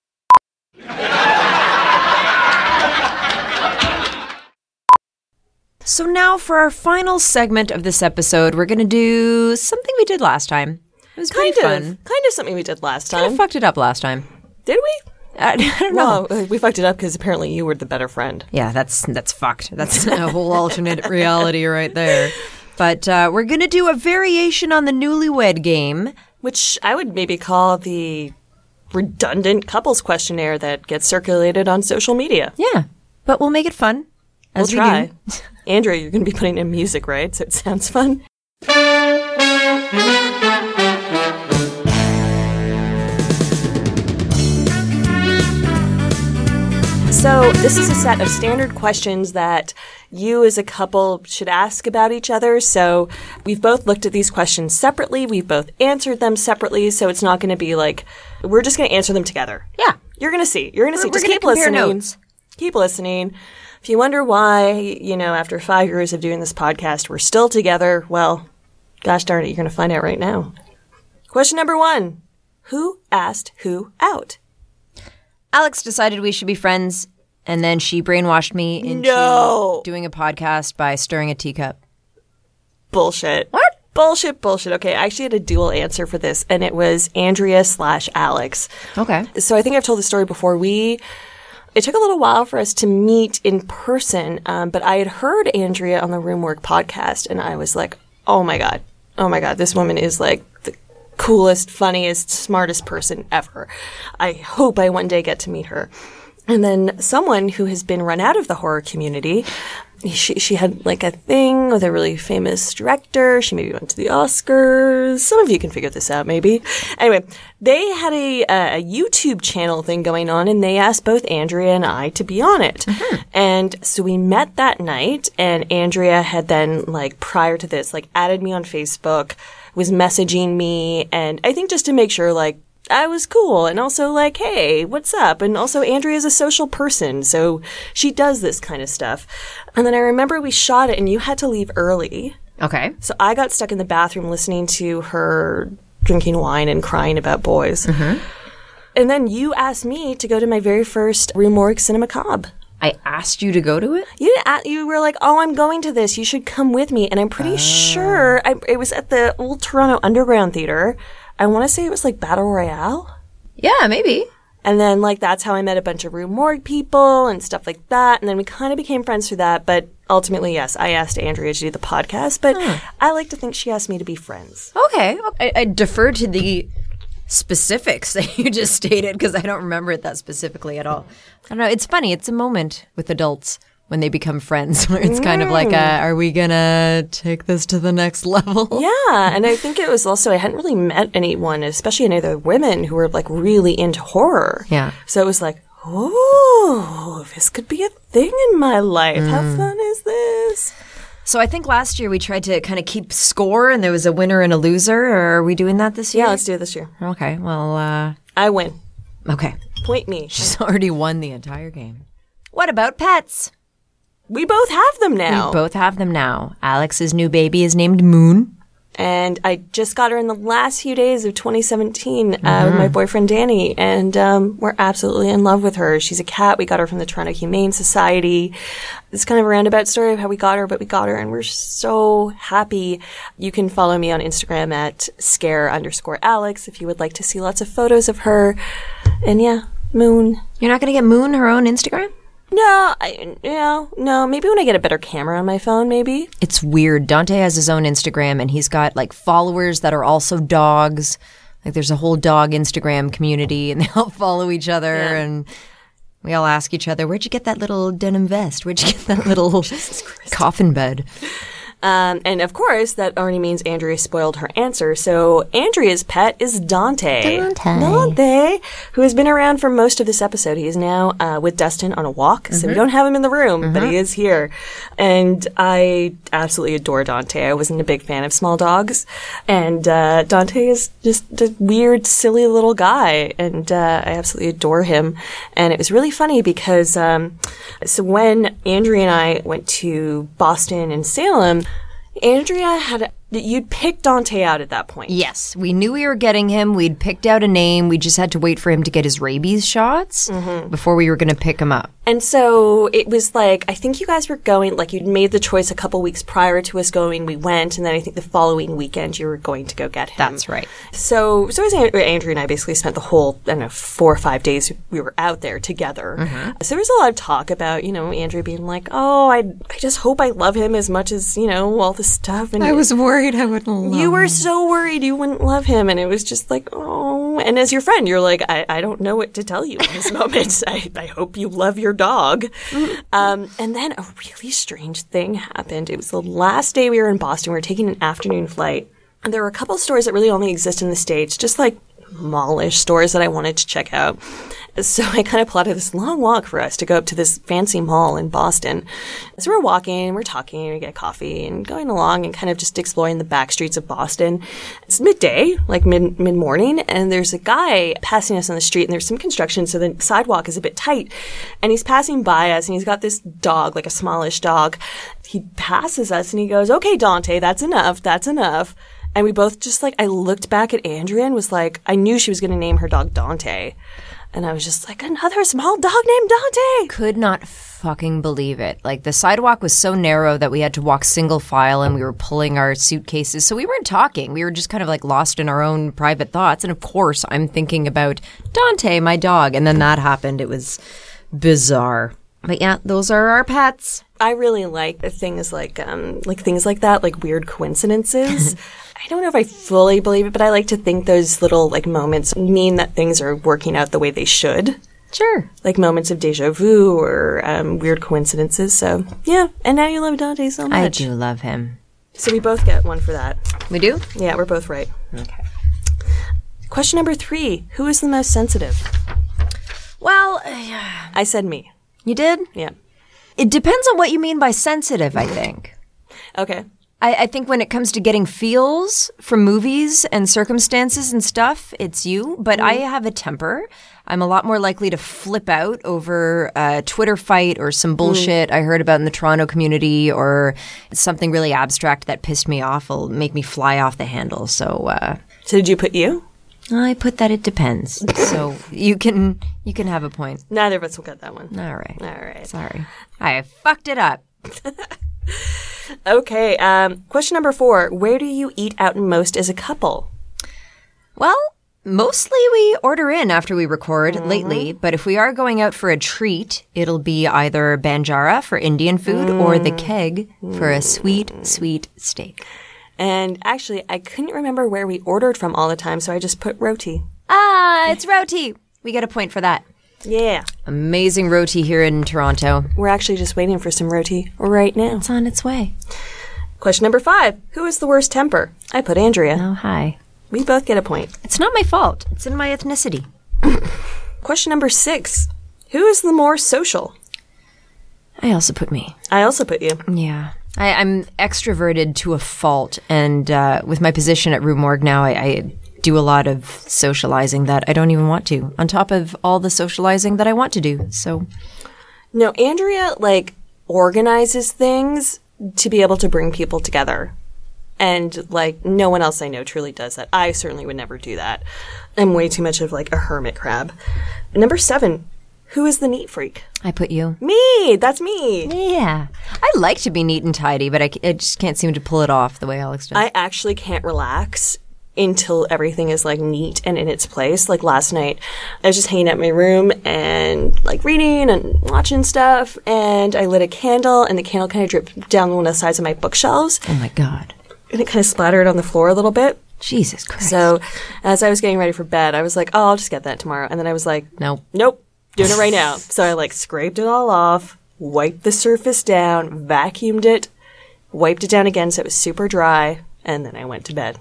So now for our final segment of this episode, we're going to do something we did last time. It was Kind pretty of, fun. kind of something we did last time. Kind of fucked it up last time. Did we? I, I don't know. No, uh, we fucked it up because apparently you were the better friend. Yeah, that's that's fucked. That's a whole alternate reality right there. But uh, we're gonna do a variation on the newlywed game. Which I would maybe call the redundant couples questionnaire that gets circulated on social media. Yeah, but we'll make it fun. As we'll we try. Andrea, you're going to be putting in music, right? So it sounds fun. So, this is a set of standard questions that you as a couple should ask about each other. So, we've both looked at these questions separately. We've both answered them separately. So, it's not going to be like, we're just going to answer them together. Yeah. You're going to see. You're going to see. we're Just gonna keep listening. notes. Keep listening. If you wonder why, you know, after five years of doing this podcast, we're still together, well, gosh darn it, you're going to find out right now. Question number one Who asked who out? Alex decided we should be friends, and then she brainwashed me into No. doing a podcast by stirring a teacup. Bullshit. What? Bullshit, bullshit. Okay, I actually had a dual answer for this, and it was Andrea slash Alex. Okay. So I think I've told the story before. We it took a little while for us to meet in person, um, but I had heard Andrea on the Rue Morgue podcast, and I was like, "Oh my god, oh my god, this woman is like the coolest, funniest, smartest person ever." I hope I one day get to meet her. And then someone who has been run out of the horror community, she, she had like a thing with a really famous director. She maybe went to the Oscars. Some of you can figure this out, maybe. Anyway, they had a, a YouTube channel thing going on and they asked both Andrea and I to be on it. Mm-hmm. And so we met that night and Andrea had then like prior to this, like added me on Facebook, was messaging me. And I think just to make sure like I was cool and also like, hey, what's up? And also Andrea's a social person, so she does this kind of stuff. And then I remember we shot it and you had to leave early. Okay. So I got stuck in the bathroom listening to her drinking wine and crying about boys. Mm-hmm. And then you asked me to go to my very first Rue Morgue Cinemacabre. I asked you to go to it. You didn't. You were like, "Oh, I'm going to this. You should come with me." And I'm pretty ah. sure I, it was at the old Toronto Underground Theater. I want to say it was like Battle Royale. Yeah, maybe. And then, like, that's how I met a bunch of Rue Morgue people and stuff like that. And then we kind of became friends through that. But ultimately, yes, I asked Andrea to do the podcast. But I like to think she asked me to be friends. Okay. I, I defer to the specifics that you just stated because I don't remember it that specifically at all. I don't know. It's funny. It's a moment with adults when they become friends where it's kind of like, a, are we to take this to the next level? Yeah. And I think it was also, I hadn't really met anyone, especially any other women who were like really into horror. Yeah. So it was like, oh, this could be a thing in my life. How mm. fun is this? So I think last year we tried to kind of keep score and there was a winner and a loser. Or are we doing that this year? Yeah, let's do it this year. Okay. Well, uh, I win. okay. Point me. She's already won the entire game. What about pets? We both have them now. We both have them now. Alex's new baby is named Moon. And I just got her in the last few days of 2017 uh, with my boyfriend Danny, and um, we're absolutely in love with her. She's a cat. We got her from the Toronto Humane Society. It's kind of a roundabout story of how we got her, but we got her, and we're so happy. You can follow me on Instagram at scare underscore Alex if you would like to see lots of photos of her. And yeah, Moon. You're not going to get Moon her own Instagram? No, I, no, no. Maybe when I get a better camera on my phone, maybe. It's weird. Dante has his own Instagram and he's got like followers that are also dogs. Like there's a whole dog Instagram community and they all follow each other Yeah. and we all ask each other, where'd you get that little denim vest? Where'd you get that little coffin bed? Um, and of course, that already means Andrea spoiled her answer. So Andrea's pet is Dante. Dante. Dante, who has been around for most of this episode. He is now uh, with Dustin on a walk, so we don't have him in the room, but he is here. And I absolutely adore Dante. I wasn't a big fan of small dogs, and uh, Dante is just a weird, silly little guy, and uh, I absolutely adore him. And it was really funny because um, so when Andrea and I went to Boston and Salem. Andrea had you'd picked Dante out at that point. Yes, we knew we were getting him. We'd picked out a name. We just had to wait for him to get his rabies shots mm-hmm. before we were going to pick him up. And so it was like, I think you guys were going, like you'd made the choice a couple weeks prior to us going. We went, and then I think the following weekend you were going to go get him. That's right. So, so as An- Andrea and I basically spent the whole, I don't know, four or five days we were out there together. Mm-hmm. So there was a lot of talk about, you know, Andrea being like, oh, I, I just hope I love him as much as, you know, all this stuff. And I was worried I wouldn't love you were so worried you wouldn't love him, and it was just like, oh. And as your friend, you're like, I, I don't know what to tell you in this moment. I, I hope you love your dog. Um, and then a really strange thing happened. It was the last day we were in Boston. We were taking an afternoon flight, and there were a couple stores that really only exist in the States, just like mallish stores that I wanted to check out. So I kind of plotted this long walk for us to go up to this fancy mall in Boston. So we're walking, we're talking, we get coffee and going along and kind of just exploring the back streets of Boston. It's midday, like mid mid morning, and there's a guy passing us on the street and there's some construction, so the sidewalk is a bit tight. And he's passing by us and he's got this dog, like a smallish dog. He passes us and he goes, Okay, Dante, that's enough, that's enough. And we both just like, I looked back at Andrea and was like, I knew she was going to name her dog Dante. And I was just like, another small dog named Dante. Could not fucking believe it. Like the sidewalk was so narrow that we had to walk single file and we were pulling our suitcases. So we weren't talking. We were just kind of like lost in our own private thoughts. And of course, I'm thinking about Dante, my dog. And then that happened. It was bizarre. But yeah, those are our pets. I really like things like um, like things like that, like weird coincidences. I don't know if I fully believe it, but I like to think those little like moments mean that things are working out the way they should. Sure. Like moments of deja vu or um, weird coincidences. So yeah, and now you love Dante so much. I do love him. So we both get one for that. We do? Yeah, we're both right. Okay. Question number three: Who is the most sensitive? Well, I said me. you did? Yeah. It depends on what you mean by sensitive, I think. Okay. I, I think when it comes to getting feels from movies and circumstances and stuff, it's you. But I have a temper. I'm a lot more likely to flip out over a Twitter fight or some bullshit I heard about in the Toronto community or something really abstract that pissed me off will make me fly off the handle. So uh, So did you put you? I put that it depends. so you can you can have a point. Neither of us will get that one. All right. All right. Sorry. I fucked it up. Okay. Um, question number four: Where do you eat out most as a couple? Well, mostly we order in after we record lately, but if we are going out for a treat, it'll be either Banjara for Indian food or the keg for a sweet, sweet steak. And actually, I couldn't remember where we ordered from all the time, so I just put roti. Ah, it's roti. We get a point for that. Yeah. Amazing roti here in Toronto. We're actually just waiting for some roti right now. It's on its way. Question number five: Who is the worst temper? I put Andrea. Oh, hi. We both get a point. It's not my fault. It's in my ethnicity. Question number six: Who is the more social? I also put me. I also put you. Yeah. I, I'm extroverted to a fault, and uh, with my position at Rue Morgue now, I, I do a lot of socializing that I don't even want to, on top of all the socializing that I want to do. So, No, Andrea like organizes things to be able to bring people together. And like no one else I know truly does that. I certainly would never do that. I'm way too much of like a hermit crab. Number seven, who is the neat freak? I put you. Me. That's me. Yeah. I like to be neat and tidy, but I just can't seem to pull it off the way Alex does. I actually can't relax until everything is like neat and in its place. Like last night, I was just hanging out my room and like reading and watching stuff, and I lit a candle, and the candle kind of dripped down one of the sides of my bookshelves, oh my God. and it kind of splattered on the floor a little bit. Jesus Christ. So as I was getting ready for bed, I was like, "Oh, I'll just get that tomorrow," and then I was like, nope. Nope, doing it right now. So I like scraped it all off, wiped the surface down, vacuumed it, wiped it down again so it was super dry, and then I went to bed.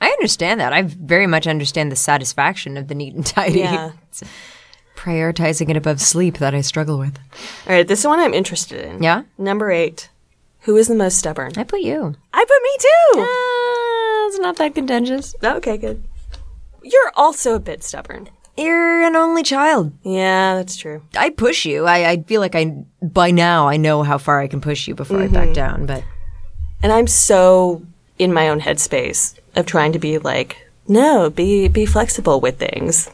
I understand that. I very much understand the satisfaction of the neat and tidy. Yeah. It's prioritizing it above sleep that I struggle with. All right, this is one I'm interested in. Yeah? Number eight. Who is the most stubborn? I put you. I put me too. Uh, it's not that contentious. Okay, good. You're also a bit stubborn. You're an only child. Yeah, that's true. I push you. I, I feel like I by now I know how far I can push you before I back down. But And I'm so in my own headspace of trying to be like, no, be be flexible with things.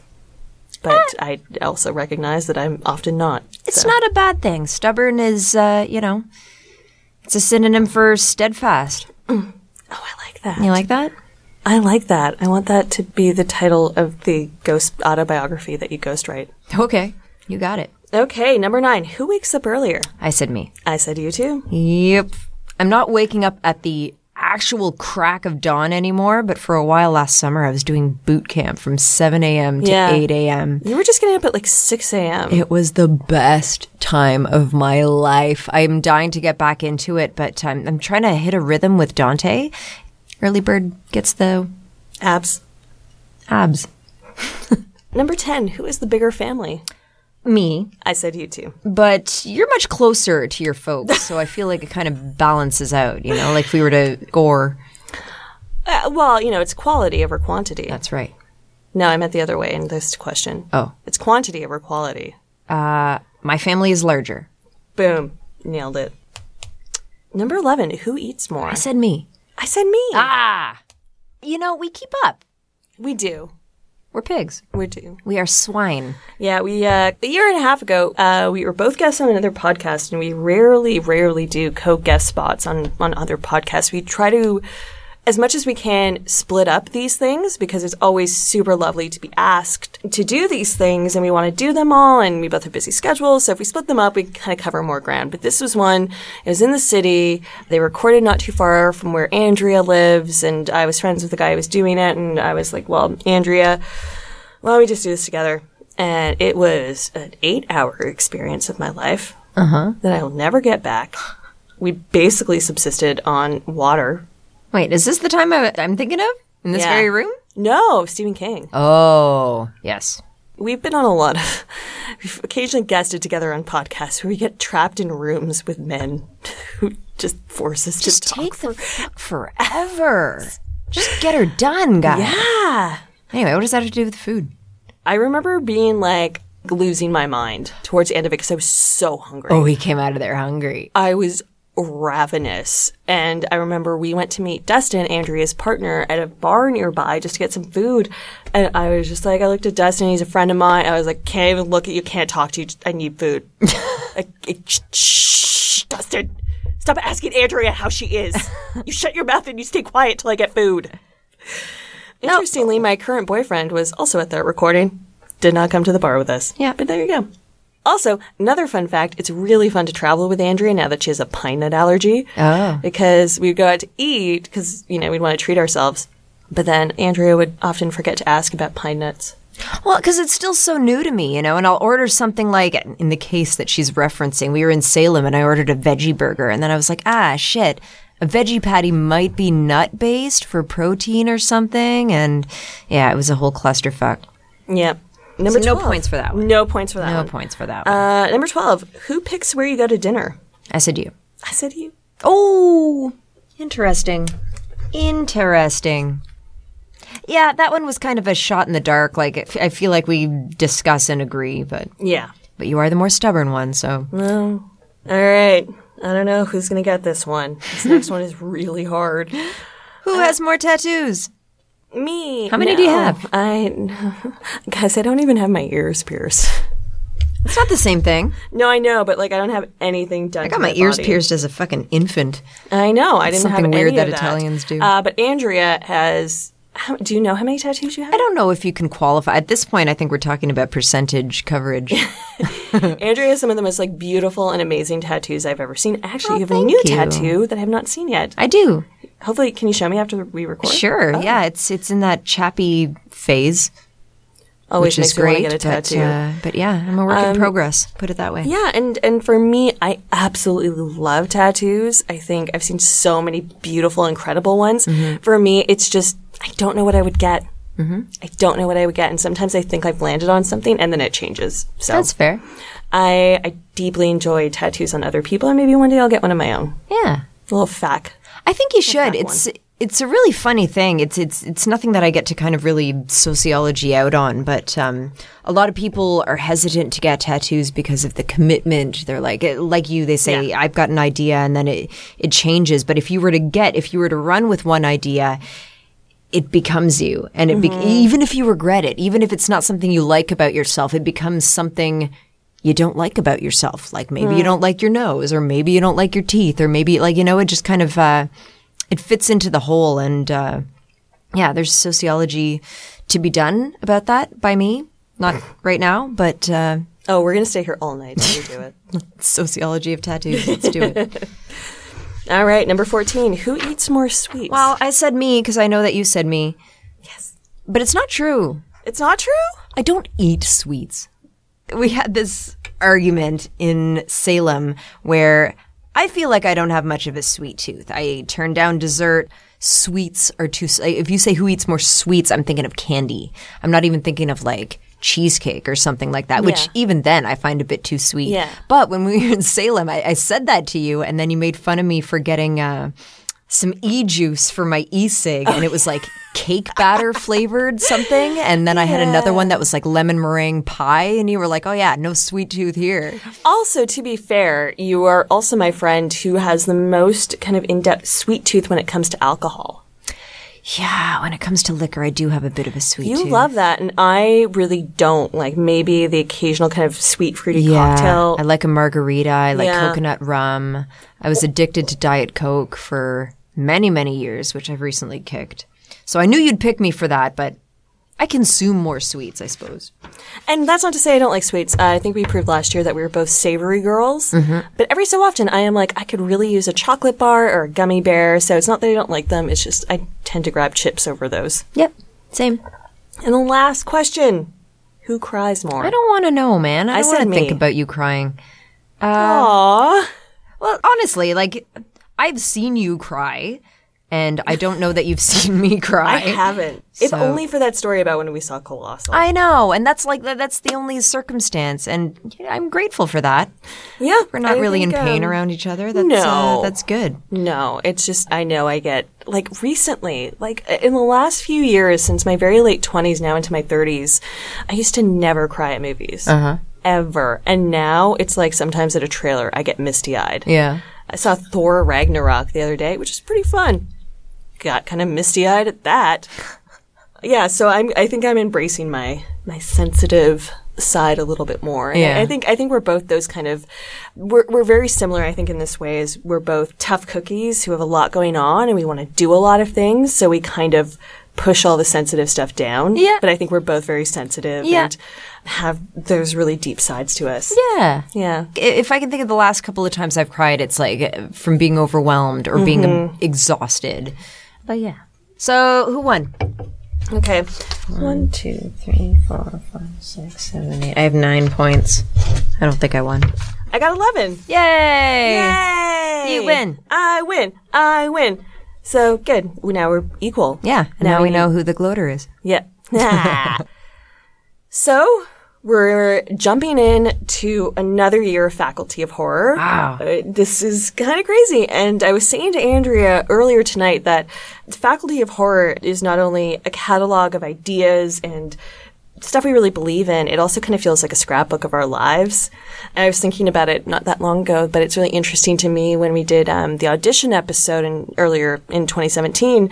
But I also recognize that I'm often not. it's so. not a bad thing. Stubborn is, uh, you know, it's a synonym for steadfast. Oh, I like that. You like that? I like that. I want that to be the title of the ghost autobiography that you ghostwrite. Okay, you got it. Okay, number nine. Who wakes up earlier? I said me. I said you too. Yep. I'm not waking up at the actual crack of dawn anymore, but for a while last summer I was doing boot camp from 7 a.m. to Yeah. 8 a.m. You were just getting up at like 6 a.m. It was the best time of my life. I'm dying to get back into it, but um, I'm trying to hit a rhythm with Dante. Early bird gets the Abs. abs. Number 10. Who is the bigger family? Me, I said you too. but you're much closer to your folks, so I feel like it kind of balances out, you know, like if we were to gore. Uh, well, you know, it's quality over quantity. That's right. no, I meant the other way in this question. Oh. It's quantity over quality. Uh, my family is larger. Boom. Nailed it. Number 11. Who eats more? I said me. I said me. Ah! You know, we keep up. We do. We're pigs. We do. We are swine. Yeah, we uh, a year and a half ago, uh, we were both guests on another podcast, and we rarely, rarely do co-guest spots on on other podcasts. We try to, as much as we can, split up these things because it's always super lovely to be asked to do these things, and we want to do them all, and we both have busy schedules. So if we split them up, we kind of cover more ground. But this was one. It was in the city. They recorded not too far from where Andrea lives, and I was friends with the guy who was doing it, and I was like, well, Andrea why don't we just do this together? And it was an eight hour experience of my life uh-huh. that I will never get back. We basically subsisted on water. Wait, is this the time I, I'm thinking of? In this Yeah. very room? No, Stephen King. Oh, yes. We've been on a lot of, we've occasionally guested together on podcasts where we get trapped in rooms with men who just force us Just to talk. take the fuck forever. Just get her done, guys. yeah. Anyway, what does that have to do with food? I remember being like losing my mind towards the end of it because I was so hungry. Oh, he came out of there hungry. I was ravenous. And I remember we went to meet Dustin, Andrea's partner, at a bar nearby just to get some food. And I was just like, I looked at Dustin, he's a friend of mine. I was like, can't even look at you, can't talk to you, I need food. like, shh, shh, Dustin, stop asking Andrea how she is. you shut your mouth and you stay quiet till I get food. Interestingly, my current boyfriend was also at that recording. Did not come to the bar with us. Yeah. But there you go. Also, another fun fact, it's really fun to travel with Andrea now that she has a pine nut allergy. Oh. Because we'd go out to eat because, you know, we'd want to treat ourselves. But then Andrea would often forget to ask about pine nuts. Well, because it's still so new to me, you know, and I'll order something like, in the case that she's referencing, we were in Salem and I ordered a veggie burger, and then I was like, ah, shit, a veggie patty might be nut based for protein or something, and yeah, it was a whole clusterfuck. Yep. Number So no points for that one. No points for that No one. points for that one. Uh, number 12. Who picks where you go to dinner? I said you. I said you. Oh, interesting. Interesting. Yeah, that one was kind of a shot in the dark. Like I feel like we discuss and agree, but Yeah. but you are the more stubborn one, so Well, all right. I don't know who's going to get this one. This next one is really hard. Who has more tattoos? Me. How many do you have? I, guys, I don't even have my ears pierced. It's not the same thing. No, I know, but like I don't have anything done. I got my ears pierced as a fucking infant. I know. I didn't have something weird any that of Italians do. Uh, but Andrea has. How, do you know how many tattoos you have? I don't know if you can qualify. At this point, I think we're talking about percentage coverage. Andrea has some of the most like beautiful and amazing tattoos I've ever seen. Actually, Oh, you have a new you. tattoo that I have not seen yet. I do. Hopefully, can you show me after we record? Sure. Yeah, it's it's in that chappy phase, Always which is great. to get a but, tattoo. Um, uh, but yeah, I'm a work in progress. Put it that way. Yeah, and and for me, I absolutely love tattoos. I think I've seen so many beautiful, incredible ones. Mm-hmm. For me, it's just I don't know what I would get. Mm-hmm. I don't know what I would get, and sometimes I think I've landed on something, and then it changes. So That's fair. I I deeply enjoy tattoos on other people, and maybe one day I'll get one of my own. Yeah. A little fact. I think you should. It's it's a really funny thing. It's it's it's nothing that I get to kind of really sociology out on, but um, a lot of people are hesitant to get tattoos because of the commitment. They're like like you. They say Yeah. I've got an idea, and then it it changes. But if you were to get, if you were to run with one idea. It becomes you, and it be- even if you regret it, even if it's not something you like about yourself, it becomes something you don't like about yourself. Like maybe you don't like your nose, or maybe you don't like your teeth, or maybe like you know, it just kind of uh, it fits into the whole. And uh, yeah, there's sociology to be done about that by me. Not right now, but uh, Oh, we're gonna stay here all night do it. sociology of tattoos. Let's do it. all right, number fourteen. Who eats more sweets? well, I said me because I know that you said me. Yes, but it's not true. it's not true. I don't eat sweets. We had this argument in Salem where I feel like I don't have much of a sweet tooth. I turn down dessert. Sweets are too. If you say who eats more sweets, I'm thinking of candy. I'm not even thinking of like cheesecake or something like that, which Yeah. even then I find a bit too sweet. Yeah. But when we were in Salem, I, I said that to you, and then you made fun of me for getting. Uh, some e juice for my e cig, and it was like cake batter flavored something. And then I had another one that was like lemon meringue pie, and you were like, "Oh yeah, no sweet tooth here." Also, to be fair, you are also my friend who has the most kind of in-depth sweet tooth when it comes to alcohol. Yeah, when it comes to liquor, I do have a bit of a sweet You tooth. love that, and I really don't. Like maybe the occasional kind of sweet fruity yeah, cocktail. I like a margarita. I like Yeah. coconut rum. I was addicted to Diet Coke for many, many years, which I've recently kicked. So I knew you'd pick me for that, but I consume more sweets, I suppose. And that's not to say I don't like sweets. Uh, I think we proved last year that we were both savory girls. Mm-hmm. But every so often, I am like, I could really use a chocolate bar or a gummy bear. So it's not that I don't like them. It's just I tend to grab chips over those. Yep, same. And the last question: Who cries more? I don't want to know, man. I I don't want to think about you crying. Aww. Well, honestly, like I've seen you cry, and I don't know that you've seen me cry. I haven't. If only for that story about when we saw Colossal. I know, and that's like that's the only circumstance, and I'm grateful for that. yeah, We're not I really think, in pain um, around each other. That's uh, no. that's good. No, it's just I know I get like recently, like in the last few years since my very late twenties, now into my thirties, I used to never cry at movies. Uh-huh. Ever. And now it's like sometimes at a trailer I get misty eyed. Yeah. I saw Thor Ragnarok the other day, which is pretty fun. Got kind of misty eyed at that. Yeah, so I'm I think I'm embracing my my sensitive side a little bit more. And Yeah. I think I think we're both those kind of we're we're very similar I think in this way is we're both tough cookies who have a lot going on and we want to do a lot of things, so we kind of push all the sensitive stuff down. Yeah. But I think we're both very sensitive Yeah. and have those really deep sides to us. Yeah. Yeah. If I can think of the last couple of times I've cried, it's like uh, from being overwhelmed or being um, exhausted. But yeah. So who won? Okay. One, two, three, four, five, six, seven, eight. I have nine points. I don't think I won. I got 11. Yay! Yay! You win. I win. I win. So good. Now we're equal. Yeah. And now, we know who the gloater is. Yeah. so we're jumping in to another year of Faculty of Horror. Wow. Uh, this is kind of crazy. And I was saying to Andrea earlier tonight that Faculty of Horror is not only a catalog of ideas and stuff we really believe in, it also kind of feels like a scrapbook of our lives. I was thinking about it not that long ago, but it's really interesting to me when we did um, the audition episode in, earlier in 2017.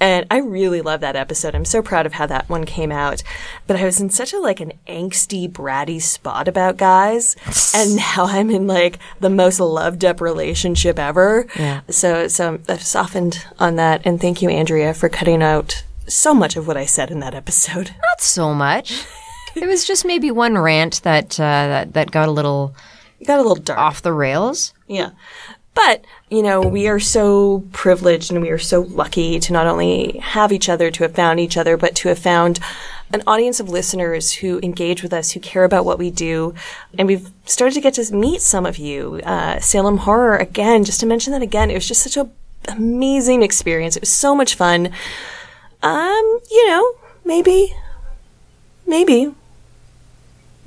And I really love that episode. I'm so proud of how that one came out. But I was in such a like an angsty, bratty spot about guys. and now I'm in like the most loved up relationship ever. Yeah. So, so I've softened on that. And thank you, Andrea, for cutting out so much of what I said in that episode. Not so much. it was just maybe one rant that uh, that that got a little It got a little dark. off the rails. Yeah. But, you know, we are so privileged and we are so lucky to not only have each other, to have found each other, but to have found an audience of listeners who engage with us, who care about what we do. And we've started to get to meet some of you. Uh, Salem Horror, again, just to mention that again, it was just such an amazing experience. It was so much fun. Um, you know, maybe, maybe,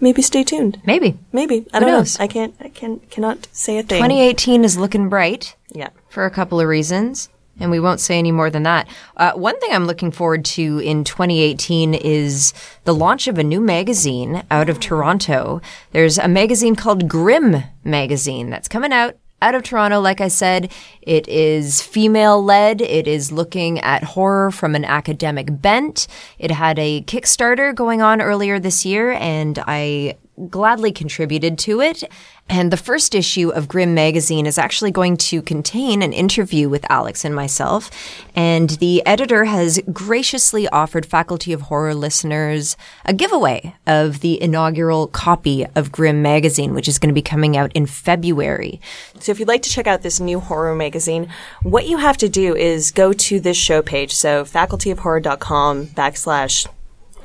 maybe stay tuned. Maybe Maybe. I Who don't knows? know. I can't, I can, cannot say a thing. 2018 is looking bright. Yeah. for a couple of reasons, and we won't say any more than that. Uh, one thing I'm looking forward to in 2018 is the launch of a new magazine out of Toronto. There's a magazine called Grim Magazine that's coming out. Out of Toronto, like I said, it is female led. It is looking at horror from an academic bent. It had a Kickstarter going on earlier this year, and I gladly contributed to it. And the first issue of Grim Magazine is actually going to contain an interview with Alex and myself. And the editor has graciously offered Faculty of Horror listeners a giveaway of the inaugural copy of Grim Magazine, which is going to be coming out in February. So if you'd like to check out this new horror magazine, what you have to do is go to this show page. So facultyofhorror.com backslash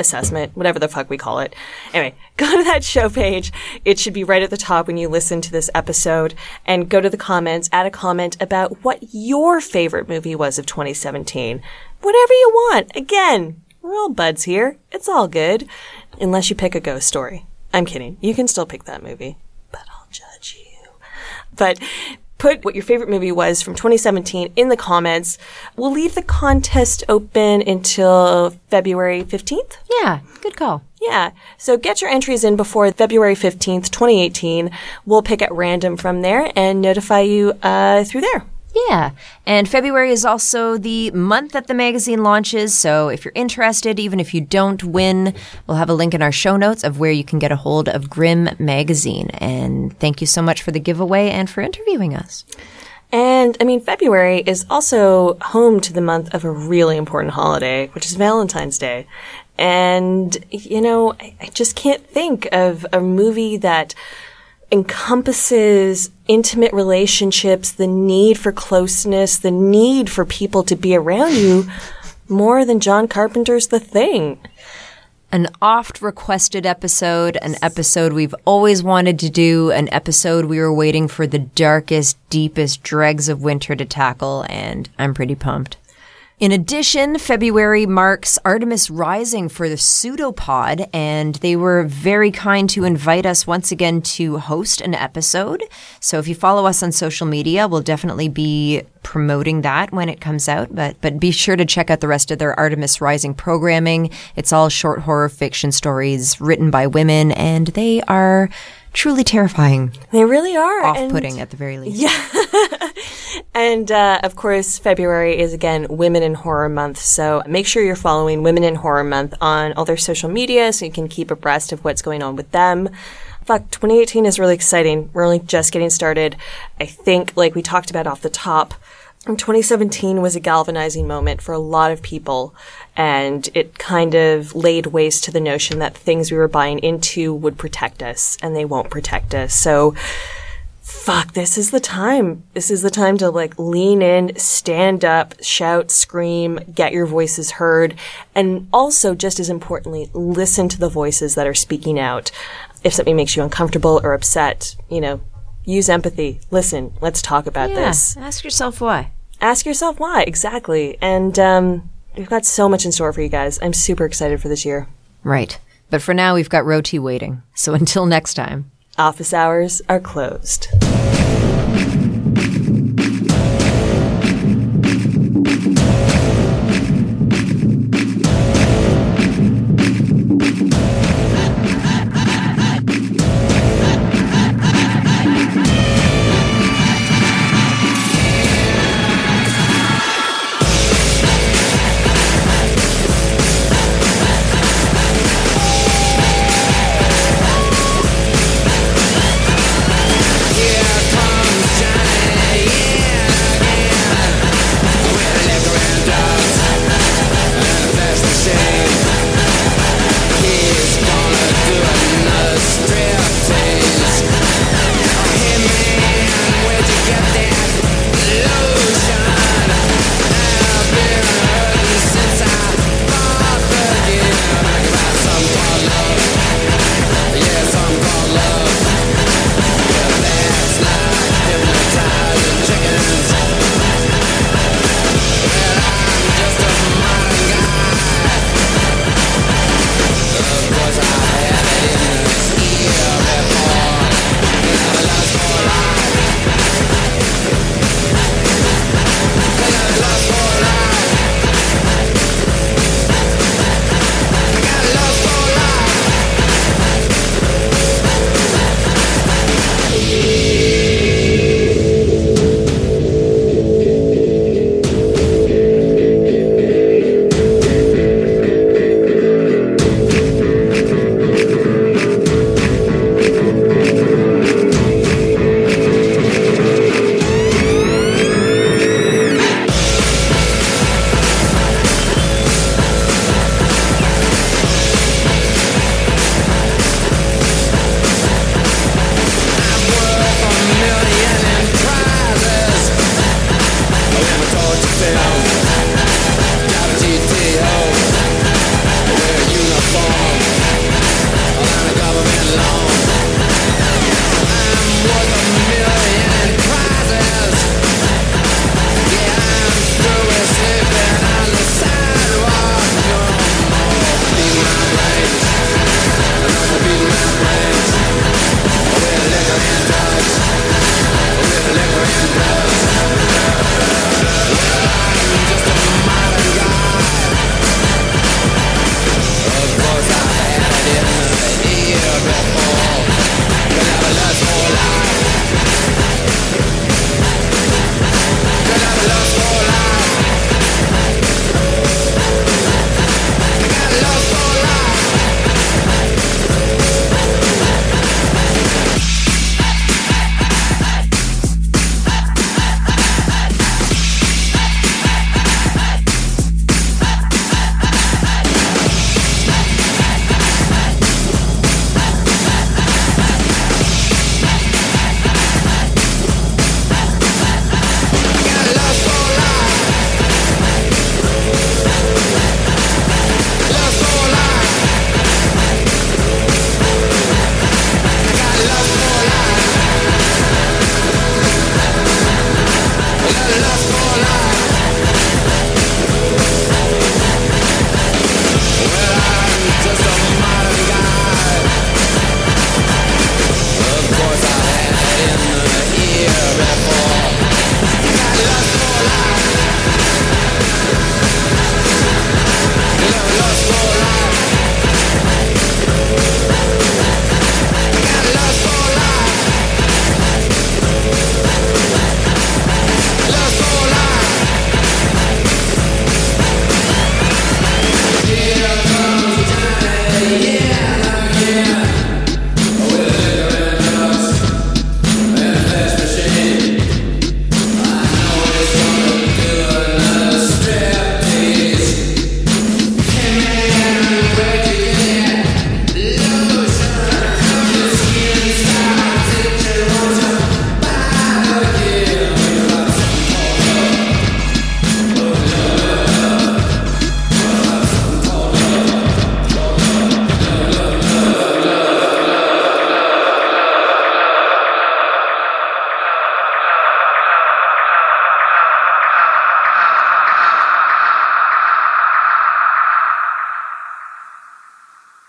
assessment, whatever the fuck we call it. Anyway, go to that show page. It should be right at the top when you listen to this episode and go to the comments, add a comment about what your favorite movie was of 2017. Whatever you want. Again, we're all buds here. It's all good. Unless you pick a ghost story. I'm kidding. You can still pick that movie, but I'll judge you but put what your favorite movie was from 2017 in the comments. We'll leave the contest open until February 15th. Yeah, good call. Yeah. So get your entries in before February 15th, 2018. We'll pick at random from there and notify you uh, through there. Yeah. And February is also the month that the magazine launches. So if you're interested, even if you don't win, we'll have a link in our show notes of where you can get a hold of Grim Magazine. And thank you so much for the giveaway and for interviewing us. And I mean, February is also home to the month of a really important holiday, which is Valentine's Day. And, you know, I, I just can't think of a movie that encompasses intimate relationships, the need for closeness, the need for people to be around you more than John Carpenter's The Thing. An oft requested episode, an episode we've always wanted to do, an episode we were waiting for the darkest, deepest dregs of winter to tackle, and I'm pretty pumped. In addition, February marks Artemis Rising for the Pseudopod, and they were very kind to invite us once again to host an episode. So if you follow us on social media, we'll definitely be promoting that when it comes out. But but be sure to check out the rest of their Artemis Rising programming. It's all short horror fiction stories written by women, and they are truly terrifying, They really are. off-putting at the very least. And uh, of course, February is again Women in Horror Month. So make sure you're following Women in Horror Month on all their social media so you can keep abreast of what's going on with them. Fuck, 2018 is really exciting. We're only just getting started. I think, like we talked about off the top, 2017 was a galvanizing moment for a lot of people, and it kind of laid waste to the notion that things we were buying into would protect us, and they won't protect us. So, fuck, this is the time. This is the time to like lean in, stand up, shout, scream, get your voices heard, and also, just as importantly, listen to the voices that are speaking out. If something makes you uncomfortable or upset, you know, use empathy. Listen, let's talk about Yeah, this. ask yourself why. Ask yourself why, exactly. And um, we've got so much in store for you guys. I'm super excited for this year. Right. But for now, we've got Roti waiting. So until next time. Office hours are closed.